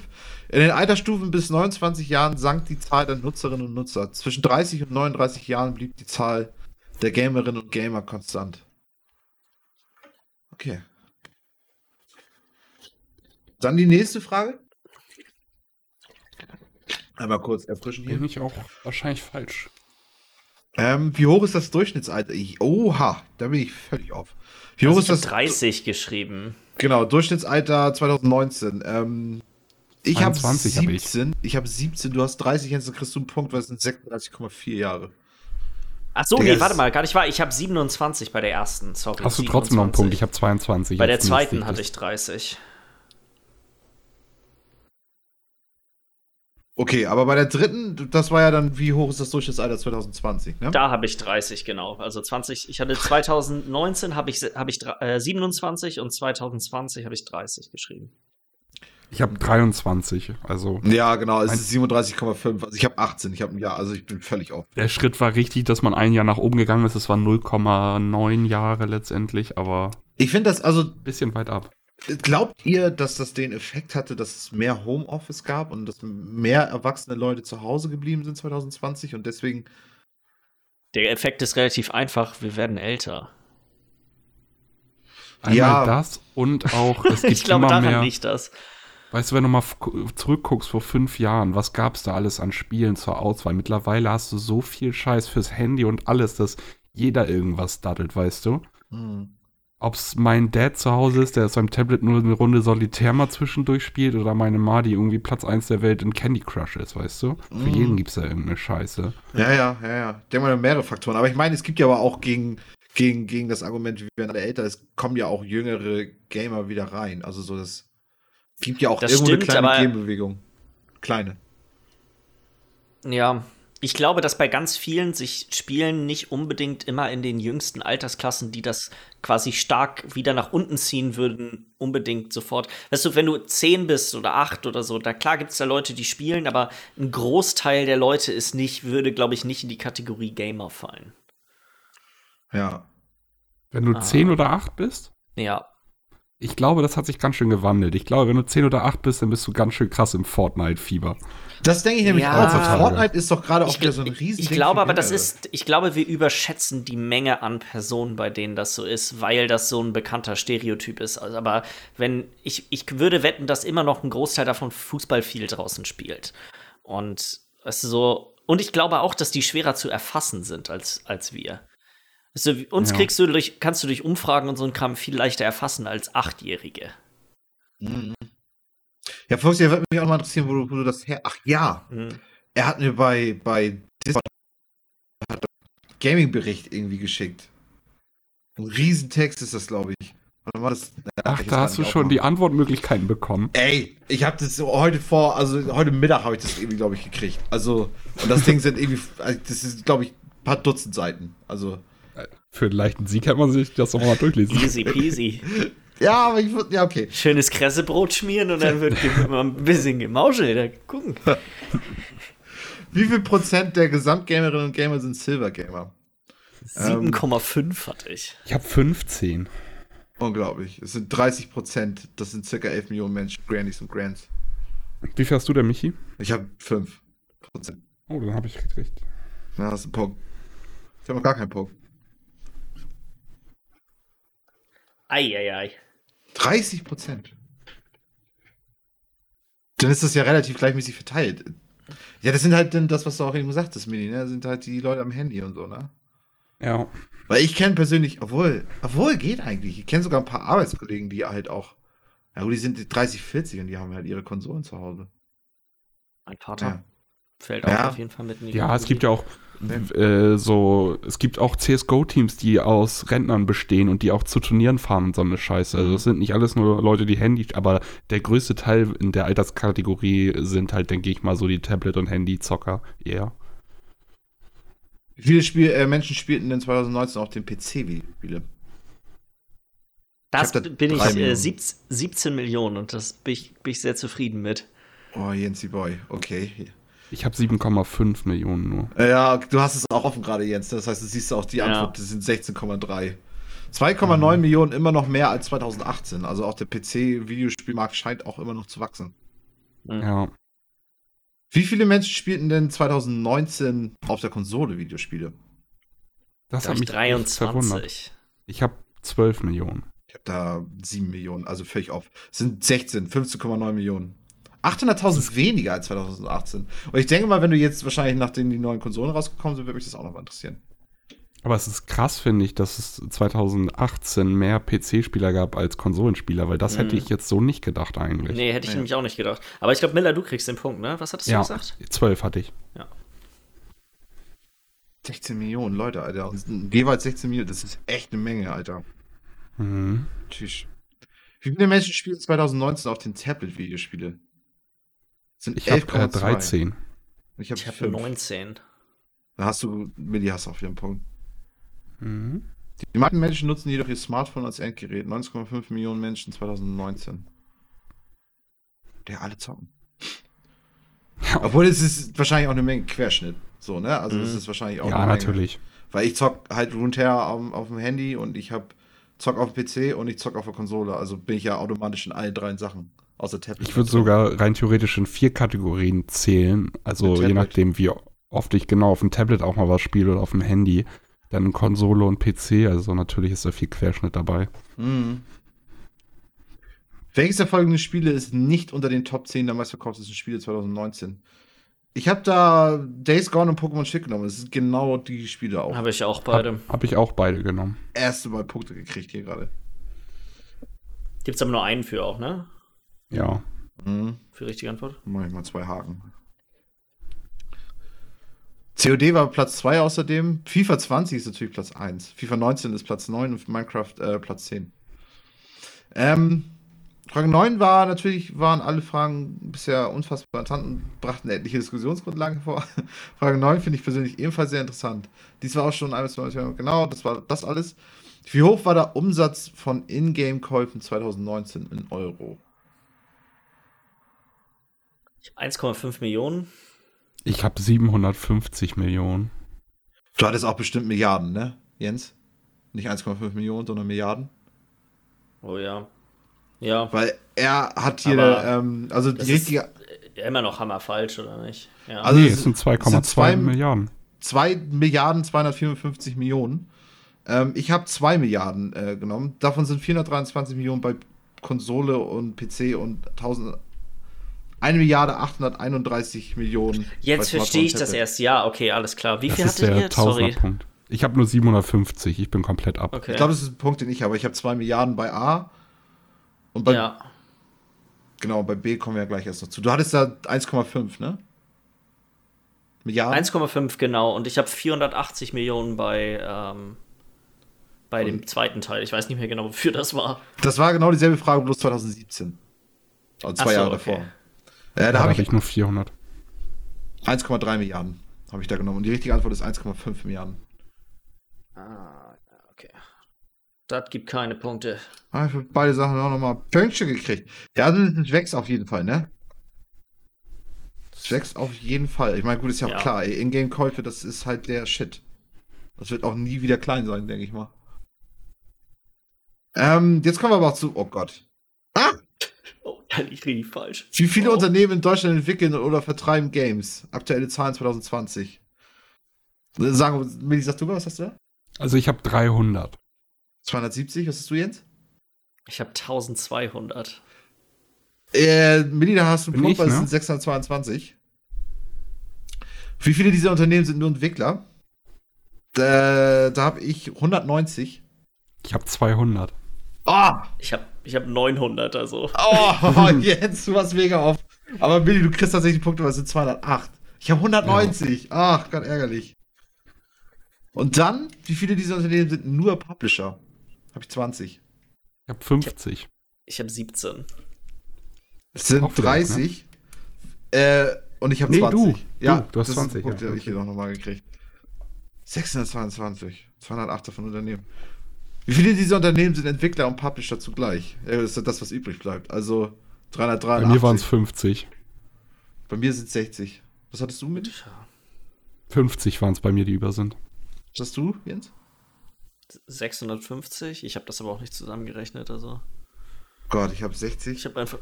In den Altersstufen bis 29 Jahren sank die Zahl der Nutzerinnen und Nutzer. Zwischen 30 und 39 Jahren blieb die Zahl der Gamerinnen und Gamer konstant. Okay. Dann die nächste Frage. Einmal kurz erfrischen hier. Bin ich auch wahrscheinlich falsch. Ähm, wie hoch ist das Durchschnittsalter? Ich, oha, da bin ich völlig auf. Wie hoch ist das? 30 geschrieben. Genau, Durchschnittsalter 2019. Ähm, ich habe 17. Hab ich ich habe 17, du hast 30, jetzt kriegst du einen Punkt, weil es sind 36,4 Jahre. Ach so, nee, warte mal, gar nicht wahr. Ich habe 27 bei der ersten, sorry. Hast du trotzdem noch einen Punkt? Ich habe 22. Bei der zweiten hatte ich 30. Okay, aber bei der dritten, das war ja dann, wie hoch ist das Durchschnittsalter 2020, ne? Da habe ich 30, genau. Also 20, ich hatte 2019 habe ich, hab ich äh, 27 und 2020 habe ich 30 geschrieben. Ich habe 23, also. Ja, genau, es ist 37,5. Also ich habe 18, ich habe ein Jahr, also ich bin völlig auf. Der Schritt war richtig, dass man ein Jahr nach oben gegangen ist. Es waren 0,9 Jahre letztendlich, aber. Ich finde das also. Bisschen weit ab. Glaubt ihr, dass das den Effekt hatte, dass es mehr Homeoffice gab und dass mehr erwachsene Leute zu Hause geblieben sind 2020 und deswegen. Der Effekt ist relativ einfach, wir werden älter. Einmal ja. das und auch, es gibt ich glaube, immer daran mehr, liegt das. Weißt du, wenn du mal zurückguckst vor fünf Jahren, was gab es da alles an Spielen zur Auswahl? Mittlerweile hast du so viel Scheiß fürs Handy und alles, dass jeder irgendwas daddelt, weißt du? Mhm ob es mein Dad zu Hause ist, der auf seinem Tablet nur eine Runde Solitär mal zwischendurch spielt, oder meine Ma, die irgendwie Platz 1 der Welt in Candy Crush ist, weißt du? Mm. Für jeden gibt es da irgendeine Scheiße. Ja, ja, ja, ja. Ich denke mal, mehrere Faktoren. Aber ich meine, es gibt ja aber auch gegen, gegen, gegen das Argument, wie werden alle älter ist, kommen ja auch jüngere Gamer wieder rein. Also so, das gibt ja auch das irgendwo stimmt, eine kleine Gegenbewegung. Kleine. Ja, ich glaube, dass bei ganz vielen sich Spielen nicht unbedingt immer in den jüngsten Altersklassen, die das quasi stark wieder nach unten ziehen würden, unbedingt sofort. Weißt du, wenn du zehn bist oder acht oder so, da klar gibt es da Leute, die spielen, aber ein Großteil der Leute ist nicht, würde, glaube ich, nicht in die Kategorie Gamer fallen. Ja. Wenn du ah. zehn oder acht bist? Ja. Ich glaube, das hat sich ganz schön gewandelt. Ich glaube, wenn du zehn oder acht bist, dann bist du ganz schön krass im Fortnite-Fieber. Das denke ich nämlich ja. auch. Fortnite ist doch gerade auch wieder so ein riesen. Ich glaube aber, das ist, ich glaube, wir überschätzen die Menge an Personen, bei denen das so ist, weil das so ein bekannter Stereotyp ist. Also, aber wenn, ich, ich würde wetten, dass immer noch ein Großteil davon Fußball viel draußen spielt. Und es ist so, und ich glaube auch, dass die schwerer zu erfassen sind als, als wir. Also, uns ja. kriegst du durch, kannst du durch Umfragen und so ein Kram viel leichter erfassen als Achtjährige. Mhm. Ja, Foxy, würde mich auch mal interessieren, wo du, wo du das her. Ach ja. Mhm. Er hat mir bei, bei Discord Gaming-Bericht irgendwie geschickt. Ein Riesentext ist das, glaube ich. Das, Ach, da hast du schon die Antwortmöglichkeiten bekommen. Ey, ich habe das heute vor, also heute Mittag habe ich das irgendwie, glaube ich, gekriegt. Also, und das Ding sind irgendwie, also das ist, glaube ich, ein paar Dutzend Seiten. Also. Für einen leichten Sieg kann man sich das doch mal durchlesen. Easy peasy. Ja, aber ich würde, ja, okay. Schönes Kressebrot schmieren und dann wird immer ein bisschen gemauschelt. Gucken. Wie viel Prozent der Gesamtgamerinnen und Gamer sind Silver Gamer? 7,5 hatte ich. Ich habe 15. Unglaublich. Es sind 30 Prozent. Das sind circa 11 Millionen Menschen, Grannies und Grands. Wie viel hast du denn, Michi? Ich habe 5 Prozent. Oh, dann habe ich recht. Na, hast du einen Punkt. Ich habe noch gar keinen Punkt. Eieiei. 30 Prozent. Dann ist das ja relativ gleichmäßig verteilt. Ja, das sind halt dann das, was du auch eben gesagt hast, Mini, ne? Das sind halt die Leute am Handy und so, ne? Ja. Weil ich kenne persönlich, obwohl, obwohl geht eigentlich. Ich kenne sogar ein paar Arbeitskollegen, die halt auch, ja gut, die sind 30, 40 und die haben halt ihre Konsolen zu Hause. Mein Vater Ja. fällt auch Ja. auf jeden Fall mit in die Ja, es gibt ja auch. Äh, so, es gibt auch CSGO-Teams, die aus Rentnern bestehen und die auch zu Turnieren fahren und so eine Scheiße. Also es sind nicht alles nur Leute, die Handy, aber der größte Teil in der Alterskategorie sind halt, denke ich mal, so die Tablet- und Handy-Zocker eher. Wie viele Spiel, äh, Menschen spielten denn 2019 auf dem PC-Videospiele? Das Ich hab da bin ich äh, Millionen. 17, 17 Millionen und das bin ich, bin ich sehr zufrieden mit. Oh, Jensi Boy, okay. Ich habe 7,5 Millionen nur. Ja, du hast es auch offen gerade, Jens. Das heißt, du siehst auch die Ja. Antwort, das sind 16,3. 2,9 Millionen immer noch mehr als 2018. Also auch der PC-Videospielmarkt scheint auch immer noch zu wachsen. Ja. Wie viele Menschen spielten denn 2019 auf der Konsole Videospiele? Das Da hat ich mich echt verwundert. 23. Ich habe 12 Millionen. Ich habe da 7 Millionen, also völlig auf. Es sind 16, 15,9 Millionen. 800.000 weniger als 2018. Und ich denke mal, wenn du jetzt wahrscheinlich nachdem die neuen Konsolen rausgekommen sind, würde mich das auch noch mal interessieren. Aber es ist krass, finde ich, dass es 2018 mehr PC-Spieler gab als Konsolenspieler, weil das hätte Mhm. ich jetzt so nicht gedacht eigentlich. Nee, hätte ich Ja. nämlich auch nicht gedacht. Aber ich glaube, Miller, du kriegst den Punkt, ne? Was hattest du ja, gesagt? 12 hatte ich. 16 Millionen Leute, Alter. Jeweils 16 Millionen, das ist echt eine Menge, Alter. Mhm. Tschüss. Wie viele Menschen spielen 2019 auf den Tablet-Videospiele? Sind Ich habe äh, 11,2. 13. Ich habe 5. 19. Da hast du, Milli, hast wieder einen Punkt. Mhm. Die meisten Menschen nutzen jedoch ihr Smartphone als Endgerät. 19,5 Millionen Menschen 2019. Der alle zocken. Obwohl es ist wahrscheinlich auch eine Menge Querschnitt. So, ne? Also es Mhm. ist wahrscheinlich auch Ja, eine Menge. natürlich. Weil ich zock halt runter auf, auf dem Handy und ich hab zock auf dem PC und ich zock auf der Konsole. Also bin ich ja automatisch in allen drei Sachen. Außer Tablet. Ich würde sogar rein theoretisch in vier Kategorien zählen. Also je nachdem, wie oft ich genau auf dem Tablet auch mal was spiele oder auf dem Handy. Dann Konsole und PC. Also natürlich ist da viel Querschnitt dabei. Mhm. Welches der folgenden Spiele ist nicht unter den Top 10 der meistverkauftesten Spiele 2019? Ich habe da Days Gone und Pokémon Schick genommen. Das sind genau die Spiele auch. Habe ich auch beide. Habe ich auch beide genommen. Erste Mal Punkte gekriegt hier gerade. Gibt's aber nur einen für auch, ne? Ja. Mhm. Für die richtige Antwort. Mach ich mal zwei Haken. COD war Platz 2 außerdem. FIFA 20 ist natürlich Platz 1. FIFA 19 ist Platz 9 und Minecraft äh, Platz 10. Ähm, Frage 9 war natürlich, waren alle Fragen bisher unfassbar interessant und brachten etliche Diskussionsgrundlagen vor. Frage 9 finde ich persönlich ebenfalls sehr interessant. Dies war auch schon ein, zwei, genau, das war das alles. Wie hoch war der Umsatz von Ingame-Käufen 2019 in Euro? Ich hab 1,5 Millionen. Ich habe 750 Millionen. Du hattest auch bestimmt Milliarden, ne, Jens? Nicht 1,5 Millionen, sondern Milliarden. Oh ja. Ja. Weil er hat hier, ähm, also Das die richtige, äh, immer noch hammerfalsch, oder nicht? Ja. Also nee, es sind sind 2,2 zwei- Milliarden. 2 Milliarden 254 Millionen. Ähm, ich habe 2 Milliarden äh, genommen. Davon sind 423 Millionen bei Konsole und PC und 1000. 1 Milliarde 831 Millionen. Jetzt verstehe ich das erst. Ja, okay, alles klar. Wie Das viel ist hattet der ihr? Sorry. Tausender-Punkt. Ich habe nur 750. Ich bin komplett ab. Okay. Ich glaube, das ist ein Punkt, den ich habe. Ich habe 2 Milliarden bei A. Und bei, ja. genau, bei B kommen wir ja gleich erst noch zu. Du hattest da 1,5, ne? Milliarden? 1,5 genau. Und ich habe 480 Millionen bei, ähm, bei dem zweiten Teil. Ich weiß nicht mehr genau, wofür das war. Das war genau dieselbe Frage, bloß 2017. Also zwei so, Jahre okay. davor. Äh, Da da habe habe ich ich nur 400. 1,3 Milliarden habe ich da genommen. Und die richtige Antwort ist 1,5 Milliarden. Ah, okay. Das gibt keine Punkte. Ah, für beide Sachen auch nochmal Pünktchen gekriegt. Ja, also es wächst auf jeden Fall, ne? Es wächst auf jeden Fall. Ich meine, gut, ist ja auch Ja. klar, ey, Ingame-Käufe, das ist halt der Shit. Das wird auch nie wieder klein sein, denke ich mal. Ähm, jetzt kommen wir aber auch zu. Oh Gott. Ah! Liegt richtig falsch. Wie viele oh. Unternehmen in Deutschland entwickeln oder vertreiben Games? Aktuelle Zahlen 2020. Sagen, Milli, sagst du mal, was hast du da? Also ich habe 300. 270, was hast du, Jens? Ich habe 1200. Äh, Milli, da hast du einen Punkt, weil es ne? sind 622. Wie viele dieser Unternehmen sind nur Entwickler? Da, da habe ich 190. Ich habe 200. Oh! Ich habe ich hab 900, also. Oh, jetzt, du warst mega auf. Aber Billy, du kriegst tatsächlich Punkte, weil es sind 208. Ich habe 190. Ja. Ach, Gott, ärgerlich. Und dann, wie viele dieser Unternehmen sind nur Publisher? Habe ich 20. Ich habe 50. Ich habe hab 17. Es sind 30. Ne? Äh, und ich habe nee, 20. Du. Ja, du, du hast 20. Punkt, ja, habe ich hier noch mal gekriegt. 622. 208 von Unternehmen. Wie viele dieser Unternehmen sind Entwickler und Publisher zugleich? Das ist das, was übrig bleibt. Also 383. Bei mir waren es 50. Bei mir sind es 60. Was hattest du mit? 50 waren es bei mir, die über sind. Was hast du, Jens? 650. Ich habe das aber auch nicht zusammengerechnet, also. Gott, ich habe 60. Ich habe einfach.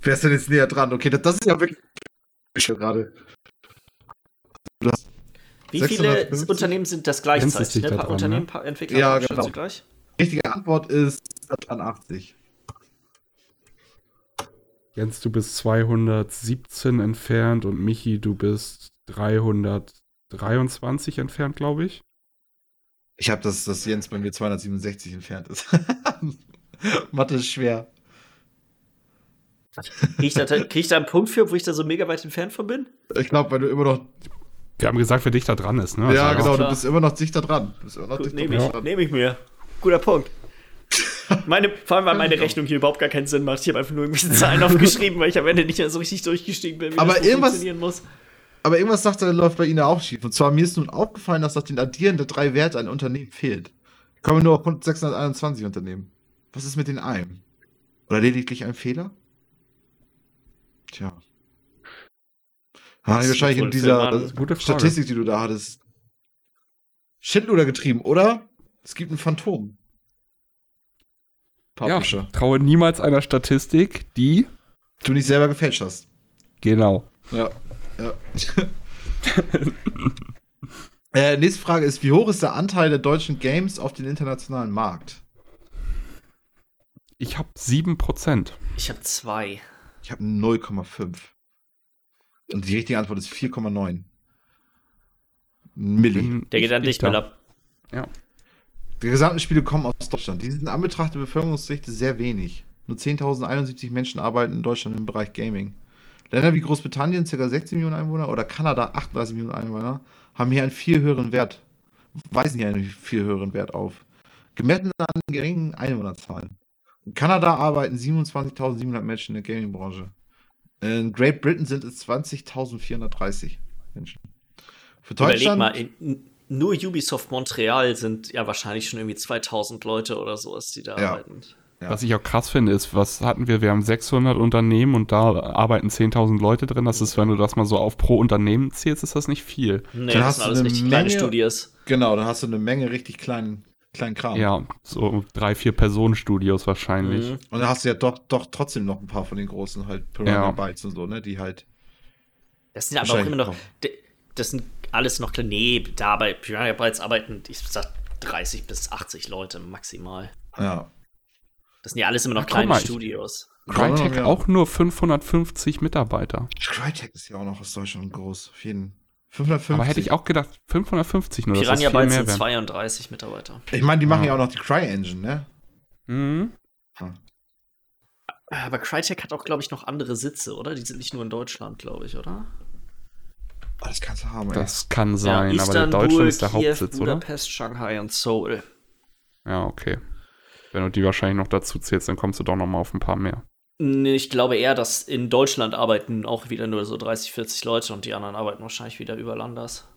Wer ist denn jetzt näher dran? Okay, das ist ja wirklich gerade. Wie 650? viele Unternehmen sind das gleichzeitig? Ne? Dran, Unternehmen, ne? Entwickler, ja, genau. gleich? Richtige Antwort ist 80. Jens, du bist 217 entfernt und Michi, du bist 323 entfernt, glaube ich. Ich habe das, dass Jens bei mir 267 entfernt ist. Mathe ist schwer. Kriege ich, da, krieg ich da einen Punkt für, obwohl ich da so mega weit entfernt von bin? Ich glaube, weil du immer noch wir haben gesagt, wer dichter dran ist, ne? Ja, also genau, du bist immer noch dichter dran. Nehme ich, nehm ich mir. Guter Punkt. Meine, vor allem, weil meine Rechnung hier überhaupt gar keinen Sinn macht. Ich habe einfach nur irgendwelche Zahlen aufgeschrieben, weil ich am Ende nicht mehr so richtig durchgestiegen bin, wie aber das irgendwas, funktionieren muss. Aber irgendwas sagt er, läuft bei Ihnen auch schief. Und zwar, mir ist nun aufgefallen, dass nach den Addieren der drei Werte ein Unternehmen fehlt. Ich komme nur auf 621 Unternehmen. Was ist mit den einem? Oder lediglich ein Fehler? Tja. Ah, wahrscheinlich in dieser Statistik, die du da hattest. Schindluder getrieben, oder? Es gibt ein Phantom. Publisher. Ja, traue niemals einer Statistik, die du nicht selber gefälscht hast. Genau. Ja, ja. äh, nächste Frage ist, wie hoch ist der Anteil der deutschen Games auf den internationalen Markt? Ich habe 7%. Ich habe 2. Ich habe 0,5. Und die richtige Antwort ist 4,9. Milli. Der geht dann nicht mehr ab. Ja. Die gesamten Spiele kommen aus Deutschland. Die sind in Anbetracht der Bevölkerungsdichte sehr wenig. Nur 10.071 Menschen arbeiten in Deutschland im Bereich Gaming. Länder wie Großbritannien, ca. 16 Millionen Einwohner, oder Kanada, 38 Millionen Einwohner, haben hier einen viel höheren Wert, weisen hier einen viel höheren Wert auf. Gemessen an geringen Einwohnerzahlen. In Kanada arbeiten 27.700 Menschen in der Gaming-Branche. In Great Britain sind es 20.430 Menschen. Für Deutschland. Überleg mal, in, nur Ubisoft Montreal sind ja wahrscheinlich schon irgendwie 2000 Leute oder sowas, die da ja. arbeiten. Ja. Was ich auch krass finde, ist, was hatten wir? Wir haben 600 Unternehmen und da arbeiten 10.000 Leute drin. Das ist, wenn du das mal so auf pro Unternehmen zählst, ist das nicht viel. Nee, dann das sind alles richtig Menge, kleine Studios. Genau, dann hast du eine Menge richtig kleinen kleinen Kram. Ja, so drei, vier Personen-Studios wahrscheinlich. Mhm. Und dann hast du ja doch, doch trotzdem noch ein paar von den großen halt Piranha ja. Bytes und so, ne, die halt. Das sind aber auch immer noch, das sind alles noch kleine, nee, da bei Piranha Bytes arbeiten, ich sag 30 bis 80 Leute maximal. Ja. Das sind ja alles immer noch ja, kleine mal, Studios. Crytek auch nur 550 Mitarbeiter. Crytek ist ja auch noch aus Deutschland groß, auf jeden Fall. 550. Aber hätte ich auch gedacht, 550 nur. Piranha Bytes sind 32 Mitarbeiter. Ich meine, die machen ja. ja auch noch die Cry-Engine, ne? Mhm. Hm. Aber Crytek hat auch, glaube ich, noch andere Sitze, oder? Die sind nicht nur in Deutschland, glaube ich, oder? Oh, das kannst du haben, ey. Das kann sein, ja, aber der Deutschland ist der Kiew, Hauptsitz, oder? Budapest, Shanghai und Seoul. Ja, okay. Wenn du die wahrscheinlich noch dazu zählst, dann kommst du doch noch mal auf ein paar mehr. Ich glaube eher, dass in Deutschland arbeiten auch wieder nur so 30, 40 Leute und die anderen arbeiten wahrscheinlich wieder über Landers.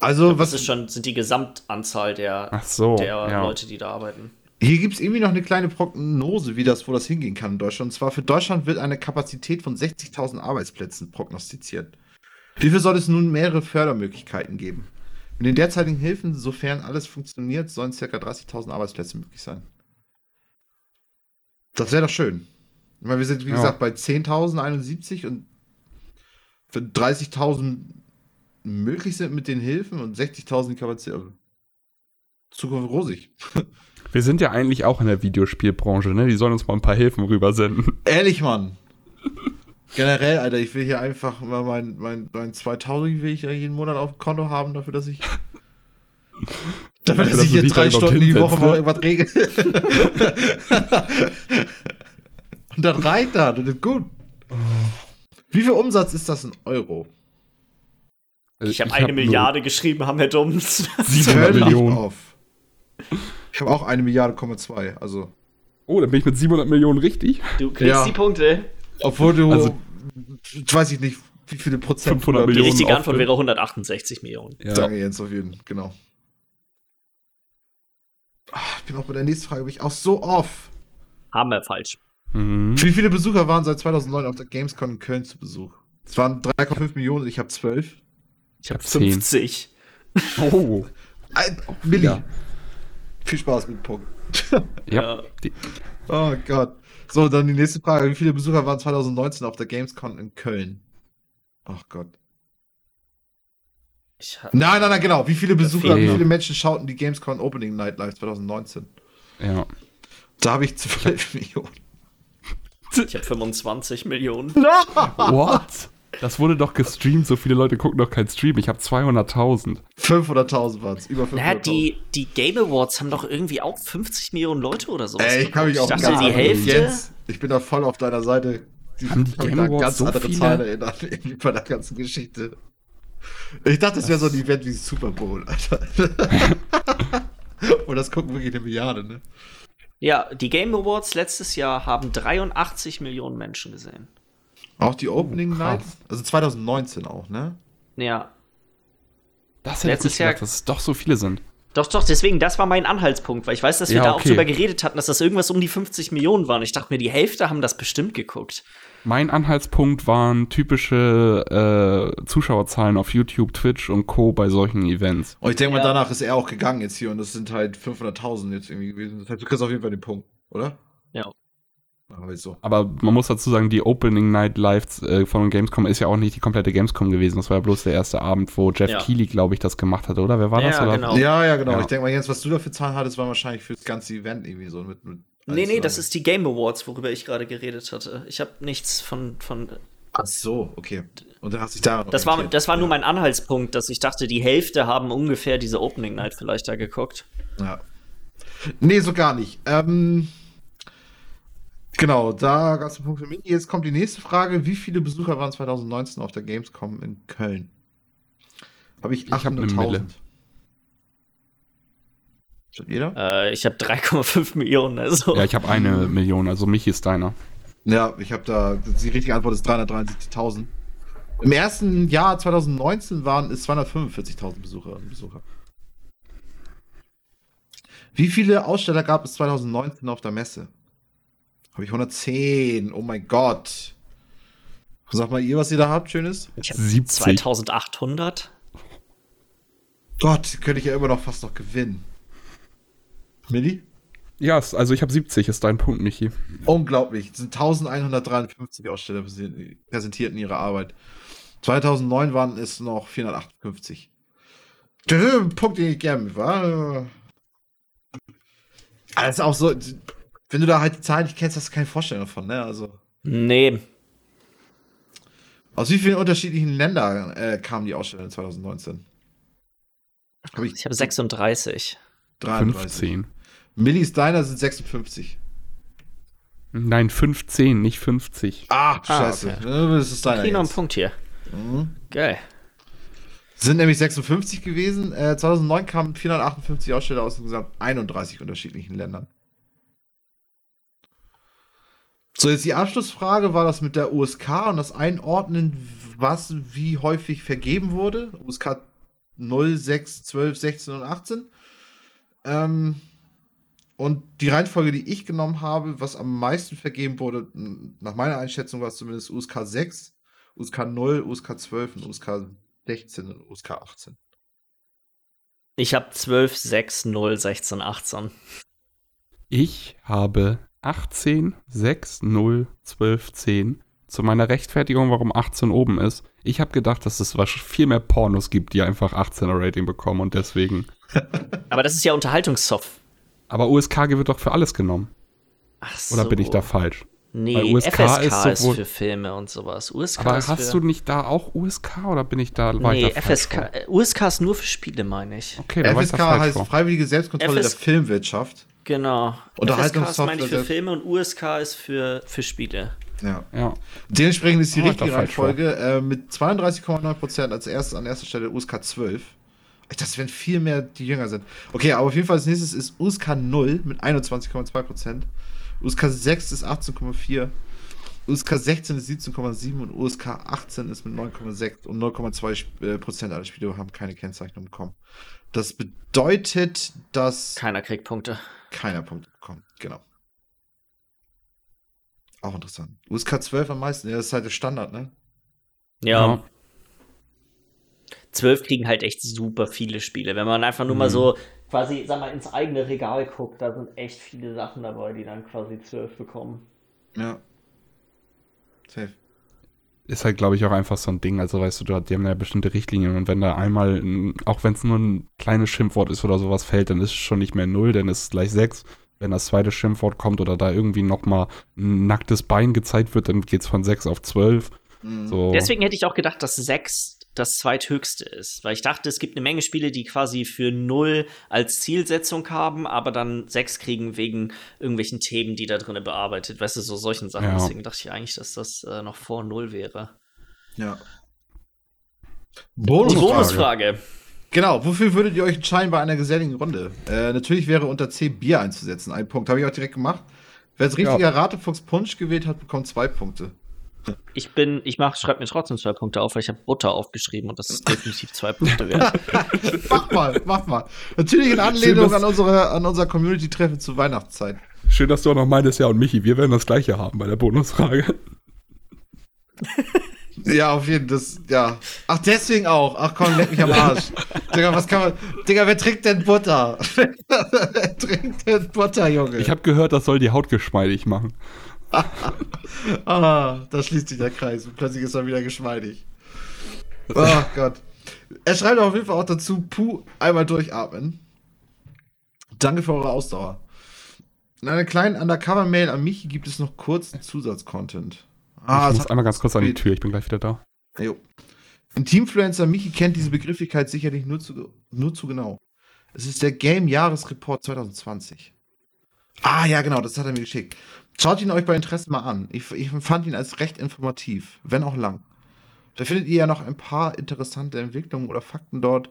Also, glaube, was das ist schon, sind die Gesamtanzahl der, so, der ja. Leute, die da arbeiten. Hier gibt es irgendwie noch eine kleine Prognose, wie das, wo das hingehen kann in Deutschland. Und zwar für Deutschland wird eine Kapazität von 60.000 Arbeitsplätzen prognostiziert. Hierfür soll es nun mehrere Fördermöglichkeiten geben. Mit den derzeitigen Hilfen, sofern alles funktioniert, sollen ca. 30.000 Arbeitsplätze möglich sein. Das wäre doch schön. Meine, wir sind, wie ja. gesagt, bei 10.071 und wenn 30.000 möglich sind mit den Hilfen und 60.000 Kapazität. Also Zukunft rosig. Wir sind ja eigentlich auch in der Videospielbranche, ne? Die sollen uns mal ein paar Hilfen rübersenden. Ehrlich, Mann. Generell, Alter, ich will hier einfach mal mein, mein, mein 2000 will ich ja jeden Monat auf dem Konto haben, dafür, dass ich. dafür, dass, dass ich hier drei Stunden die Woche mal irgendwas regel. Und dann reicht das, das ist gut. Wie viel Umsatz ist das in Euro? Ich habe eine hab Milliarde geschrieben, haben wir Dumms. 700 Millionen. Auf. Ich habe auch eine Milliarde, zwei. Also. Oh, dann bin ich mit 700 Millionen richtig. Du kriegst ja. die Punkte. Obwohl du, also, weiß ich nicht, wie viele Prozent. 500 Millionen. Die richtige Antwort wäre 168 Millionen. Ja. Danke, Jens, auf jeden Fall. Genau. Ach, ich bin auch bei der nächsten Frage, bin ich auch so off. Haben wir falsch. Mhm. Wie viele Besucher waren seit 2009 auf der Gamescom in Köln zu Besuch? Es waren 3,5 Millionen und ich habe 12. Ich habe 50. Oh. Milli. Ja. Viel Spaß mit Punkt. ja. Oh Gott. So, dann die nächste Frage. Wie viele Besucher waren 2019 auf der Gamescom in Köln? Ach Gott. nein, nein, nein, genau. Wie viele Besucher, wie viele Menschen schauten die Gamescom Opening Night Live 2019? Ja. Da habe ich 12 Millionen. Ich habe 25 Millionen. What? Das wurde doch gestreamt, so viele Leute gucken doch keinen Stream. Ich habe 200.000. 500.000 waren es, über 500.000. Naja, die, die Game Awards haben doch irgendwie auch 50 Millionen Leute oder so. Ey, ich kann mich auch ich dachte, die Hälfte. Jens, ich bin da voll auf deiner Seite. Die, haben die Game Awards ganz so andere viele? Zahlen erinnert, irgendwie bei der ganzen Geschichte. Ich dachte, das wäre so ein Event wie Super Bowl, Alter. Und das gucken wirklich eine Milliarde, ne? Ja, die Game Awards letztes Jahr haben 83 Millionen Menschen gesehen. Auch die Opening oh, Night? Also 2019 auch, ne? Ja. Das hätte Letztes Jahr, gedacht, dass es doch so viele sind. Doch, doch, deswegen, das war mein Anhaltspunkt, weil ich weiß, dass wir ja, da okay. auch drüber geredet hatten, dass das irgendwas um die 50 Millionen waren. Ich dachte mir, die Hälfte haben das bestimmt geguckt. Mein Anhaltspunkt waren typische äh, Zuschauerzahlen auf YouTube, Twitch und Co. bei solchen Events. Und ich denke ja. mal, danach ist er auch gegangen jetzt hier und das sind halt 500.000 jetzt irgendwie gewesen. Das heißt, du kriegst auf jeden Fall den Punkt, oder? Ja. So. Aber man muss dazu sagen, die Opening Night Live äh, von Gamescom ist ja auch nicht die komplette Gamescom gewesen. Das war ja bloß der erste Abend, wo Jeff ja. Keighley, glaube ich, das gemacht hatte, oder? Wer war ja, das? Oder? Genau. Ja, ja, genau. Ja. Ich denke mal, Jens, was du da für Zahlen hattest, war wahrscheinlich für das ganze Event irgendwie so mit. mit nee, nee, das ist die Game Awards, worüber ich gerade geredet hatte. Ich habe nichts von, von. Ach so, okay. Und dann hast du dich da. Das war, das war nur mein Anhaltspunkt, dass ich dachte, die Hälfte haben ungefähr diese Opening Night vielleicht da geguckt. Ja. Nee, so gar nicht. Ähm. Genau, da gab es einen Punkt für mich. Jetzt kommt die nächste Frage. Wie viele Besucher waren 2019 auf der Gamescom in Köln? Habe ich 800.000. Schon jeder? Äh, ich habe 3,5 Millionen. Also. Ja, ich habe eine Million. Also mich ist deiner. Ja, ich habe da. Die richtige Antwort ist 373.000. Im ersten Jahr 2019 waren es 245.000 Besucherinnen und Besucher. Wie viele Aussteller gab es 2019 auf der Messe? Habe ich 110. Oh mein Gott. Sag mal ihr, was ihr da habt, Schönes? Ich habe 2800. Gott, könnte ich ja immer noch fast noch gewinnen. Milli? Ja, also ich habe 70, ist dein Punkt, Michi. Unglaublich. Es sind 1153 Aussteller präsentierten ihre Arbeit. 2009 waren es noch 458. Der Punkt, den ich gerne war. Alles auch so, wenn du da halt die Zahlen nicht kennst, hast du keine Vorstellung davon, ne? Also. Nee. Aus wie vielen unterschiedlichen Ländern äh, kamen die Aussteller 2019? Hab ich ich habe 36. 33. 15. Millis Diner sind 56. Nein, 15, nicht 50. Ah, scheiße. Ah, okay. Das ist deiner. Okay, noch ein Punkt hier. Mhm. Geil. Sind nämlich 56 gewesen. Äh, 2009 kamen 458 Aussteller aus insgesamt 31 unterschiedlichen Ländern. So, jetzt die Abschlussfrage war das mit der USK und das Einordnen, was wie häufig vergeben wurde. USK 0, 6, 12, 16 und 18. Ähm, und die Reihenfolge, die ich genommen habe, was am meisten vergeben wurde, nach meiner Einschätzung war es zumindest USK 6, USK 0, USK 12 und USK 16 und USK 18. Ich habe 12, 6, 0, 16, 18. Ich habe 18, 6, 0, 12, 10. Zu meiner Rechtfertigung, warum 18 oben ist. Ich habe gedacht, dass es viel mehr Pornos gibt, die einfach 18er Rating bekommen und deswegen. Aber das ist ja Unterhaltungssoft. Aber USK wird doch für alles genommen. Ach so. Oder bin ich da falsch? Nee, Weil USK FSK ist, sowohl, ist, für Filme und sowas. USK aber hast du nicht da auch USK oder bin ich da weiter Nee, FSK, äh, USK ist nur für Spiele, meine ich. Okay, FSK heißt vor. Freiwillige Selbstkontrolle FS der Filmwirtschaft. Genau. FSK meine ich für Filme und USK ist für, für Spiele. Ja. ja. Dementsprechend ist die oh, richtige Reihenfolge äh, mit 32,9% als erstes an erster Stelle USK 12. Ich dachte, wenn viel mehr die jünger sind. Okay, aber auf jeden Fall als nächstes ist USK 0 mit 21,2%. USK 6 ist 18,4. USK 16 ist 17,7 und USK 18 ist mit 9,6 und 9,2 äh, Prozent aller Spiele haben keine Kennzeichnung bekommen. Das bedeutet, dass. Keiner kriegt Punkte. Keiner Punkte bekommt, genau. Auch interessant. USK 12 am meisten, ja, das ist halt der Standard, ne? Ja. 12 kriegen halt echt super viele Spiele. Wenn man einfach nur mhm. mal so quasi, sag mal, ins eigene Regal guckt, da sind echt viele Sachen dabei, die dann quasi 12 bekommen. Ja. Safe. Ist halt, glaube ich, auch einfach so ein Ding. Also, weißt du, die haben ja bestimmte Richtlinien und wenn da einmal, auch wenn es nur ein kleines Schimpfwort ist oder sowas fällt, dann ist es schon nicht mehr 0, dann ist es gleich 6. Wenn das zweite Schimpfwort kommt oder da irgendwie nochmal ein nacktes Bein gezeigt wird, dann geht es von 6 auf 12. Mhm. So. Deswegen hätte ich auch gedacht, dass 6 das zweithöchste ist. Weil ich dachte, es gibt eine Menge Spiele, die quasi für null als Zielsetzung haben, aber dann sechs kriegen wegen irgendwelchen Themen, die da drin bearbeitet. Weißt du, so solchen Sachen. Ja. Deswegen dachte ich eigentlich, dass das äh, noch vor null wäre. Ja. Bonusfrage. Bonusfrage. Genau, wofür würdet ihr euch entscheiden bei einer geselligen Runde? Äh, natürlich wäre unter C Bier einzusetzen. Ein Punkt. Habe ich auch direkt gemacht. Wer es richtiger ja. Ratefuchs Punsch gewählt hat, bekommt zwei Punkte. Ich bin, ich mach, schreib mir trotzdem zwei Punkte auf, weil ich habe Butter aufgeschrieben und das ist definitiv zwei Punkte wert. mach mal, mach mal. Natürlich in Anlehnung Schön, an, unsere, an unser Community-Treffen zur Weihnachtszeit. Schön, dass du auch noch meintest, ja, und Michi, wir werden das gleiche haben bei der Bonusfrage. ja, auf jeden Fall, ja. Ach, deswegen auch. Ach komm, leck mich am Arsch. Digga, was kann man, Digga, wer trinkt denn Butter? wer trinkt denn Butter, Junge? Ich habe gehört, das soll die Haut geschmeidig machen. ah, da schließt sich der Kreis und plötzlich ist er wieder geschmeidig. Oh Gott. Er schreibt auf jeden Fall auch dazu, puh, einmal durchatmen. Danke für eure Ausdauer. In einer kleinen Undercover-Mail an mich gibt es noch kurzen Zusatzcontent. Ah, ich muss einmal ganz kurz an die Tür, ich bin gleich wieder da. Jo. Ein Teamfluencer Michi kennt diese Begrifflichkeit sicherlich nur zu, nur zu genau. Es ist der Game Jahresreport 2020. Ah, ja, genau, das hat er mir geschickt. Schaut ihn euch bei Interesse mal an. Ich, ich fand ihn als recht informativ, wenn auch lang. Da findet ihr ja noch ein paar interessante Entwicklungen oder Fakten dort,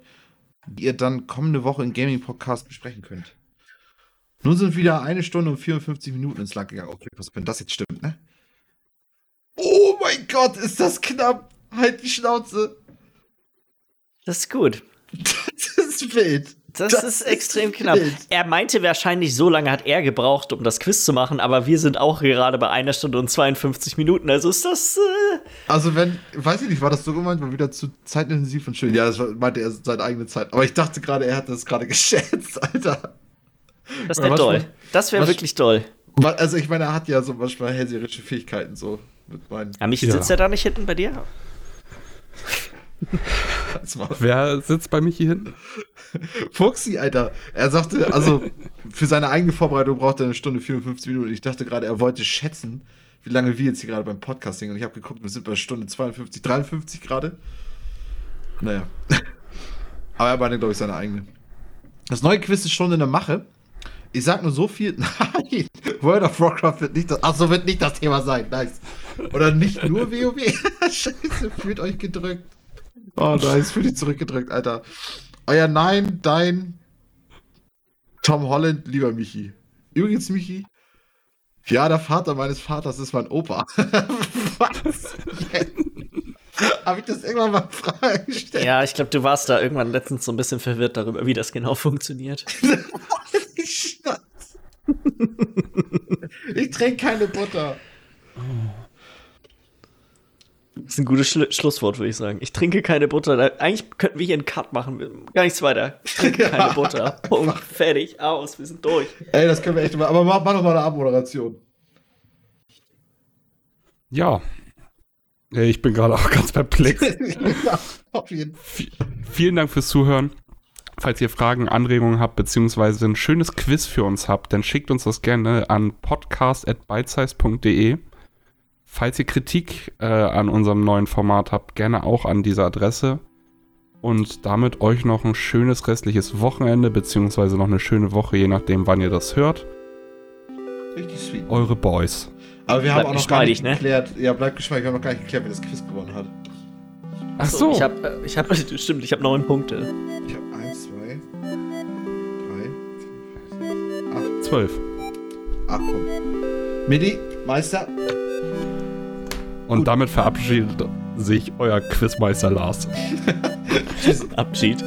die ihr dann kommende Woche im Gaming-Podcast besprechen könnt. Nun sind wieder eine Stunde und 54 Minuten ins Land gegangen. Okay, was wenn das jetzt stimmt, ne? Oh mein Gott, ist das knapp! Halt die Schnauze! Das ist gut. Das ist wild. Das, das ist extrem knapp. Er meinte wahrscheinlich, so lange hat er gebraucht, um das Quiz zu machen, aber wir sind auch gerade bei einer Stunde und 52 Minuten. Also ist das. Äh also, wenn, weiß ich nicht, war das so gemeint, war wieder zu zeitintensiv und schön. Ja, das meinte er seine eigene Zeit. Aber ich dachte gerade, er hat das gerade geschätzt, Alter. Das wäre toll. Das wäre wirklich toll. Also, ich meine, er hat ja so manchmal hellseherische Fähigkeiten, so mit meinen. Ja, mich ja. sitzt er da nicht hinten bei dir? Wer sitzt bei Michi hin? Fuxi, Alter. Er sagte, also für seine eigene Vorbereitung braucht er eine Stunde 54 Minuten. Ich dachte gerade, er wollte schätzen, wie lange wir jetzt hier gerade beim Podcasting und ich habe geguckt, wir sind bei Stunde 52, 53 gerade. Naja. Aber er meinte, glaube ich, seine eigene. Das neue Quiz ist schon in der Mache. Ich sag nur so viel. Nein, World of Warcraft wird nicht das. Ach so, wird nicht das Thema sein. Nice. Oder nicht nur WoW. Scheiße, fühlt euch gedrückt. Oh nice, fühlt dich zurückgedrückt, Alter. Euer Nein, dein Tom Holland, lieber Michi. Übrigens, Michi, ja, der Vater meines Vaters ist mein Opa. Was? Habe ich das irgendwann mal Frage gestellt? Ja, ich glaube, du warst da irgendwann letztens so ein bisschen verwirrt darüber, wie das genau funktioniert. ich trinke keine Butter. Das ist ein gutes Schlu Schlusswort, würde ich sagen. Ich trinke keine Butter. Eigentlich könnten wir hier einen Cut machen. Gar nichts weiter. Ich trinke keine Butter. Punkt. Fertig. Aus. Wir sind durch. Ey, das können wir echt mal. Aber mach, mach noch mal eine Abmoderation. Ja. Ich bin gerade auch ganz perplex. ja, auf jeden Fall. Vielen Dank fürs Zuhören. Falls ihr Fragen, Anregungen habt, beziehungsweise ein schönes Quiz für uns habt, dann schickt uns das gerne an podcast.bitesize.de. Falls ihr Kritik äh, an unserem neuen Format habt, gerne auch an diese Adresse. Und damit euch noch ein schönes restliches Wochenende, beziehungsweise noch eine schöne Woche, je nachdem, wann ihr das hört. Richtig sweet. Eure Boys. Aber wir haben auch noch gar nicht ne? geklärt, ja, bleibt geschmeidig, wir haben noch gar nicht geklärt, wer das Quiz gewonnen hat. Ach so. Ich habe, ich hab, stimmt, ich habe neun Punkte. Ich habe eins, zwei, drei, acht. Zwölf. Ach komm. Midi, Meister. Und damit verabschiedet sich euer Quizmeister Lars. Abschied.